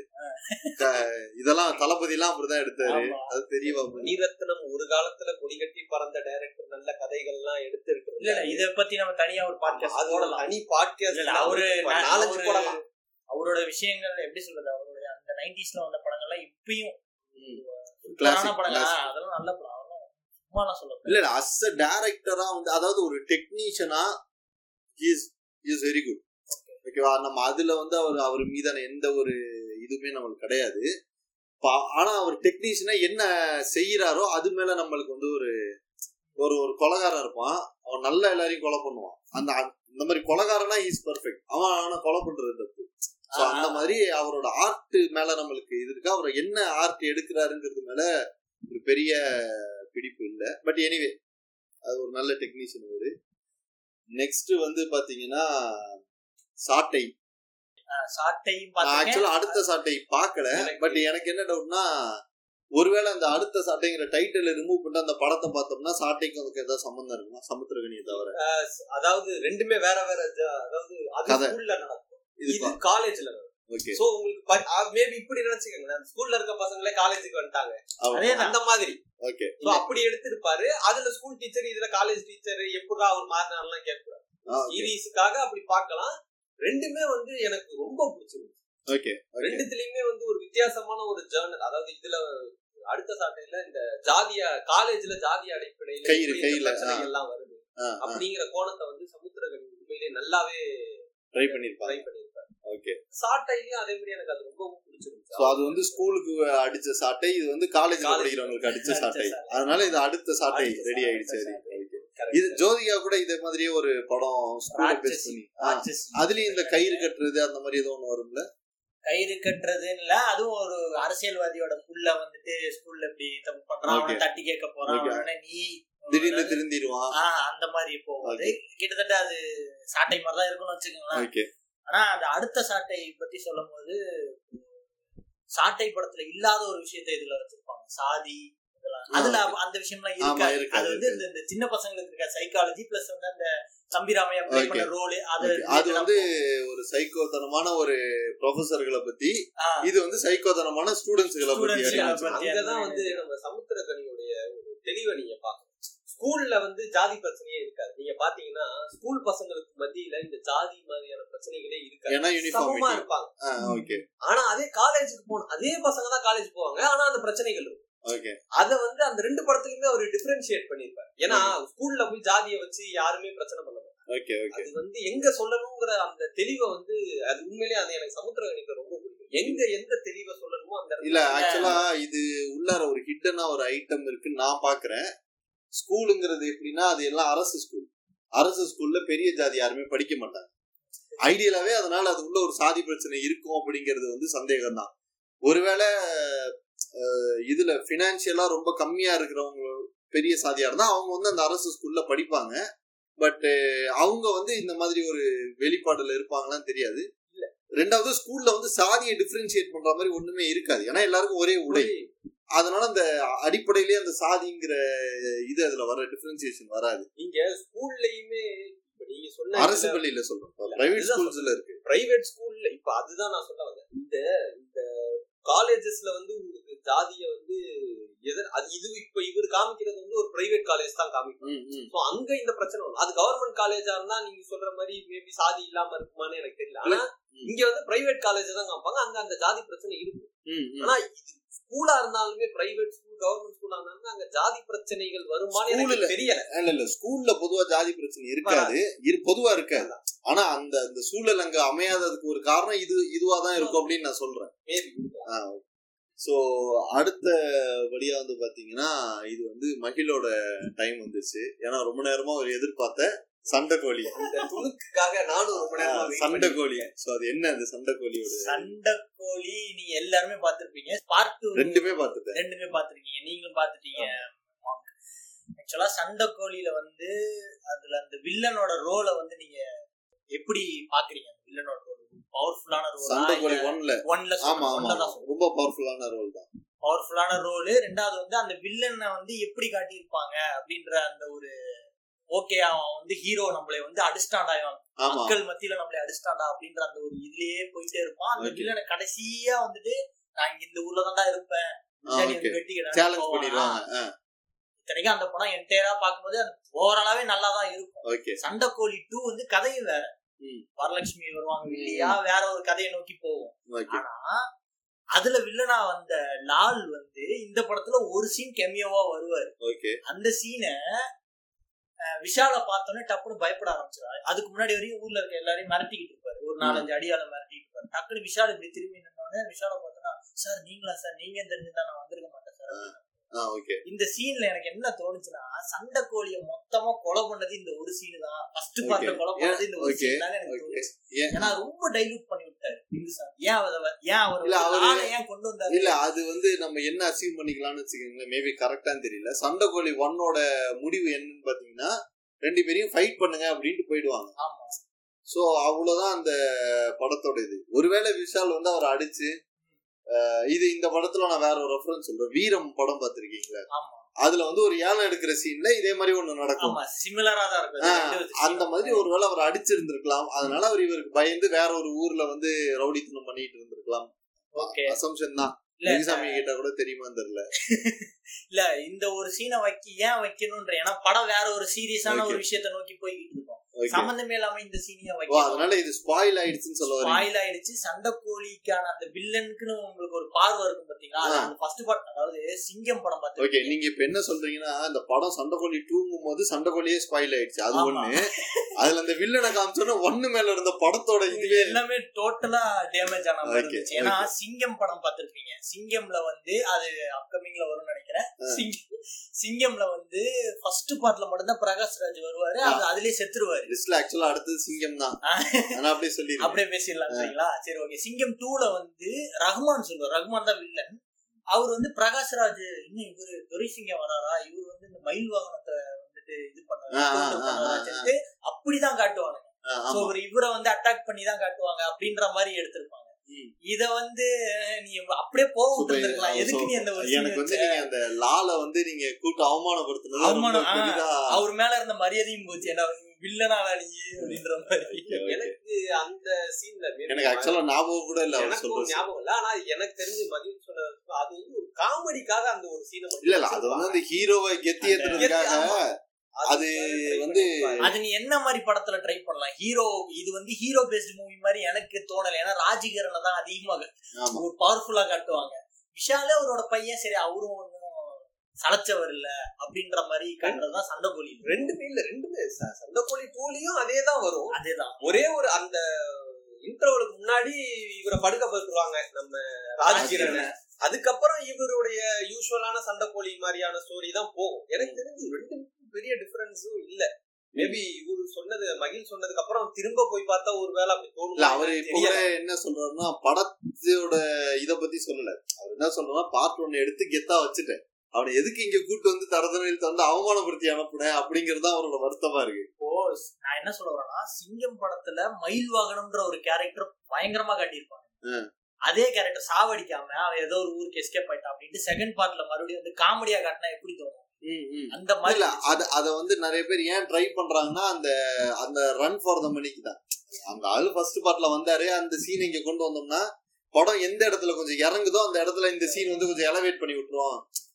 இதெல்லாம் தளபதி எல்லாம் அப்படிதான் எடுத்தாரு. அது தெரியவா போகுது மணிரத்னம் ஒரு காலத்துல கொடிகட்டி பறந்த டைரக்டர் நல்ல கதைகள்லாம் எடுத்து இல்ல இல்ல இத பத்தி நம்ம தனியா ஒரு பாட்காஸ்ட் அது ஒரு போடலாம். தனி பாட்காஸ்ட் அவரு நாலஞ்சு போடலாம். அவரோட விஷயங்கள் எப்படி சொல்றது? அவருடைய அந்த நைன்டிஸ்ல வந்த படங்கள்லாம் இப்பயும் படங்கள். அதெல்லாம் நல்ல படம். சும்மாலாம் சொல்ல இல்ல இல்ல அஸ் அ டேரக்டரா வந்து அதாவது ஒரு டெக்னீஷியனா இஸ் இஸ் வெரி குட் ஓகேவா நம்ம அதுல வந்து அவர் அவர் மீதான எந்த ஒரு இதுவுமே நம்மளுக்கு கிடையாது. ஆனா அவர் டெக்னீஷியனா என்ன செய்யறாரோ அது மேல நம்மளுக்கு வந்து ஒரு ஒரு ஒரு கொலகாரன் இருப்பான். அவன் நல்லா எல்லாரையும் கொலை பண்ணுவான். அந்த இந்த மாதிரி கொலகாரனா இஸ் பெர்ஃபெக்ட் அவன் அவனை கொலை பண்றது தப்பு. ஸோ அந்த மாதிரி அவரோட ஆர்ட் மேல நம்மளுக்கு இது இருக்கு? அவர் என்ன ஆர்ட் எடுக்கிறாருங்கிறது மேல ஒரு பெரிய பிடிப்பு இல்லை. பட் எனிவே அது ஒரு நல்ல டெக்னீஷியன் அவரு. நெக்ஸ்ட் வந்து பாத்தீங்கன்னா சாட்டை. ஆக்சுவலா அடுத்த சாட்டை பார்க்கல பட் எனக்கு என்ன டவுட்னா ஒருவேளை அந்த அடுத்த சாட்டைங்கிற டைட்டில் ரிமூவ் பண்ணிட்டு அந்த படத்தை பார்த்தோம்னா சாட்டைக்கும் அதுக்கு ஏதாவது சம்பந்தம் இருக்குமா? சமுத்திரகனியை தவிர. அதாவது ரெண்டுமே வேற வேற அதாவது அது. ஸ்கூல்ல நடக்கும். இது காலேஜ்ல சோ உங்களுக்கு மேபி இப்படி நினைச்சுக்கோங்களேன். ஸ்கூல்ல இருக்க பசங்களே காலேஜுக்கு வந்துட்டாங்க. அந்த மாதிரி. ஓகே So, அப்படி எடுத்திருப்பாரு. அதுல ஸ்கூல் டீச்சர் இதுல காலேஜ் டீச்சர் எப்படா அவர் மாறினார்லாம் கேட்கக்கூடாது. சீரீஸுக்காக அப்படி பார்க்கலாம். ரெண்டுமே வந்து எனக்கு ரொம்ப பிடிச்சிருக்கு ஓகே ரெண்டுத்துலயுமே வந்து ஒரு வித்தியாசமான ஒரு ஜேர்னல் அதாவது இதுல அடுத்த சாட்டையில இந்த ஜாதிய காலேஜ்ல ஜாதி அடிப்படையில பிரச்சனைகள் எல்லாம் வருது. அப்படிங்கிற கோணத்தை வந்து சமுத்திரகனி உண்மையிலேயே நல்லாவே ட்ரை பண்ணிருப்பாங்க ட்ரை பண்ணிருப்பாரு ஓகே சாட்டையிலயும் அதே மாதிரி எனக்கு அது ரொம்பவும் சோ பிடிச்சிருந்துச்சு அது வந்து ஸ்கூலுக்கு அடிச்ச சாட்டை இது வந்து College. படிக்கிறவங்களுக்கு அடிச்ச சாட்டை. அதனால இது அடுத்த சாட்டை ரெடி ஆயிடுச்சு. இது ஜோதிகா கூட இதே மாதிரியே ஒரு படம் பேஸ். பண்ணி. அதுலயும் இந்த கயிறு கட்டுறது அந்த மாதிரி ஏதோ ஒண்ணு வரும்ல கயிறு கட்டுறதுன்னு இல்ல அதுவும் ஒரு அரசியல்வாதியோட புள்ள வந்துட்டு ஸ்கூல்ல இப்படி தப்பு பண்றான். தட்டி கேட்க போறான் நீ திடீர்னு திருந்திடுவான் அந்த மாதிரி போகுது கிட்டத்தட்ட அது சாட்டை மாதிரி தான் இருக்கும்னு வச்சுக்கோங்களேன் ஆனா அந்த அடுத்த சாட்டை பத்தி சொல்லும் போது சாட்டை படத்துல இல்லாத ஒரு விஷயத்தை இதுல வச்சிருப்பாங்க சாதி இதெல்லாம். அதுல அந்த விஷயம்லாம் இருக்காது அது வந்து இந்த- இந்த சின்ன பசங்களுக்கு இருக்க சைக்காலஜி பிளஸ் வந்து அந்த தம்பிராமையா ப்ளே Okay. பண்ண ரோல் அது. அது வந்து ஒரு சைக்கோத்தனமான ஒரு ப்ரொஃபசர்களை பத்தி இது வந்து சைக்கோத்தனமான ஸ்டூடெண்ட்ஸ்களை பத்தி. அங்கதான் வந்து நம்ம சமுத்திரகனியுடைய ஒரு தெளிவை நீங்க பாக்கணும் ஸ்கூல்ல வந்து ஜாதி பிரச்சனையே இருக்காது. நீங்க பாத்தீங்கன்னா ஸ்கூல் பசங்களுக்கு மத்தியில இந்த ஜாதி மாதிரியான பிரச்சனைகளே இருக்காது. சமமா இருப்பாங்க. ஓகே ஆனா அதே காலேஜுக்கு போகணும். அதே பசங்க தான் காலேஜ் போவாங்க. ஆனா அந்த பிரச்சனைகள் இருக்கும். ஓகே அத வந்து அந்த ரெண்டு படத்துலயுமே அவர் டிஃபரன்ஷியேட் பண்ணிருப்பாரு ஏன்னா ஸ்கூல்ல போய் ஜாதியை வச்சு யாருமே பிரச்சனை பண்ண அது வந்து எங்க சொல்லணுங்கிற அந்த தெளிவை வந்து அது உண்மையிலேயே அது எனக்கு சமுத்திரகனிக்கு ரொம்ப பிடிக்கும். எங்க எந்த தெளிவை சொல்லணுமோ அந்த இல்ல ஆக்சுவலா இது உள்ளார ஒரு ஹிட்டனா ஒரு ஐட்டம் இருக்குன்னு நான் பாக்குறேன். ஸ்கூலுங்கிறது எப்படின்னா அது எல்லாம் அரசு ஸ்கூல். அரசு ஸ்கூல்ல பெரிய ஜாதி யாருமே படிக்க மாட்டாங்க. ஐடியலாவே அதனால அது உள்ள ஒரு சாதி பிரச்சனை இருக்கும் அப்படிங்கிறது வந்து சந்தேகம் தான் ஒருவேளை இதுல பினான்சியலா ரொம்ப கம்மியா இருக்கிறவங்க பெரிய சாதியா இருந்தா அவங்க வந்து அந்த அரசு ஸ்கூல்ல படிப்பாங்க. பட் அவங்க வந்து இந்த மாதிரி ஒரு வெளிப்பாடுல இருப்பாங்களான்னு தெரியாது. ரெண்டாவது ஸ்கூல்ல வந்து சாதியை டிஃபரன்ஷியேட் பண்ற மாதிரி ஒண்ணுமே இருக்காது. ஏன்னா எல்லாருக்கும் ஒரே உடை. அதனால அந்த அடிப்படையிலேயே அந்த சாதிங்கிற இது அதுல வர டிஃபரன்சியேஷன் வராது. நீங்க ஸ்கூல்லயுமே நீங்க சொன்ன அரசு பள்ளியில சொல்றோம். பிரைவேட் ஸ்கூல்ஸ்ல இருக்கு. பிரைவேட் ஸ்கூல்ல இப்ப அதுதான் நான் சொல்ல வந்தேன். இந்த இந்த காலேஜஸ்ல வந்து உங்களுக்கு ஜாதிய வந்து எதிர் அது இது இப்ப இவர் காமிக்கிறது வந்து ஒரு பிரைவேட் காலேஜ் தான் காமிக்கும். So, அங்க இந்த பிரச்சனை வரும். அது கவர்மெண்ட் காலேஜா இருந்தா நீங்க சொல்ற மாதிரி மேபி சாதி இல்லாம இருக்குமான்னு எனக்கு தெரியல. ஆனா. இங்க வந்து பிரைவேட் காலேஜ் தான் காமிப்பாங்க. அங்க அந்த ஜாதி பிரச்சனை இருக்கு. ஆனா இது ஸ்கூலா இருந்தாலுமே பிரைவேட் ஸ்கூல் கவர்மெண்ட் ஸ்கூலா இருந்தாலுமே அங்க ஜாதி பிரச்சனைகள் School எனக்கு தெரியல. இல்ல இல்ல ஸ்கூல்ல பொதுவா ஜாதி பிரச்சனை இருக்காது. இரு பொதுவா இருக்காது. ஆனா அந்த அந்த சூழல் அங்க அமையாததுக்கு ஒரு காரணம் இது இதுவா தான் இருக்கும் அப்படின்னு நான் சொல்றேன். சோ அடுத்த வழியா வந்து பாத்தீங்கன்னா இது வந்து மகிழோட டைம் வந்துச்சு. ஏன்னா ரொம்ப நேரமா ஒரு எதிர்பார்த்த சண்டைக்கோழி இந்த துணுக்குக்காக நானும் ரொம்ப நேரமா பண்ணிட்டு சண்டைக்கோழி சோ அது என்ன அந்த சண்டைக்கோழியோட சண்டைக்கோழி நீங்க எல்லாருமே பாத்திருப்பீங்க பார்ட் ரெண்டுமே பார்த்துட்டேன். ரெண்டுமே பாத்திருக்கீங்க நீங்களும் பாத்துட்டீங்க ஆக்சுவலா சண்டைக்கோழியில வந்து அதுல அந்த வில்லனோட ரோலை வந்து நீங்க எப்படி பாக்குறீங்க வில்லனோட ரோல் பவர்ஃபுல்லான ரோல் ஒன்ல. ஒன்ல ஆமா ஆமா ஒன்ல தான் ரொம்ப பவர்ஃபுல்லான ரோல் தான். பவர்ஃபுல்லான ரோல் ரெண்டாவது வந்து அந்த வில்லனை வந்து எப்படி காட்டியிருப்பாங்க அப்படின்ற அந்த ஒரு ஓகே அவன் வந்து ஹீரோ நம்மளை வந்து அடிஸ்டாண்டா இவன் மக்கள் மத்தியில நம்மளை அடிஸ்டாண்டா அப்படின்ற அந்த ஒரு இதுலயே போயிட்டே இருப்பான். அந்த. வில்லனை கடைசியா வந்துட்டு நான் இங்க இந்த ஊர்ல தான்டா இருப்பேன். இத்தனைக்கும் அந்த படம் என்டையரா பார்க்கும்போது அது ஓவராலாவே நல்லா தான் இருக்கும் ஓகே சண்டைக்கோழி டூ வந்து கதையும் வேற. வரலட்சுமி வருவாங்க இல்லையா? வேற ஒரு கதையை நோக்கி ஓகே ஆனா அதுல வில்லனா வந்த லால் வந்து இந்த படத்துல ஒரு சீன் கெமியோவா வருவாரு. ஓகே அந்த சீனை விஷால பார்த்தோன்னே டப்புன்னு பயப்பட ஆரம்பிச்சிடாரு அதுக்கு முன்னாடி வரையும் ஊர்ல இருக்க எல்லாரையும் மிரட்டிக்கிட்டு இருப்பாரு. ஒரு நாலஞ்சு அடியால மிரட்டிட்டு இருப்பாரு. டக்குனு விஷால் இப்படி திரும்பி நின்னோடனே விஷால பார்த்தோன்னா சார் நீங்களா சார்? நீங்க தெரிஞ்சிருந்தா நான் வந்திருக்க மாட்டேன் சார். இந்த சீன்ல எனக்கு என்ன தோணுச்சுன்னா சண்டை கோழிய மொத்தமா கொலை பண்ணது இந்த ஒரு சீன் தான். ஃபர்ஸ்ட் பார்ட்ல. கொலை பண்ணது இந்த ஒரு. சீன் தான் எனக்கு தோணுச்சு. ஏன்னா ரொம்ப டைலூட் பண்ணி விட்டாரு. ஏன் அவ ஏன் அவர் அவரு- ஏன் கொண்டு வந்தாரு? இல்ல அது வந்து நம்ம என்ன அசீவ் பண்ணிக்கலாம்னு வச்சுக்கோங்களேன் மேபி கரெக்டான்னு தெரியல. சண்டை கோழி ஒன்னோட முடிவு என்னன்னு பாத்தீங்கன்னா ரெண்டு பேரையும் ஃபைட் பண்ணுங்க அப்படின்ட்டு போயிடுவாங்க. ஆமா. சோ அவ்வளவுதான் அந்த படத்தோட இது ஒருவேளை விஷால் வந்து அவரை அடிச்சு இது இந்த படத்துல நான் வேற ஒரு ரெஃபரன்ஸ் சொல்றேன். வீரம் படம் பார்த்திருக்கீங்களா? அதுல வந்து ஒரு யானை எடுக்கிற சீன்ல இதே மாதிரி ஒண்ணு நடக்கும். சிமிலரா தான் இருக்கும். scene. அந்த மாதிரி ஒருவேளை அவர் அடிச்சிருந்திருக்கலாம். அதனால அவர் இவருக்கு பயந்து வேற ஒரு ஊர்ல வந்து ரவுடித்தனம் பண்ணிட்டு இருந்திருக்கலாம். ஓகே. அசம்ஷன் தான். இல்ல சாமி கிட்ட கூட தெரியுமான்னு தெரியல. இல்ல இந்த ஒரு சீனை வைக்க ஏன் வைக்கணும்ன்ற ஏன்னா படம் வேற ஒரு சீரியஸான. ஒரு விஷயத்த நோக்கி போய்கிட்டு இருக்கோம். சம்பந்தமே இல்லாம இந்த சீனியா அதனால இது ஸ்பாயில் ஆயிடுச்சுன்னு சொல்ல ஸ்பாயில் ஆயிடுச்சு. சண்டை கோழிக்கான அந்த வில்லனுக்குன்னு உங்களுக்கு ஒரு பார்வை இருக்கும் பாத்தீங்களா. அந்த ஃபர்ஸ்ட் பார்ட் அதாவது சிங்கம் படம் ஓகே பார்த்து நீங்க இப்ப என்ன சொல்றீங்கன்னா இந்த படம் சண்டைக்கோழி தூங்கும் போது சண்டைக்கோழியே ஸ்பாயில் ஆயிடுச்சு. அது. ஒண்ணு. அதுல அந்த வில்லனை காமிச்சோன்னா ஒண்ணு மேல இருந்த படத்தோட இதுவே எல்லாமே டோட்டலா டேமேஜ் ஆன மாதிரி ஏன்னா சிங்கம் படம் பார்த்திருப்பீங்க. சிங்கம்ல வந்து அது அப்கமிங்ல வரும்னு நினைக்கிறேன். சிங்கம் சிங்கம்ல வந்து ஃபர்ஸ்ட் பார்ட்ல மட்டும்தான் பிரகாஷ் ராஜ் வருவாரு அது அதுலயே செத்துருவாரு. லிஸ்ட்ல ஆக்சுவலா அடுத்தது சிங்கம் தான். நான் அப்படியே சொல்லிருக்கேன் அப்படியே பேசிடலாம் சரிங்களா? சரி ஓகே சிங்கம் டூல வந்து ரஹ்மான் சொல்லுவார். ரஹ்மான் தான் வில்லன் அவர் வந்து பிரகாஷ்ராஜ் இன்னும் இவரு துரை சிங்கம் வராரா? இவர் வந்து இந்த மயில் வாகனத்தை வந்துட்டு இது பண்ணாரு அப்படிதான் காட்டுவாங்க. இவர் வந்து அட்டாக் பண்ணி தான் காட்டுவாங்க அப்படின்ற மாதிரி எடுத்திருப்பாங்க. இத வந்து நீ அப்படியே போக. விட்டுருக்கலாம் எதுக்கு நீ அந்த ஒரு எனக்கு வந்து? நீங்க அந்த லால வந்து நீங்க கூட்டு அவமானப்படுத்தினது ரொம்ப அவமானம், அவர் மேல இருந்த மரியாதையும் போச்சு. ஏன்னா வில்லனாடா நீ அப்படின்ற மாதிரி. எனக்கு அந்த சீன்ல எனக்கு ஆக்சுவலா ஞாபகம் கூட இல்ல ஞாபகம் இல்ல ஆனா எனக்கு தெரிஞ்சு மகிழ் சொன்னது அது வந்து ஒரு காமெடிக்காக அந்த ஒரு சீனை இல்ல இல்ல அது வந்து அந்த ஹீரோவை கெத்தி ஏத்துறதுக்காக. அது வந்து அது நீ என்ன மாதிரி படத்துல ட்ரை பண்ணலாம்? ஹீரோ இது வந்து ஹீரோ பேஸ்ட் மூவி மாதிரி எனக்கு தோணல. ஏன்னா ராஜிகரனை தான் அதிகமாக ஒரு பவர்ஃபுல்லா காட்டுவாங்க. விஷாலே அவரோட பையன் சரி அவரும் சளைச்சவர் இல்ல அப்படின்ற மாதிரி காட்டுறதுதான் சண்டை கோழி ரெண்டுமே இல்ல ரெண்டுமே சண்டைக்கோழி டூலையும் அதே தான் வரும். அதேதான். ஒரே ஒரு அந்த இன்டர்வலுக்கு முன்னாடி இவரை படுக்க போட்டுருவாங்க நம்ம ராஜ்கிரணை அதுக்கப்புறம் இவருடைய யூஸ்வலான சண்டைக்கோழி மாதிரியான ஸ்டோரி தான் போகும். எனக்கு தெரிஞ்சு ரெண்டு பெரிய டிஃபரன்ஸும் இல்ல. மேபி இவரு சொன்னது மகிழ் சொன்னதுக்கு அப்புறம் திரும்ப போய் பார்த்தா ஒரு வேலை அப்படி தோணும் இல்ல அவரு என்ன சொல்றாருன்னா படத்தோட இத பத்தி சொல்லல. அவர் என்ன சொல்றாருன்னா பார்ட் ஒன்னு எடுத்து கெத்தா வச்சுட்டேன். அவனை எதுக்கு இங்க கூட்டு வந்து தரதனையில் தந்து அவமானப்படுத்தி அனுப்புனேன் அப்படிங்கறது அவரோட வருத்தமா இருக்கு. இப்போ நான் என்ன சொல்ல வரேன்னா சிங்கம் படத்துல மயில் வாகனம்ன்ற ஒரு கேரக்டர் பயங்கரமா காட்டியிருப்பாங்க. அதே கேரக்டர் சாவடிக்காம அவன் ஏதோ ஒரு ஊருக்கு எஸ்கேப் ஆயிட்டான் அப்படின்ட்டு செகண்ட் பார்ட்ல மறுபடியும் வந்து காமெடியா காட்டினா எப்படி தோணும்? அந்த மாதிரி இல்ல அத அத வந்து நிறைய பேர் ஏன் ட்ரை பண்றாங்கன்னா அந்த அந்த ரன் ஃபார் த மணிக்கு தான். அந்த ஆளு ஃபர்ஸ்ட் பார்ட்ல வந்தாரு அந்த சீன் இங்க கொண்டு வந்தோம்னா படம் எந்த இடத்துல கொஞ்சம் இறங்குதோ அந்த இடத்துல இந்த சீன் வந்து கொஞ்சம் எலவேட் பண்ணி விட்டுருவோம் ஏ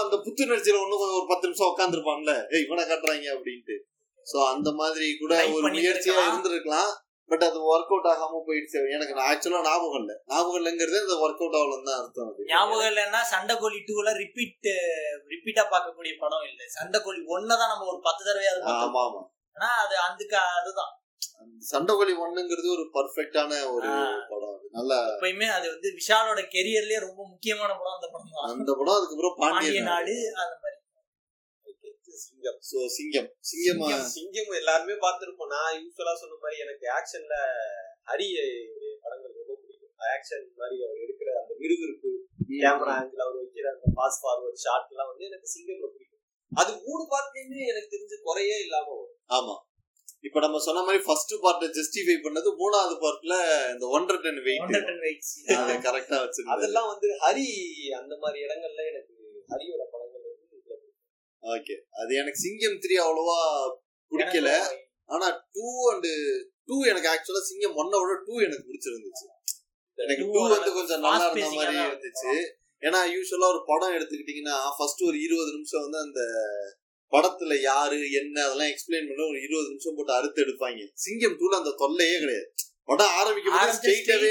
அந்த புத்துணர்ச்சியில ஒண்ணு கொஞ்சம் ஒரு பத்து நிமிஷம் உட்காந்துருப்பான்ல ஏய் இவனை காட்டுறாங்க அப்படின்ட்டு. சோ அந்த மாதிரி கூட ஒரு முயற்சியா. இருந்திருக்கலாம். பட் அது ஒர்க் அவுட் ஆகாம போயிடுச்சு. எனக்கு ஆக்சுவலா ஞாபகம் இல்ல. ஞாபகம் இல்லைங்கிறது அந்த ஒர்க் அவுட் ஆகலன்னு தான் அர்த்தம் அது. ஞாபகம் இல்லைன்னா சண்டைக்கோழி டூல ரிப்பீட் ரிப்பீட்டா பார்க்கக்கூடிய படம் இல்ல. சண்டைக்கோழி ஒன்னதான் நம்ம ஒரு பத்து தடவையாவது ஆமா ஆமா. ஆனா அது அதுக்கு அதுதான். சண்டைக்கோழி ஒண்ணுங்கிறது ஒரு பர்ஃபெக்டான ஒரு. படம். அது நல்லா எப்பயுமே அது வந்து விஷாலோட கெரியர்லயே ரொம்ப முக்கியமான படம் அந்த படம் தான். அந்த படம் அதுக்கப்புறம் பாண்டிய நாடு அந்த மாதிரி. சிங்கம். சோ சிங்கம். சிங்கம் சிங்கம். எல்லாருமே பார்த்திருப்போம். நான் யூஸ்வலா சொன்ன மாதிரி எனக்கு ஆக்ஷன்ல ஹரி படங்கள் ரொம்ப பிடிக்கும். ஆக்ஷன் மாதிரி அவர் எடுக்கிற அந்த விறுவிறுப்பு கேமரா ஆங்கிள் அவர் வைக்கிற அந்த பாஸ் ஃபார்வர்ட் ஷாட் எல்லாம் வந்து எனக்கு சிங்கம்ல பிடிக்கும். அது மூணு பார்ட்லயுமே எனக்கு தெரிஞ்ச குறையே இல்லாம வரும். ஆமா. இப்ப நம்ம சொன்ன மாதிரி ஃபர்ஸ்ட் பார்ட்ட ஜஸ்டிஃபை பண்ணது மூணாவது பார்ட்ல இந்த ஒன்றரை டன் வெயிட் ஒன்றரை டன் வெயிட்ஸ் அதை கரெக்டா வச்சிருந்தாரு அதெல்லாம் வந்து ஹரி அந்த மாதிரி இடங்கள்ல எனக்கு ஹரியோட படங்கள் வந்து. ஓகே அது எனக்கு சிங்கம் த்ரீ அவ்வளவா பிடிக்கல. ஆனா டூ அண்ட் டூ எனக்கு ஆக்சுவலா சிங்கம் ஒன்ன விட டூ எனக்கு பிடிச்சிருந்துச்சு. எனக்கு டூ வந்து கொஞ்சம் நல்லா இருந்த மாதிரி இருந்துச்சு. ஏன்னா யூஸ்வலா ஒரு படம் எடுத்துக்கிட்டீங்கன்னா ஃபர்ஸ்ட் ஒரு இருபது நிமிஷம் வந்து அந்த படத்துல யாரு என்ன அதெல்லாம் எக்ஸ்பிளைன் பண்ண ஒரு இருபது நிமிஷம் போட்டு அறுத்து எடுப்பாங்க. சிங்கம் டூல அந்த தொல்லையே கிடையாது. படம் ஆரம்பிக்கும் ஸ்ட்ரெயிட்டாவே.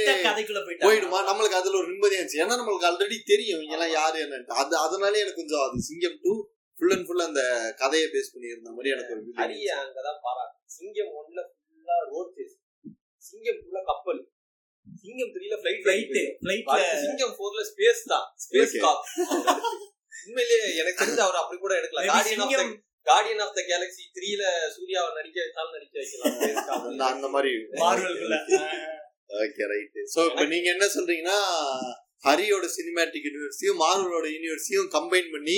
போயிடுமா? நம்மளுக்கு அதுல ஒரு நிம்மதியாச்சு ஏன்னா நம்மளுக்கு ஆல்ரெடி தெரியும் இவங்க எல்லாம் யாரு என்னன்ட்டு. அது அதனாலே எனக்கு கொஞ்சம் அது சிங்கம் டூ ஃபுல் அண்ட் ஃபுல் அந்த கதையை பேஸ் பண்ணி இருந்த மாதிரி எனக்கு ஒரு ஹரிய அங்கதான் பாராட்டு சிங்கம் ஒன்ல ஃபுல்லா ரோட் சேஸ் சிங்கம் ஃபுல்லா கப்பல். சிங்கம் த்ரீல Flight, பிளைட் flightல சிங்கம் போர்ல ஸ்பேஸ் தான். ஸ்பேஸ். காப் உண்மையிலேயே எனக்கு தெரிஞ்சு அவர் அப்படி கூட எடுக்கலாம் guardian of Singam guardian of the galaxy த்ரீல சூர்யாவை நடிக்க வச்சாலும் நடிக்க வைக்கலாம். அந்த மாதிரி. மார்வல்குள்ள ஓகே ரைட் சோ இப்போ நீங்க என்ன சொல்றீங்கன்னா ஹரியோட சினிமேட்டிக் யூனிவர்ஸையும் மார்வலோட யூனிவர்ஸையும் கம்பைன் பண்ணி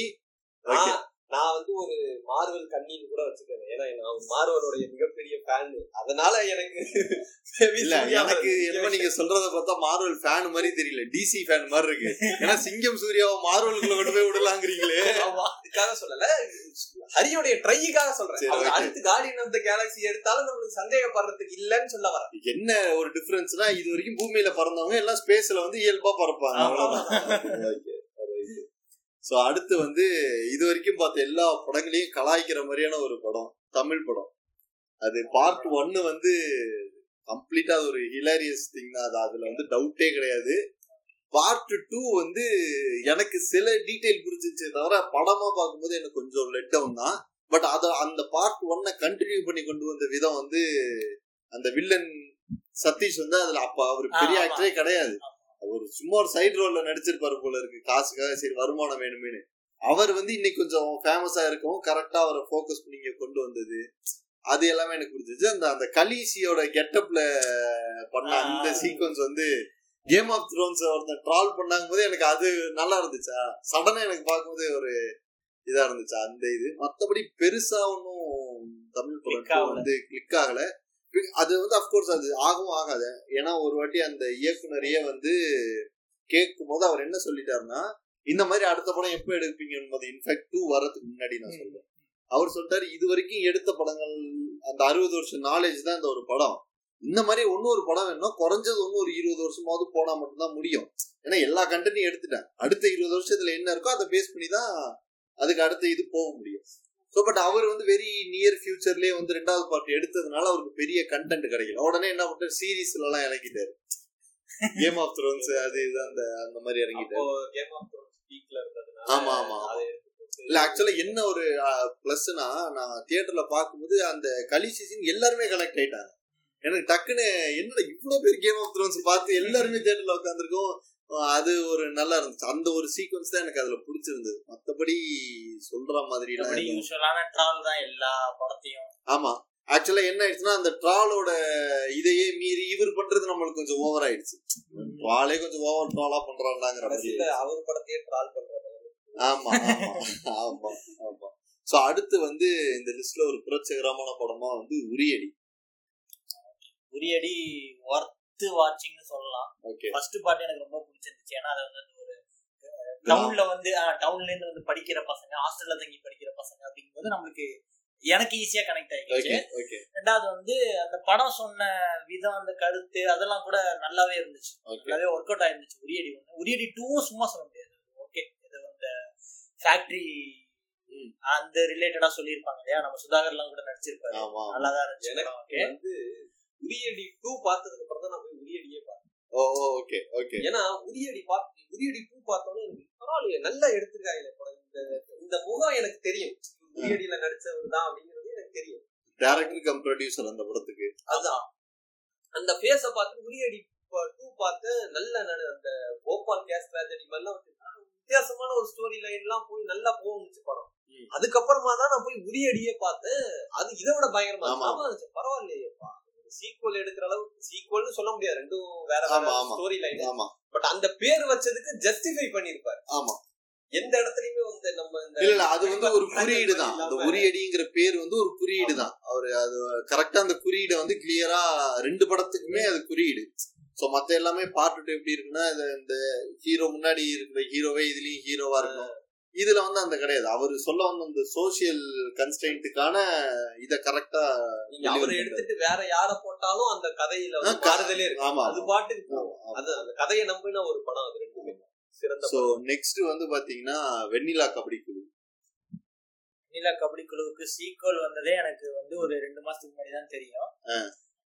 நான் வந்து ஒரு மார்வல் கண்ணின்னு கூட வச்சுக்கிறேன் ஏன்னா நான் மார்வலோடைய மிகப்பெரிய ஃபேன் அதனால எனக்கு இல்ல எனக்கு என்ன நீங்க சொல்றத பார்த்தா மார்வல் ஃபேன் மாதிரி தெரியல. டிசி ஃபேன் மாதிரி இருக்கு. ஏன்னா சிங்கம் சூர்யாவை மார்வலுக்குள்ள கொண்டு போய் விடலாங்கிறீங்களே. அதுக்காக சொல்லல. ஹரியோடைய ட்ரைக்காக சொல்றேன். அடுத்து கார்டியன் ஆஃப் த கேலக்ஸி எடுத்தாலும் நம்மளுக்கு சந்தேகப்படுறதுக்கு இல்லன்னு சொல்ல வரேன். என்ன ஒரு டிஃபரன்ஸ்னா இது வரைக்கும் பூமியில பறந்தவங்க எல்லாம் ஸ்பேஸ்ல வந்து இயல்பா பறப்பாங்க. அவ்வளவுதான். சோ அடுத்து வந்து இது வரைக்கும் பார்த்த எல்லா படங்களையும் கலாய்க்கிற மாதிரியான ஒரு படம் தமிழ் படம். அது பார்ட் ஒன்னு வந்து கம்ப்ளீட்டா அது ஒரு ஹிலாரியஸ் திங் தான். அது அதுல வந்து டவுட்டே கிடையாது. பார்ட் டூ வந்து எனக்கு சில டீடைல் புரிஞ்சிச்சே தவிர படமா பார்க்கும்போது எனக்கு கொஞ்சம் லெட் டவுன் தான். பட் அத அந்த பார்ட் ஒன்னை கண்டினியூ பண்ணி கொண்டு வந்த விதம் வந்து அந்த வில்லன் சதீஷ் வந்து அதுல அப்ப அவர் பெரிய. ஆக்டரே கிடையாது. அவர் சும்மா ஒரு சைடு ரோல்ல நடிச்சிருப்பாரு போல இருக்கு. காசுக்காக சரி வருமானம் வேணுமேனு அவர் வந்து இன்னைக்கு கொஞ்சம் ஃபேமஸா இருக்கவும் கரெக்டா அவரை ஃபோக்கஸ் பண்ணி கொண்டு வந்தது. அது எல்லாமே எனக்கு பிடிச்சிச்சு அந்த அந்த கலீசியோட கெட்டப்ல பண்ண அந்த. சீக்வன்ஸ் வந்து கேம் ஆஃப் த்ரோன்ஸ் ஒருத்தன் ட்ரால் பண்ணாங்க போது எனக்கு அது நல்லா இருந்துச்சா? சடனா எனக்கு பார்க்கும்போது ஒரு இதா இருந்துச்சு? அந்த இது. மத்தபடி பெருசா ஒன்றும் தமிழ் படம். வந்து கிளிக் ஆகல. அது வந்து அப்கோர்ஸ் அது ஆகவும் ஆகாது. ஏன்னா ஒரு வாட்டி அந்த இயக்குனரையே வந்து கேட்கும் போது அவர் என்ன சொல்லிட்டாருன்னா இந்த மாதிரி அடுத்த படம் எப்போ எடுப்பீங்க என்பது இன்ஃபேக்ட் டூ வரதுக்கு முன்னாடி நான் சொல்றேன். அவர் சொல்லிட்டாரு இது வரைக்கும் எடுத்த படங்கள் அந்த அறுபது வருஷம் நாலேஜ் தான் இந்த ஒரு படம். இந்த மாதிரி ஒன்னும் ஒரு படம் வேணும்னா குறைஞ்சது ஒன்னும் ஒரு இருபது வருஷமாவது போனா மட்டும்தான் முடியும். ஏன்னா எல்லா கண்டென்ட்டையும் எடுத்துட்டேன். அடுத்த இருபது வருஷத்துல என்ன இருக்கோ அதை பேஸ் பண்ணி தான் அதுக்கு அடுத்த இது போக முடியும். ஸோ பட் அவர் வந்து வெரி நியர் ஃபியூச்சர்லயே வந்து ரெண்டாவது பார்ட் எடுத்ததுனால அவருக்கு பெரிய கண்டென்ட் கிடைக்கல. உடனே என்ன பண்ணிட்டாரு? சீரீஸ்ல எல்லாம் இறங்கிட்டாரு. கேம் ஆஃப் த்ரோன்ஸ் அது இது அந்த அந்த மாதிரி இறங்கிட்டாரு. கேம் ஆஃப் த்ரோன்ஸ் பீக்ல இருந்ததுனால ஆமா, ஆமா, இல்ல ஆக்சுவலா என்ன ஒரு பிளஸ்னா நான் தியேட்டர்ல பார்க்கும்போது அந்த களி சீசன் எல்லாருமே கனெக்ட் ஆயிட்டாங்க. எனக்கு டக்குன்னு என்னடா இவ்வளவு பேர் கேம் ஆஃப் த்ரோன்ஸ் பார்த்து எல்லாருமே தியேட்டர்ல உட்காந்துருக்கோம் அது ஒரு நல்லா இருந்துச்சு. அந்த ஒரு சீக்வன்ஸ் தான் எனக்கு அதுல பிடிச்சிருந்தது. மத்தபடி சொல்ற மாதிரி யூஸ்வலான ட்ராவல் தான் எல்லா படத்தையும். ஆமா. ஆக்சுவலா என்ன ஆயிடுச்சுன்னா அந்த ட்ராலோட இதையே மீறி இவர் பண்றது நம்மளுக்கு கொஞ்சம் ஓவர் ஆயிடுச்சு. ட்ராலே கொஞ்சம் ஓவர் ட்ராலா மாதிரி கடைசியில அவர் படத்தையே ட்ரால் பண்றது ஆமா ஆமா ஆமா சோ அடுத்து வந்து இந்த லிஸ்ட்ல ஒரு புரட்சிகரமான படமா வந்து உரியடி. உரியடி ஒர்த்து வாட்சிங்னு சொல்லலாம். ஃபர்ஸ்ட் பார்ட் எனக்கு ரொம்ப பிடிச்சிருந்துச்சு. ஏன்னா அது வந்து ஒரு டவுன்ல வந்து டவுன்ல இருந்து வந்து படிக்கிற பசங்க ஹாஸ்டல்ல தங்கி படிக்கிற பசங்க அப்படிங்கும்போது நம்மளுக்கு எனக்கு ஈஸியா கனெக்ட் ஓகே ரெண்டாவது வந்து அந்த படம் சொன்ன விதம் அந்த கருத்து அதெல்லாம் கூட நல்லாவே இருந்துச்சு. நல்லாவே ஒர்க் அவுட் ஆயிருந்துச்சு. உரியடி ஒன்று உரியடி டூவும் சும்மா சொல்ல முடியாது. ஓகே இது அந்த ஃபேக்டரி. அந்த ரிலேட்டடா சொல்லியிருப்பாங்க இல்லையா? நம்ம சுதாகர்லாம் கூட நடிச்சிருப்பாரு. நல்லா தான் இருந்துச்சு எனக்கு. வந்து உரியடி டூ பார்த்ததுக்கு அப்புறம் தான் நான் போய் உரியடியே பார்த்தேன். Oh okay okay. ஏன்னா உரியடி பார்த்து உரியடி டூ பார்த்தோன்னே எனக்கு பரவாயில்லையே நல்லா எடுத்துருக்காங்க படம். இந்த இந்த முகம் எனக்கு தெரியும். உரியடியில நடிச்சவர் தான் அப்படிங்கிறது எனக்கு தெரியும். டைரக்டர் கம் ப்ரொடியூசர் அந்த படத்துக்கு. அதுதான் அந்த ஃபேஸ பார்த்து உரியடி டூ பார்த்து நல்ல அந்த போபால் கேஸ் ட்ராஜடி மாதிரிலாம் வித்தியாசமான ஒரு ஸ்டோரி லைன் எல்லாம் போய் நல்லா போகுச்சு படம். அதுக்கப்புறமா தான் நான் போய் உரியடியே பார்த்தேன். அது இதை விட பயங்கரமா பரவாயில்லையேப்பா. சீக்வல் எடுக்கிற அளவுக்கு சீக்வல்னு சொல்ல முடியாது. ரெண்டும் வேற. ஸ்டோரி லைன் ஆமா. பட் அந்த பேர் வச்சதுக்கு ஜஸ்டிஃபை பண்ணிருப்பாரு ஆமா. எந்த இடத்துலயுமே வந்து நம்ம இல்ல அது வந்து ஒரு குறியீடு தான். அந்த உரியடிங்கிற பேர் வந்து ஒரு குறியீடு தான். அவரு அது கரெக்டா அந்த குறியீடை வந்து கிளியரா ரெண்டு படத்துக்குமே அது குறியீடு. சோ மத்த எல்லாமே பார்த்துட்டு எப்படி இருக்குன்னா இந்த ஹீரோ முன்னாடி இருக்கிற ஹீரோவே இதுலயும் ஹீரோவா இருக்கும் இதுல வந்து அந்த கிடையாது. அவர் சொல்ல வந்த அந்த சோசியல் கன்ஸ்டன்ட்டுக்கான இத கரெக்டா அவரை எடுத்துட்டு வேற யார போட்டாலும் அந்த கதையில மாறுதலே இருக்கு. ஆமா அது போகும். அது அந்த கதையை நம்பின ஒரு படம் அது ரெண்டுமே. சிறந்த சோ நெக்ஸ்ட் வந்து பாத்தீங்கன்னா வெண்ணிலா கபடி குழு. நீலா கபடி குழுவுக்கு சீக்வல் வந்ததே எனக்கு வந்து ஒரு ரெண்டு மாசத்துக்கு முன்னாடி தான் தெரியும்.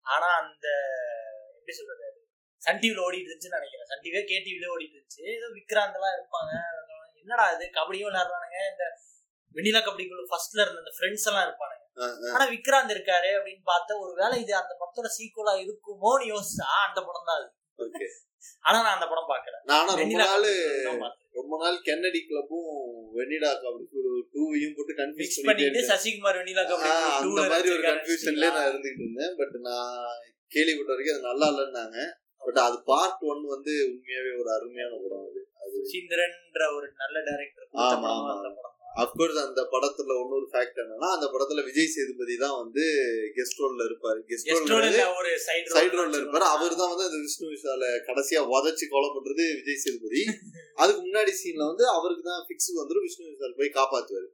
ஆனா அந்த எப்படி சொல்றது சன் டிவில ஓடிட்டு இருந்துச்சுன்னு நினைக்கிறேன். சன் டிவியே கே டிவில ஓடிட்டு இருந்துச்சு. ஏதோ விக்ராந்த் எல்லாம் இருப்பாங்க. என்னடா இது? கபடியும் விளையாடுறானுங்க. இந்த வெண்ணிலா கபடி குழு ஃபர்ஸ்ட்ல இருந்த அந்த ஃப்ரெண்ட்ஸ் எல்லாம் இருப்பானுங்க. ஆனா விக்ராந்த் இருக்காரு அப்படின்னு பார்த்தா ஒரு வேளை இது அந்த படத்தோட சீக்குவலா இருக்குமோன்னு யோசிச்சா அந்த படம் தான் அது. ஆனா நான் அந்த படம் பாக்கல நானும் ரொம்ப வெண்ணிலா நாள். ரொம்ப நாள் கென்னடி கிளப்பும் வெண்ணிடா கபடி டூவையும் போட்டு கன்ஃபியூஸ் பண்ணிட்டு சசிகுமார் வெண்ணிலா கபடி அந்த மாதிரி ஒரு வச்சிருக்காரு கன்ஃபியூஷன்லயே நான் இருந்துகிட்டு இருந்தேன். பட் நான் கேள்விப்பட்ட வரைக்கும் அது நல்லா இல்லைன்னாங்க. பட் அது பார்ட் ஒன் வந்து உண்மையாவே ஒரு அருமையான படம் அது. சுசீந்திரன்ற ஒரு நல்ல டைரக்டர் ஆமா, ஆமா. அப்கோர்ஸ் அந்த படத்துல இன்னொரு ஃபேக்ட் என்னன்னா அந்த படத்துல விஜய் சேதுபதி தான் வந்து கெஸ்ட் ரோல்ல இருப்பாரு. கெஸ்ட் Guest ரோல் role இல்ல, ஒரு சைடு சைடு ரோல்ல இருப்பாரு. அவர் தான் வந்து அந்த விஷ்ணு விஷால கடைசியா உதச்சு கொலை பண்றது விஜய் சேதுபதி. அதுக்கு முன்னாடி சீன்ல வந்து அவருக்கு தான் பிக்ஸ் வந்துரும். விஷ்ணு விஷால் போய் காப்பாத்துவாரு.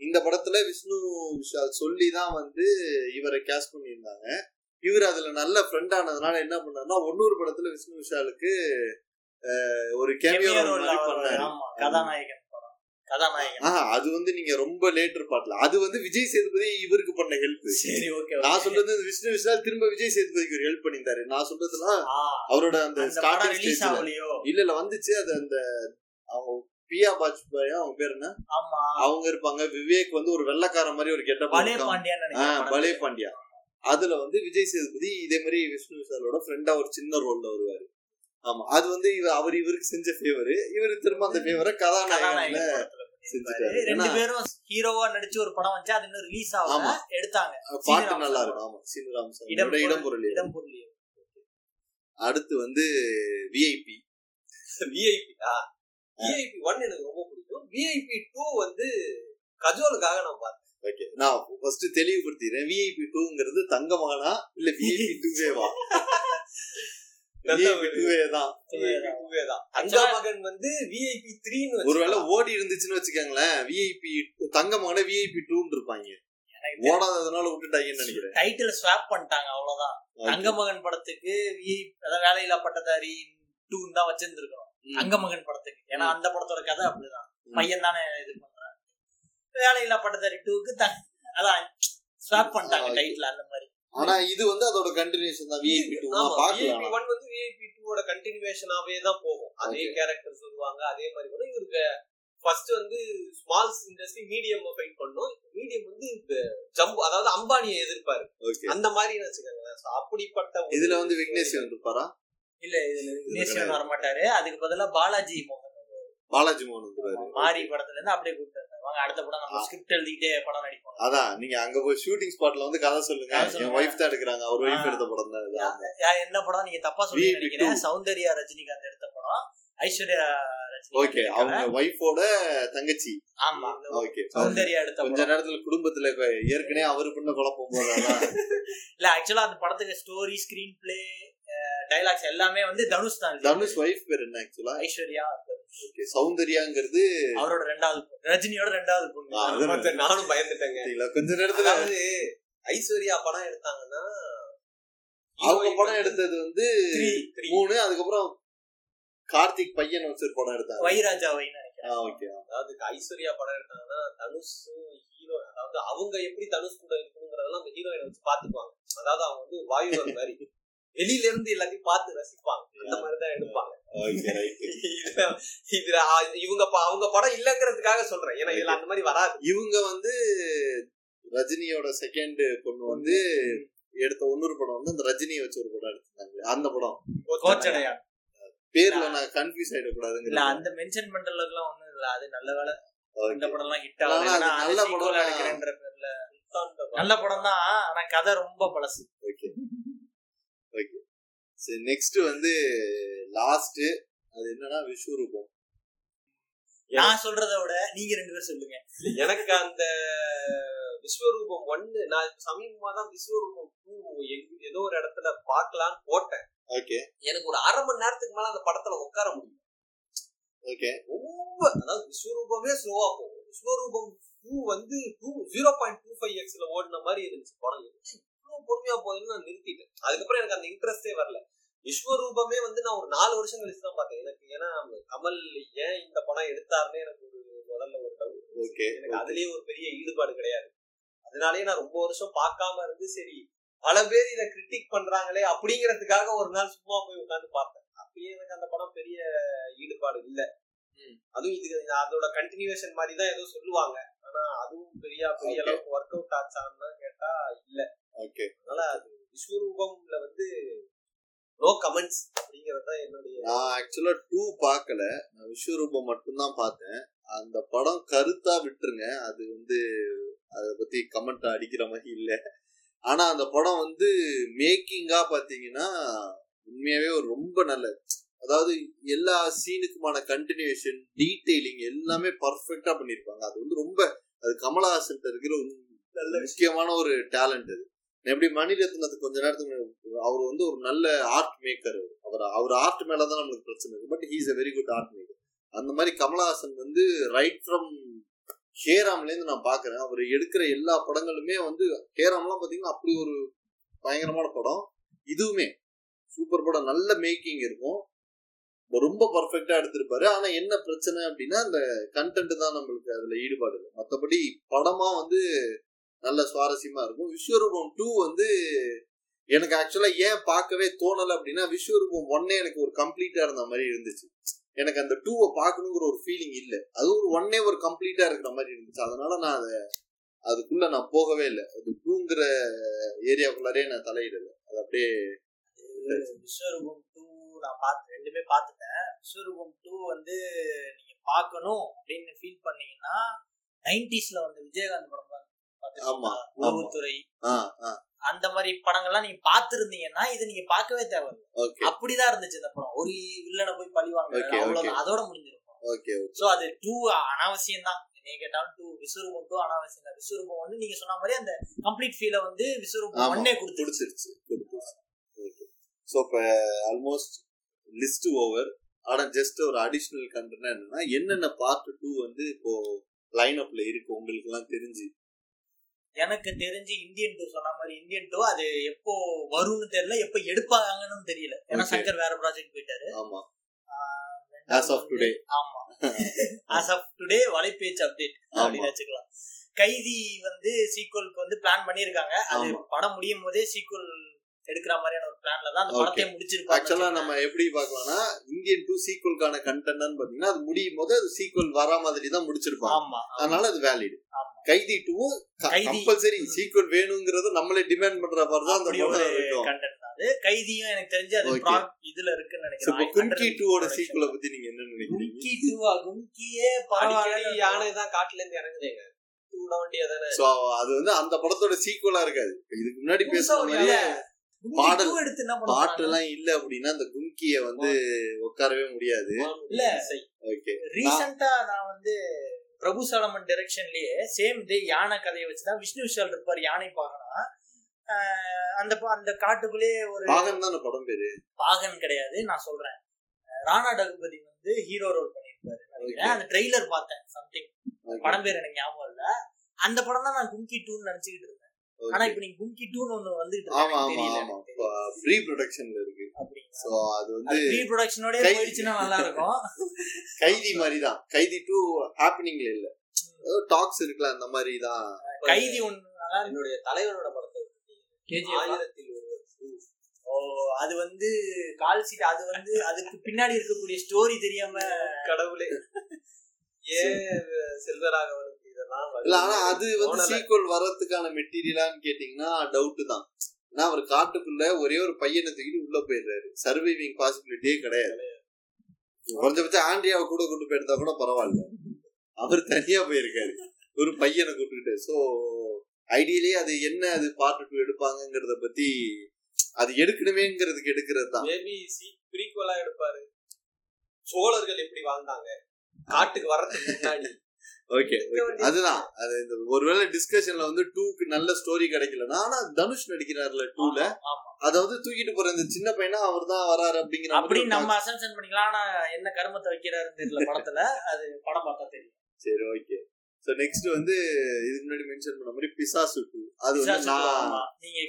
இந்த படத்துல விஷ்ணு விஷால் சொல்லி தான் வந்து இவரை கேஸ்ட் பண்ணியிருந்தாங்க. இவர் அதுல நல்ல ஃப்ரெண்ட் ஆனதுனால என்ன பண்ணாருன்னா ஒன்னொரு படத்துல விஷ்ணு விஷாலுக்கு ஒரு கேமியோ பண்ணாரு. கதாநாயகன் அது வந்து நீங்க ரொம்ப லேட்டர் பாட்டல அது வந்து விஜய் சேதுபதி இவருக்கு பண்ண ஹெல்ப் சரி ஓகே நான் சொல்றது விஷ்ணு விஷால் திரும்ப விஜய் சேதுபதிக்கு ஒரு ஹெல்ப் பண்ணியிருந்தாரு. நான் சொல்றதுலாம் அவரோட அந்த ஸ்டார்டிங் இல்ல இல்ல வந்துச்சு. அது அந்த அவங்க பியா பாஜ்பாய் அவங்க பேர் என்ன? அவங்க இருப்பாங்க. விவேக் வந்து ஒரு வெள்ளக்கார மாதிரி ஒரு கெட்ட பலே நினைக்கிறேன் பலே பாண்டியா. அதுல வந்து விஜய் சேதுபதி இதே மாதிரி விஷ்ணு விஷாலோட ஃப்ரெண்டா ஒரு சின்ன ரோல்ல வருவாரு. ஆமா அது வந்து இவ- அவர் இவருக்கு செஞ்ச ஃபேவர் இவரு திரும்ப அந்த ஃபேவரை கதாநாயகன்ல. ரெண்டு பேரும் ஹீரோவா நடிச்சு ஒரு படம் வந்துச்சு அது இன்னும் ரிலீஸ் ஆகல. ஆமா. எடுத்தாங்க. பாட்டு நல்லா இருக்கும். ஆமா சீனிராம் இடம் சார் இடம் பொருள். இடம் பொருளியோ அடுத்து வந்து விஐபி விஐபி விஐபி ஒன் எனக்கு ரொம்ப பிடிக்கும். விஐபி டூ வந்து கஜோலுக்காக நான் பார்த்தேன் ஓகே நான் ஃபர்ஸ்ட் தெளிவுபடுத்திடுறேன் விஐபி டூங்கிறது தங்கமானா இல்ல விஐபி டூவேவா ஒருவேளை ஓடி இருந்துச்சுன்னு வச்சுக்கோங்களேன் விஐபி தங்க மகன விஐபி டூன்னு இருப்பாங்க. ஓடாததுனால விட்டுட்டாங்கன்னு நினைக்கிறேன். டைட்டில் ஸ்வாப் பண்ணிட்டாங்க அவ்வளவுதான். தங்கமகன் படத்துக்கு அதாவது வேலையில்லா பட்டதாரி டூ தான் வச்சிருந்துருக்கணும். ம். தங்கமகன் படத்துக்கு. ஏன்னா அந்த படத்தோட கதை அப்படிதான். பையன் தானே இது வேலையில்லா பட்டதாரி டூக்கு அதான் ஸ்வாப் பண்ணிட்டாங்க. டைட்டில் அந்த மாதிரி. ஆனா இது வந்து அதோட கண்டினியூஷன் தான் விஐபி டூ விஐபி ஒன் வந்து விஐபி டூவோட கண்டினியூவேஷனாவே தான் போகும். அதே. கேரக்டர் சொல்லுவாங்க அதே மாதிரி கூட இவருக்கு ஃபர்ஸ்ட் வந்து ஸ்மால் இண்டஸ்ட்ரி மீடியம் ஃபைட் பண்ணோம். மீடியம் வந்து ஜம்பு அதாவது அம்பானியை எதிர்ப்பாரு. ஓகே அந்த மாதிரி வச்சுக்கோங்களேன். So, அப்படிப்பட்ட இதுல வந்து விக்னேஸ்வரன் இருப்பாரா இல்ல இதுல விக்னேஸ்வரன் வர மாட்டாரு அதுக்கு பதிலா பாலாஜி மோகன். பாலாஜி மோகன் வந்துருவாரு. மாரி படத்துல இருந்து அப்படியே கூப்பிட்டு வாங்க அடுத்த படம் நம்ம ஸ்கிரிப்ட் எழுதிட்டே படம் நடிப்போம். அதான் நீங்க அங்க போய் ஷூட்டிங் ஸ்பாட்ல வந்து கதை சொல்லுங்க. என். ஒய்ஃப் தான் எடுக்கிறாங்க அவர் ஒய்ஃப். எடுத்த படம் தான் என்ன படம் நீங்க தப்பா சொல்லி நினைக்கிறேன். சௌந்தர்யா ரஜினிகாந்த் எடுத்த படம். ஐஸ்வர்யா ஓகே அவங்க ஒய்ஃபோட தங்கச்சி. ஆமா ஓகே சௌந்தர்யா எடுத்த கொஞ்ச நேரத்துல குடும்பத்துல ஏற்கனவே அவரு பண்ண குழப்பம் போதாதான் இல்ல ஆக்சுவலா அந்த படத்துக்கு ஸ்டோரி ஸ்கிரீன் பிளே டைலாக்ஸ் எல்லாமே வந்து தனுஷ் தான். தனுஷ் ஒய்ஃப் பேர் என்ன ஆக்சுவலா ஐஸ்வர்யா ஓகே சௌந்தர்யாங்கிறது அவரோட ரெண்டாவது. ரஜினியோட ரெண்டாவது பொண்ணு நானும் பயந்துட்டேங்க? கொஞ்ச நேரத்துல அதாவது ஐஸ்வர்யா படம் எடுத்தாங்கன்னா அவங்க படம் வந்து எடுத்தது வந்து. மூணு அதுக்கப்புறம் கார்த்திக் பையன் வச்சு ஒரு படம் எடுத்தாங்க வைராஜாவைன்னு நினைக்கிறேன் ஓகே அதாவது ஐஸ்வர்யா படம் எடுத்தாங்கன்னா தனுஷும் ஹீரோ அதாவது அவங்க எப்படி தனுஷ் கூட இருக்கணுங்கிறதெல்லாம் அந்த ஹீரோயினை வச்சு பாத்துக்குவாங்க அதாவது அவங்க வந்து வாயுவர் மாதிரி வெளியில இருந்து எல்லாத்தையும் பார்த்து ரசிப்பாங்க. அந்த மாதிரிதான் எடுப்பாங்க. ஓகே ரைட் இதுல இவங்க ப- அவங்க படம் இல்லங்கிறதுக்காக சொல்றேன். ஏன்னா இதுல அந்த மாதிரி வராது. இவங்க வந்து ரஜினியோட செகண்ட் பொண்ணு வந்து எடுத்த இன்னொரு படம் வந்து அந்த ரஜினியை வச்சு ஒரு படம் எடுத்திருந்தாங்க. அந்த படம். கோச்சடையா? பேர்ல நான் கன்ஃபியூஸ் இல்ல ஆயிடக்கூடாதுங்க அந்த மென்ஷன் எல்லாம் ஒண்ணும் இல்ல. அது நல்ல வேலை. இந்த படம் எல்லாம் ஹிட் ஆகல நல்ல படம். நல்ல படம் தான் ஆனா கதை ரொம்ப பழசு. சரி நெக்ஸ்ட் வந்து லாஸ்ட் அது என்னன்னா விஸ்வரூபம் நான் சொல்றத விட நீங்க ரெண்டு பேரும் சொல்லுங்க. எனக்கு அந்த விஸ்வரூபம் ஒன்னு நான் சமீபமா தான் விஸ்வரூபம் டூ ஏதோ ஒரு இடத்துல பார்க்கலான்னு போட்டேன். ஓகே. எனக்கு ஒரு அரை மணி நேரத்துக்கு மேல அந்த படத்துல உட்கார முடியும் ஓகே. ரொம்ப அதாவது விஸ்வரூபமே ஸ்லோவா போகும். விஸ்வரூபம் டூ வந்து two zero point two five எக்ஸ்ல ஓடின மாதிரி இருந்துச்சு படம். இவ்வளவு பொறுமையா போகுதுன்னு நான் நிறுத்திட்டேன். அதுக்கப்புறம் எனக்கு அந்த இன்ட்ரெஸ்டே வரல. விஸ்வரூபமே வந்து நான் ஒரு நாலு வருஷம் கழிச்சு தான் பார்த்தேன். எனக்கு ஏன்னா கமல் ஏன் இந்த படம் எடுத்தாருன்னு எனக்கு ஒரு முதல்ல ஒரு டவுட் ஓகே எனக்கு அதுலயே ஒரு பெரிய ஈடுபாடு கிடையாது. அதனாலயே நான் ரொம்ப வருஷம் பார்க்காம இருந்து சரி பல பேர் இதை கிரிட்டிக் பண்றாங்களே அப்படிங்கறதுக்காக ஒரு நாள் சும்மா போய் உட்கார்ந்து பார்த்தேன். அப்பயே எனக்கு அந்த படம் பெரிய ஈடுபாடு இல்ல. அதுவும் இது அதோட கண்டினியூவேஷன் மாதிரி தான் ஏதோ சொல்லுவாங்க. ஆனா அதுவும் பெரிய பெரிய. அளவுக்கு ஒர்க் அவுட் ஆச்சான்னு கேட்டா இல்ல. ஓகே அதனால அது விஸ்வரூபம்ல வந்து நோ கமெண்ட்ஸ் அப்படிங்கறது என்னுடைய நான் ஆக்சுவலா டூ பார்க்கல. நான் விஸ்வரூபம் மட்டும்தான் பார்த்தேன். அந்த படம் கருத்தா விட்டுருங்க. அது வந்து அதை பத்தி கமெண்ட் அடிக்கிற மாதிரி இல்ல. ஆனா அந்த படம் வந்து மேக்கிங்கா பாத்தீங்கன்னா உண்மையாவே ஒரு ரொம்ப நல்ல அதாவது எல்லா சீனுக்குமான கண்டினியூஷன் டீட்டெயிலிங் எல்லாமே பர்ஃபெக்டா பண்ணியிருப்பாங்க அது வந்து ரொம்ப அது கமலஹாசன் இருக்கிற ஒரு நல்ல முக்கியமான ஒரு டேலண்ட் அது. நான் எப்படி மணிரத்னத்துக்கு கொஞ்ச நேரத்துக்கு முன்னாடி அவர் வந்து ஒரு நல்ல ஆர்ட் மேக்கர் அவர். அவர் ஆர்ட் மேலதான் நம்மளுக்கு பிரச்சனை இருக்கு. But he's a very good art maker அந்த மாதிரி கமலஹாசன் வந்து ரைட் ஃப்ரம் ஹேராம்லேருந்து நான் பாக்குறேன் அவர் எடுக்கிற எல்லா படங்களுமே வந்து ஹேராம்லாம் பாத்தீங்கன்னா அப்படி ஒரு பயங்கரமான படம். இதுவுமே சூப்பர் படம் நல்ல மேக்கிங் இருக்கும். ரொம்ப பர்ஃபெக்டா எடுத்திருப்பாரு. ஆனா என்ன பிரச்சனை அப்படின்னா அந்த கண்டென்ட் தான் நம்மளுக்கு அதுல ஈடுபாடு இல்லை. மத்தபடி படமா வந்து நல்ல சுவாரஸ்யமா இருக்கும். விஸ்வரூபம் டூ வந்து எனக்கு ஆக்சுவலா ஏன் பார்க்கவே தோணலை அப்படின்னா விஸ்வரூபம் ஒன்னே எனக்கு ஒரு கம்ப்ளீட்டா இருந்த மாதிரி இருந்துச்சு. எனக்கு அந்த டூவை பார்க்கணுங்கிற ஒரு ஃபீலிங் இல்லை. அது ஒரு ஒன்னே ஒரு கம்ப்ளீட்டா இருக்கிற மாதிரி இருந்துச்சு. அதனால நான் அதை அதுக்குள்ள நான் போகவே இல்லை. அது டூங்கிற ஏரியாக்குள்ளாரே நான் தலையிடலை. அது அப்படியே விஸ்வரூபம் டூ நான் பார்த்து ரெண்டுமே பார்த்துட்டேன் விஸ்வரூபம் டூ வந்து நீங்க பார்க்கணும் அப்படின்னு ஃபீல் பண்ணீங்கன்னா நைன்டிஸ்ல வந்து விஜயகாந்த் படம் உளவுத்துறை அந்த மாதிரி படங்கள்லாம் நீங்க பார்த்திருந்தீங்கன்னா இது நீங்க பார்க்கவே தேவையில்லை. ஓகே. அப்படிதான் இருந்துச்சு இந்த படம். ஒரு வில்லனை போய் பழி வாங்க அவ்வளவுதான். அதோட முடிஞ்சிருக்கும். ஓகே சோ அது டூ அனாவசியம் தான் நீங்க கேட்டாலும் டூ விஸ்வரூபம் டூ அனாவசியம் தான் விஸ்வரூபம் வந்து நீங்க சொன்ன மாதிரி அந்த கம்ப்ளீட் ஃபீல வந்து விஸ்வரூபம். ஒன்னே கொடுத்து ஸோ இப்போ ஆல்மோஸ்ட் லிஸ்ட் ஓவர் ஆனா ஜஸ்ட் ஒரு அடிஷ்னல் கண்டென்ட் என்னன்னா என்னென்ன பார்ட் டூ வந்து இப்போ லைன் அப்ல இருக்கு உங்களுக்கு எல்லாம் தெரிஞ்சு எனக்கு தெரிஞ்சு இந்தியன் டூ சொன்ன மாதிரி இந்தியன் டூ அது எப்போ வரும்னு தெரியல எப்போ எடுப்பாங்கன்னு தெரியல ஏன்னா. சங்கர் வேற ப்ராஜெக்ட் போயிட்டாரு ஆமா As of today. ஆமா as of today Valaipechu update அப்படின்னு. வச்சுக்கலாம் கைதி வந்து சீக்வலுக்கு வந்து பிளான் பண்ணிருக்காங்க அது. படம் முடியும் போதே சீக்வல் எடுக்கிற மாதிரியான ஒரு பிளான்ல தான் அந்த Okay. படத்தையே முடிச்சிருப்பாங்க ஆக்சுவலா நம்ம எப்படி பார்க்கலாம்னா இந்தியன் டூ சீக்வல்கான கண்டென்ட்னு பாத்தீங்கன்னா அது முடியும் போது அது சீக்வல் வரா மாதிரி தான் முடிச்சிருப்பாங்க. ஆமா அதனால அது வேலிட். கைதி டூவும் கைதி. கம்பல்சரி சீக்வல் வேணுங்கிறத நம்மளே டிமாண்ட் பண்ற மாதிரி தான் அந்த அது கைதியும் எனக்கு தெரிஞ்சு அது இதுல இருக்குன்னு நினைக்கிறேன். கும்கி டூவோட. சீக்வலை பத்தி நீங்க என்ன நினைக்கிறீங்க? கும்கி டூவா கும்கியே பரவாயில்ல யானை தான் காட்டுல இருந்து இறங்குதேங்க அது வந்து அந்த படத்தோட சீக்குவலா இருக்காது. இதுக்கு முன்னாடி புதுசா பாடல், two எடுத்து என்ன பாட்டு எல்லாம் இல்ல அப்படின்னா அந்த கும்கிய வந்து உட்காரவே முடியாது இல்ல. ஓகே ரீசெண்டா நான் வந்து பிரபு சாலமன் டைரக்ஷன்லயே சேம் இதே யானை கதையை வச்சுதான் விஷ்ணு விஷால் இருப்பார் யானை பாகனா அந்த அந்த காட்டுக்குள்ளேயே ஒரு பாகன் தான் படம் பேரு பாகன் கிடையாது நான் சொல்றேன் ராணா டகுபதி வந்து ஹீரோ ரோல். Okay. அந்த ட்ரெய்லர் பார்த்தேன் சம்திங். படம் பேர் எனக்கு ஞாபகம் இல்ல அந்த படம் தான் நான் கும்கி டூன்னு நினைச்சுக்கிட்டு இருந்தேன். ஆனா இப்ப நீங்க கும்கி டூன்னு ஒண்ணு வந்துட்டு ஆமா ஆமா. ப்ரீ ப்ரொடக்ஷன்ல இருக்கு? சோ அது வந்து ப்ரீ ப்ரொடக்ஷனோட போயிடுச்சுன்னா நல்லா இருக்கும் கைதி மாதிரி தான் கைதி டூ ஹாப்பனிங்ல இல்ல. டாக்ஸ் இருக்குல்ல அந்த மாதிரி தான் கைதி நல்லா என்னுடைய தலைவனோட படத்தை கேஜிஎஃப் ஆயிரத்தில் ஒருவர். ஓ அது வந்து கால் சீட் அது வந்து அதுக்கு பின்னாடி இருக்கக்கூடிய ஸ்டோரி தெரியாம கடவுளே. ஏன் செல்வராகவனுக்கு இதெல்லாம் இல்ல ஆனா அது வந்து. சீக்வல் வர்றதுக்கான மெட்டீரியலான்னு கேட்டீங்கன்னா டவுட் தான். ஏன்னா அவர் காட்டுக்குள்ள ஒரே ஒரு பையனை தூக்கிட்டு உள்ள போயிடுறாரு. சர்வைவிங் பாசிபிலிட்டியே கிடையாது. குறைஞ்சபட்சம் ஆண்ட்ரியாவை கூட கொண்டு போயிருந்தா கூட பரவாயில்ல. அவர் தனியா போயிருக்காரு. ஒரு பையனை கூப்பிட்டுட்டு சோ ஐடியலி அது என்ன அது பார்ட் டூ எடுப்பாங்கங்கிறத பத்தி அது எடுக்கணுமேங்கிறதுக்கு எடுக்கிறது தான். மேபி சி ப்ரீக்வலா எடுப்பாரு. சோழர்கள் எப்படி வாழ்ந்தாங்க? காட்டுக்கு வர்றதுக்கு முன்னாடி. ஓகே அதுதான். அது இந்த ஒருவேளை டிஸ்கஷன்ல வந்து டூக்கு நல்ல ஸ்டோரி கிடைக்கலன்னா ஆனா தனுஷ் நடிக்கிறாருல டூல அதாவது தூக்கிட்டு போற இந்த சின்ன பையனா அவர் தான் வராரு அப்படிங்கிற அப்படி நம்ம அசம்ஷன் பண்ணிக்கலாம். ஆனா என்ன கருமத்தை வைக்கிறாருன்னு தெரியல படத்துல. அது படம் பார்த்தா தெரியும். சரி ஓகே சோ நெக்ஸ்ட் வந்து இதுக்கு முன்னாடி மென்ஷன் பண்ண மாதிரி பிசாசு டூ அது வந்து நான்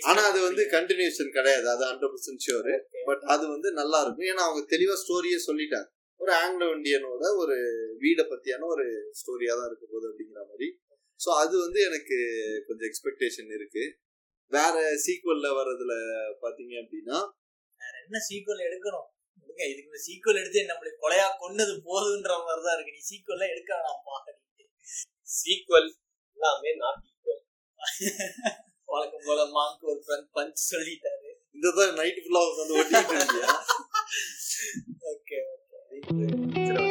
ஆனா அது வந்து. கண்டினியூஷன் கிடையாது. அது ஹண்ட்ரட் பர்சன்ட் ஷியோர். பட் அது வந்து நல்லா இருக்கும். ஏன்னா அவங்க தெளிவா ஸ்டோரியே சொல்லிட்டாங்க. ஒரு ஆங்கிலோ இந்தியனோட ஒரு வீடை பத்தியான ஒரு ஸ்டோரியா தான் இருக்க போகுது அப்படிங்கிற மாதிரி. சோ அது வந்து எனக்கு கொஞ்சம் எக்ஸ்பெக்டேஷன் இருக்கு. வேற சீக்வல்ல வர்றதுல பாத்தீங்க அப்படின்னா என்ன சீக்வல் எடுக்கணும்? எடுங்க இதுக்கு இந்த சீக்வல் எடுத்து நம்மளை கொலையா கொன்னது போதுன்ற மாதிரி தான் இருக்கு. நீ சீக்வல் எடுக்க வேணாம்ப்பா. சீக்வல் எல்லாமே நாட் ஈக்குவல் வழக்கம் போல மாங்கு ஒரு ஃப்ரெண்ட் பஞ்ச் சொல்லிட்டாரு. இந்த தான் நைட் ஃபுல்லா உட்காந்து 对这个